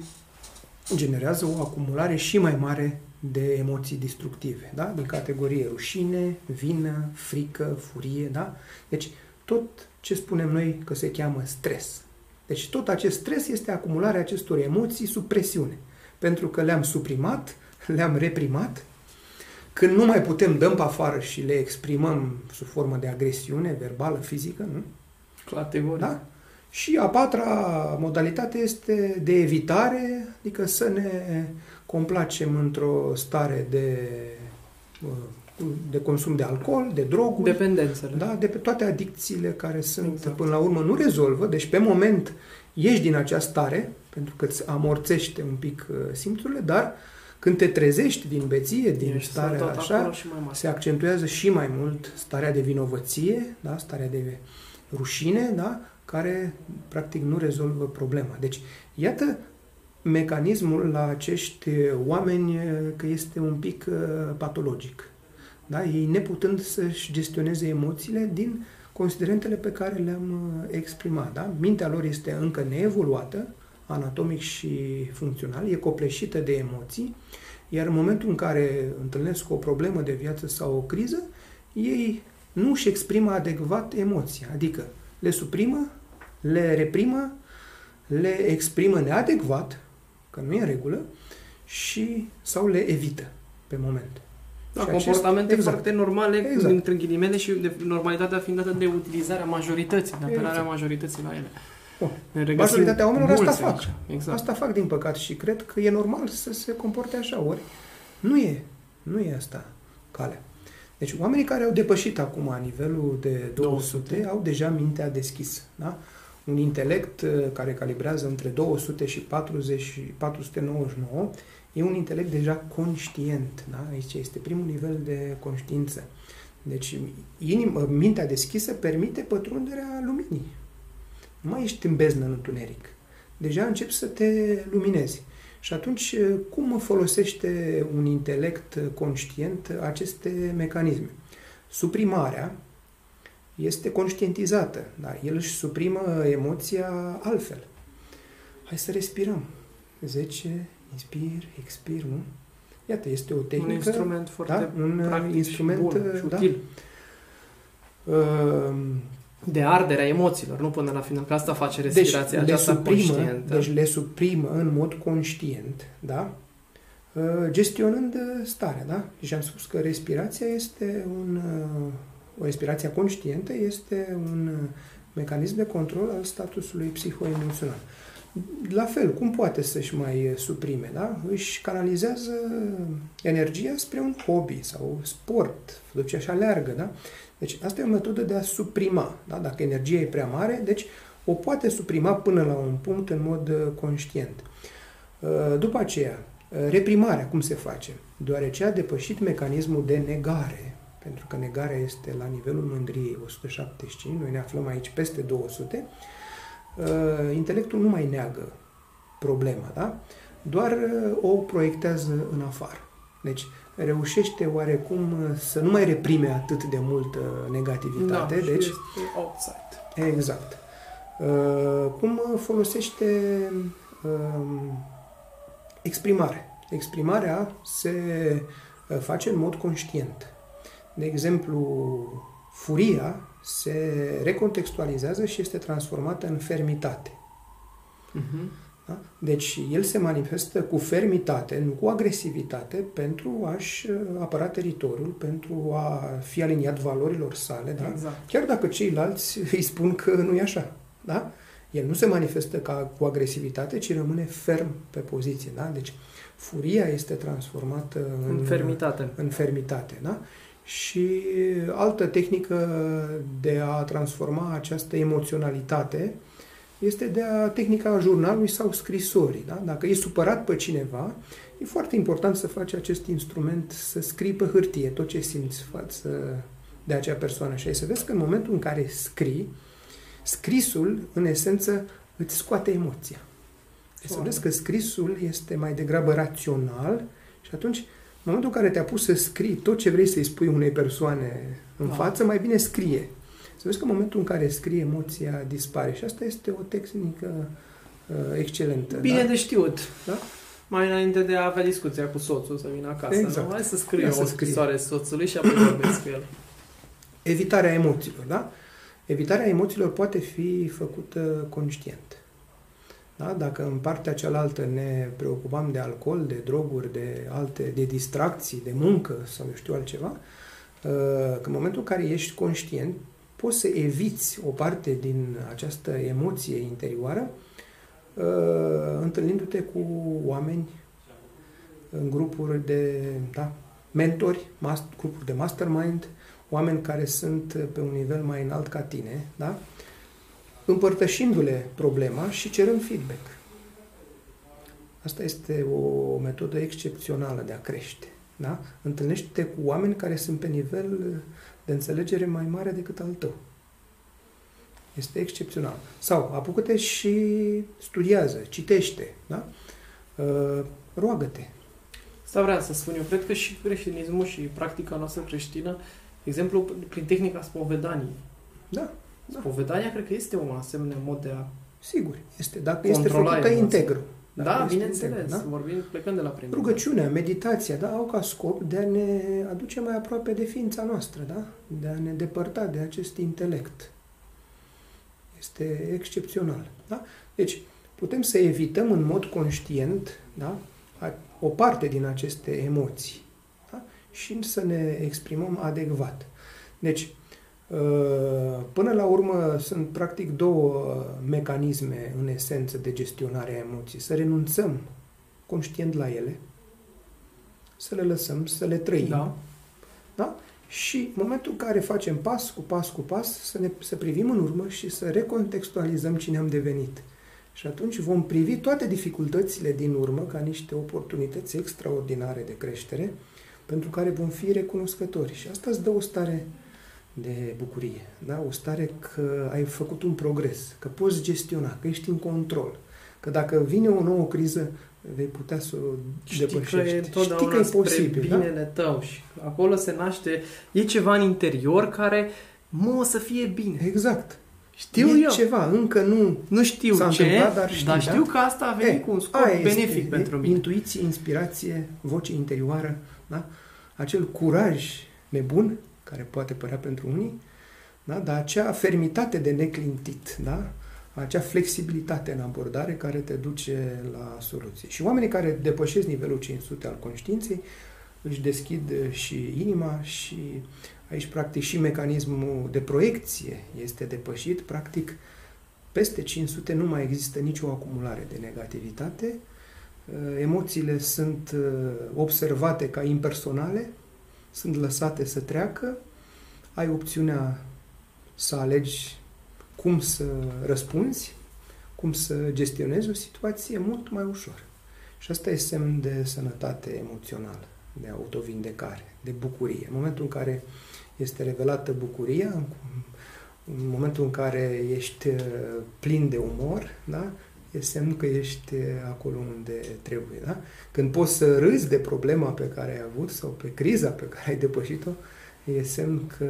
generează o acumulare și mai mare de emoții destructive, da? din categorie rușine, vină, frică, furie. Da? Deci tot ce spunem noi că se cheamă stres. Deci tot acest stres este acumularea acestor emoții sub presiune. Pentru că le-am suprimat, le-am reprimat. Când nu mai putem, dăm pe afară și le exprimăm sub formă de agresiune verbală, fizică, nu? Categorie. Da? Și a patra modalitate este de evitare, adică să ne complacem într-o stare de, uh, de consum de alcool, de droguri. Dependențele. Da, de pe toate adicțiile care sunt, exact. până la urmă, nu rezolvă. Deci, pe moment, ieși din acea stare, pentru că îți amorțește un pic uh, simțurile, dar când te trezești din beție, din Ești starea așa, se accentuează și mai mult starea de vinovăție, da, starea de rușine, da, care practic nu rezolvă problema. Deci, iată mecanismul la acești oameni că este un pic uh, patologic. Da? Ei neputând să-și gestioneze emoțiile din considerentele pe care le-am uh, exprimat. Da? Mintea lor este încă neevoluată, anatomic și funcțional, e copleșită de emoții, iar în momentul în care întâlnesc o problemă de viață sau o criză, ei nu își exprimă adecvat emoția, adică le suprimă, le reprimă, le exprimă neadecvat, că nu e în regulă, și sau le evită pe moment. Da, și comportamente acest, exact. foarte normale, exact. între ghilimele, și de normalitatea fiind dată de utilizarea majorității, de apelarea exact. majorității la ele. Bun. Majoritatea oamenilor asta fac. Exact. Asta fac, din păcat, și cred că e normal să se comporte așa. Ori nu e. Nu e asta calea. Deci oamenii care au depășit acum nivelul de 200, 200. au deja mintea deschisă. Da? Un intelect uh, care calibrează între 200 și 40 și 499 e un intelect deja conștient. Da? Aici este primul nivel de conștiință. Deci inima, mintea deschisă permite pătrunderea luminii. Nu mai ești în beznă în întuneric. Deja începi să te luminezi. Și atunci, cum folosește un intelect conștient aceste mecanisme? Suprimarea este conștientizată, dar el își suprimă emoția altfel. Hai să respirăm. 10, inspir, expir, nu? Iată, este o tehnică. Un instrument foarte da? un practic instrument, și bun, și da? util. Uh, de arderea emoțiilor, nu până la final, că asta face deci, respirația deci, aceasta le suprimă, conștientă. Deci le suprimă în mod conștient, da? Uh, gestionând starea, da? Și am spus că respirația este un... Uh, o respirație conștientă este un mecanism de control al statusului psihoemoțional. La fel, cum poate să-și mai suprime, da? Își canalizează energia spre un hobby sau sport, duce așa leargă, da? Deci asta e o metodă de a suprima, da? Dacă energia e prea mare, deci o poate suprima până la un punct în mod uh, conștient. Uh, după aceea, uh, reprimarea, cum se face? Deoarece a depășit mecanismul de negare, pentru că negarea este la nivelul mândriei 175, noi ne aflăm aici peste 200, intelectul nu mai neagă problema, da? doar o proiectează în afară. Deci reușește oarecum să nu mai reprime atât de mult negativitate. Da, deci, outside. Exact. Uh, cum folosește uh, exprimare. Exprimarea se uh, face în mod conștient. De exemplu, furia se recontextualizează și este transformată în fermitate. Uh-huh. Da? Deci el se manifestă cu fermitate, nu cu agresivitate, pentru a-și apăra teritoriul, pentru a fi aliniat valorilor sale, da? exact. chiar dacă ceilalți [laughs] îi spun că nu e așa. Da? El nu se manifestă ca cu agresivitate, ci rămâne ferm pe poziție. Da? Deci furia este transformată în, în fermitate. În fermitate da? Și altă tehnică de a transforma această emoționalitate este de a tehnica jurnalului sau scrisorii. Da? Dacă e supărat pe cineva, e foarte important să faci acest instrument, să scrii pe hârtie tot ce simți față de acea persoană. Și ai să vezi că în momentul în care scrii, Scrisul, în esență, îți scoate emoția. Deci să vezi că scrisul este mai degrabă rațional și atunci, în momentul în care te-a pus să scrii tot ce vrei să-i spui unei persoane în da. față, mai bine scrie. Să vezi că în momentul în care scrie, emoția dispare. Și asta este o tehnică uh, excelentă. Bine da? de știut. Da? Mai înainte de a avea discuția cu soțul, să vină acasă. Exact. Nu? Hai să scriu o scrisoare soțului și apoi vorbesc cu el. Evitarea emoțiilor, da? Evitarea emoțiilor poate fi făcută conștient. Da? Dacă în partea cealaltă ne preocupam de alcool, de droguri, de alte, de distracții, de muncă sau eu știu altceva, uh, că în momentul în care ești conștient, poți să eviți o parte din această emoție interioară uh, întâlnindu-te cu oameni în grupuri de da, mentori, grupuri de mastermind, oameni care sunt pe un nivel mai înalt ca tine, da? Împărtășindu-le problema și cerând feedback. Asta este o metodă excepțională de a crește. Da? Întâlnește-te cu oameni care sunt pe nivel de înțelegere mai mare decât al tău. Este excepțional. Sau apucă-te și studiază, citește. Da? Uh, roagă-te. Asta vreau să spun eu. Cred că și creștinismul și practica noastră creștină exemplu, prin tehnica spovedanii. Da. Da. Spovedania cred că este un asemenea mod de a Sigur, este. Dacă este făcută integru. Da, bineînțeles. Da? Vorbim plecând de la primul. Rugăciunea, meditația, da, au ca scop de a ne aduce mai aproape de ființa noastră, da? De a ne depărta de acest intelect. Este excepțional, da? Deci, putem să evităm în mod conștient, da? O parte din aceste emoții și să ne exprimăm adecvat. Deci, uh, până la urmă, sunt practic două mecanisme în esență de gestionare a emoției. Să renunțăm conștient la ele, să le lăsăm, să le trăim. Da. Da? Și în momentul în care facem pas cu pas cu pas, să, ne, să privim în urmă și să recontextualizăm cine am devenit. Și atunci vom privi toate dificultățile din urmă ca niște oportunități extraordinare de creștere, pentru care vom fi recunoscători. Și asta îți dă o stare de bucurie, da? o stare că ai făcut un progres, că poți gestiona, că ești în control, că dacă vine o nouă criză, vei putea să o Știi depășești. Că e Știi că e posibil. Da? binele da? tău și acolo se naște, e ceva în interior care mă o să fie bine. Exact. Știu e eu. ceva, încă nu Nu știu s-a ce, întâmplat, dar știu, dar știu da? că asta a venit e, cu un scop benefic este, pentru mine. Intuiție, inspirație, voce interioară, da? acel curaj nebun, care poate părea pentru unii, da? dar acea fermitate de neclintit, da? acea flexibilitate în abordare care te duce la soluție. Și oamenii care depășesc nivelul 500 al conștiinței își deschid și inima și Aici, practic, și mecanismul de proiecție este depășit. Practic, peste 500 nu mai există nicio acumulare de negativitate. Uh, emoțiile sunt uh, observate ca impersonale, sunt lăsate să treacă. Ai opțiunea să alegi cum să răspunzi, cum să gestionezi o situație mult mai ușor. Și asta e semn de sănătate emoțională, de autovindecare, de bucurie. În momentul în care este revelată bucuria, în momentul în care ești uh, plin de umor, da? E semn că ești uh, acolo unde trebuie. Da? Când poți să râzi de problema pe care ai avut sau pe criza pe care ai depășit-o, e semn că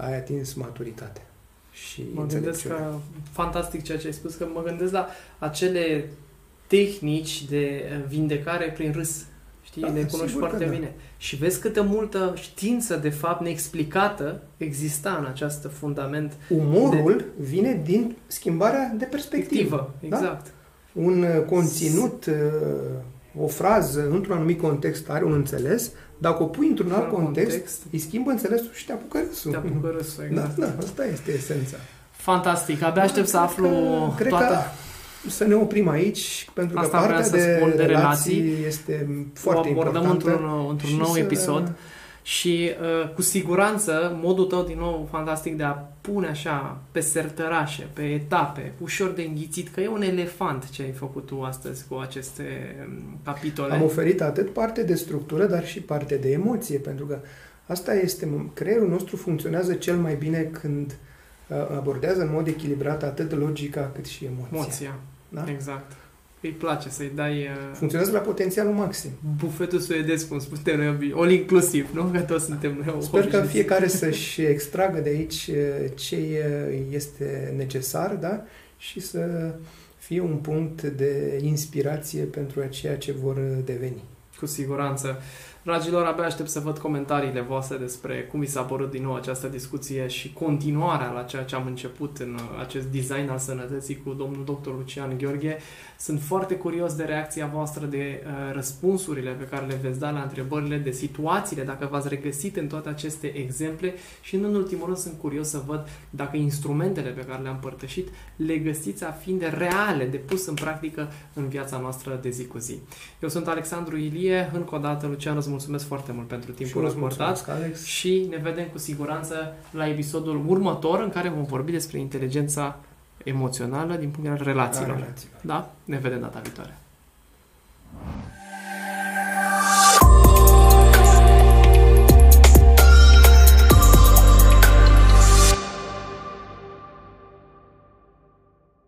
ai atins maturitatea. Și mă gândesc că fantastic ceea ce ai spus, că mă gândesc la acele tehnici de vindecare prin râs. Știi, da, le cunoști foarte da. bine. Și vezi câtă multă știință, de fapt, neexplicată exista în această fundament. Umorul de... vine din schimbarea de perspectivă. Da? Exact. Da? Un uh, conținut, uh, o frază, într-un anumit context are un înțeles, dacă o pui într-un alt context, context, îi schimbă înțelesul și te apucă râsul. Te apucă râsul, [laughs] exact. Da, da, asta este esența. Fantastic. Abia aștept să aflu cred toată... Că să ne oprim aici, pentru Asta că partea de, spun, de relații, relații este foarte o abordăm într-un, într-un nou să... episod și uh, cu siguranță modul tău din nou fantastic de a pune așa pe sertărașe, pe etape, ușor de înghițit, că e un elefant ce ai făcut tu astăzi cu aceste um, capitole. Am oferit atât parte de structură, dar și parte de emoție, pentru că asta este, creierul nostru funcționează cel mai bine când uh, abordează în mod echilibrat atât logica cât și emoția. Emoția. Da? Exact. Îi place să-i dai... Uh, Funcționează la potențialul maxim. Bufetul suedez, cum spunem noi, all inclusiv, nu? Că toți suntem noi Sper că fiecare să-și extragă de aici uh, ce este necesar, da? Și să fie un punct de inspirație pentru ceea ce vor deveni. Cu siguranță. Dragilor, abia aștept să văd comentariile voastre despre cum vi s-a părut din nou această discuție și continuarea la ceea ce am început în acest design al sănătății cu domnul dr. Lucian Gheorghe. Sunt foarte curios de reacția voastră, de uh, răspunsurile pe care le veți da la întrebările, de situațiile, dacă v-ați regăsit în toate aceste exemple și, în ultimul rând, sunt curios să văd dacă instrumentele pe care le-am împărtășit le găsiți a fiind reale, de pus în practică în viața noastră de zi cu zi. Eu sunt Alexandru Ilie, încă o dată, Lucian, îți mulțumesc foarte mult pentru timpul acordat și ne vedem cu siguranță la episodul următor în care vom vorbi despre inteligența emoțională din punct de vedere relațiilor. Da? Ne vedem data viitoare.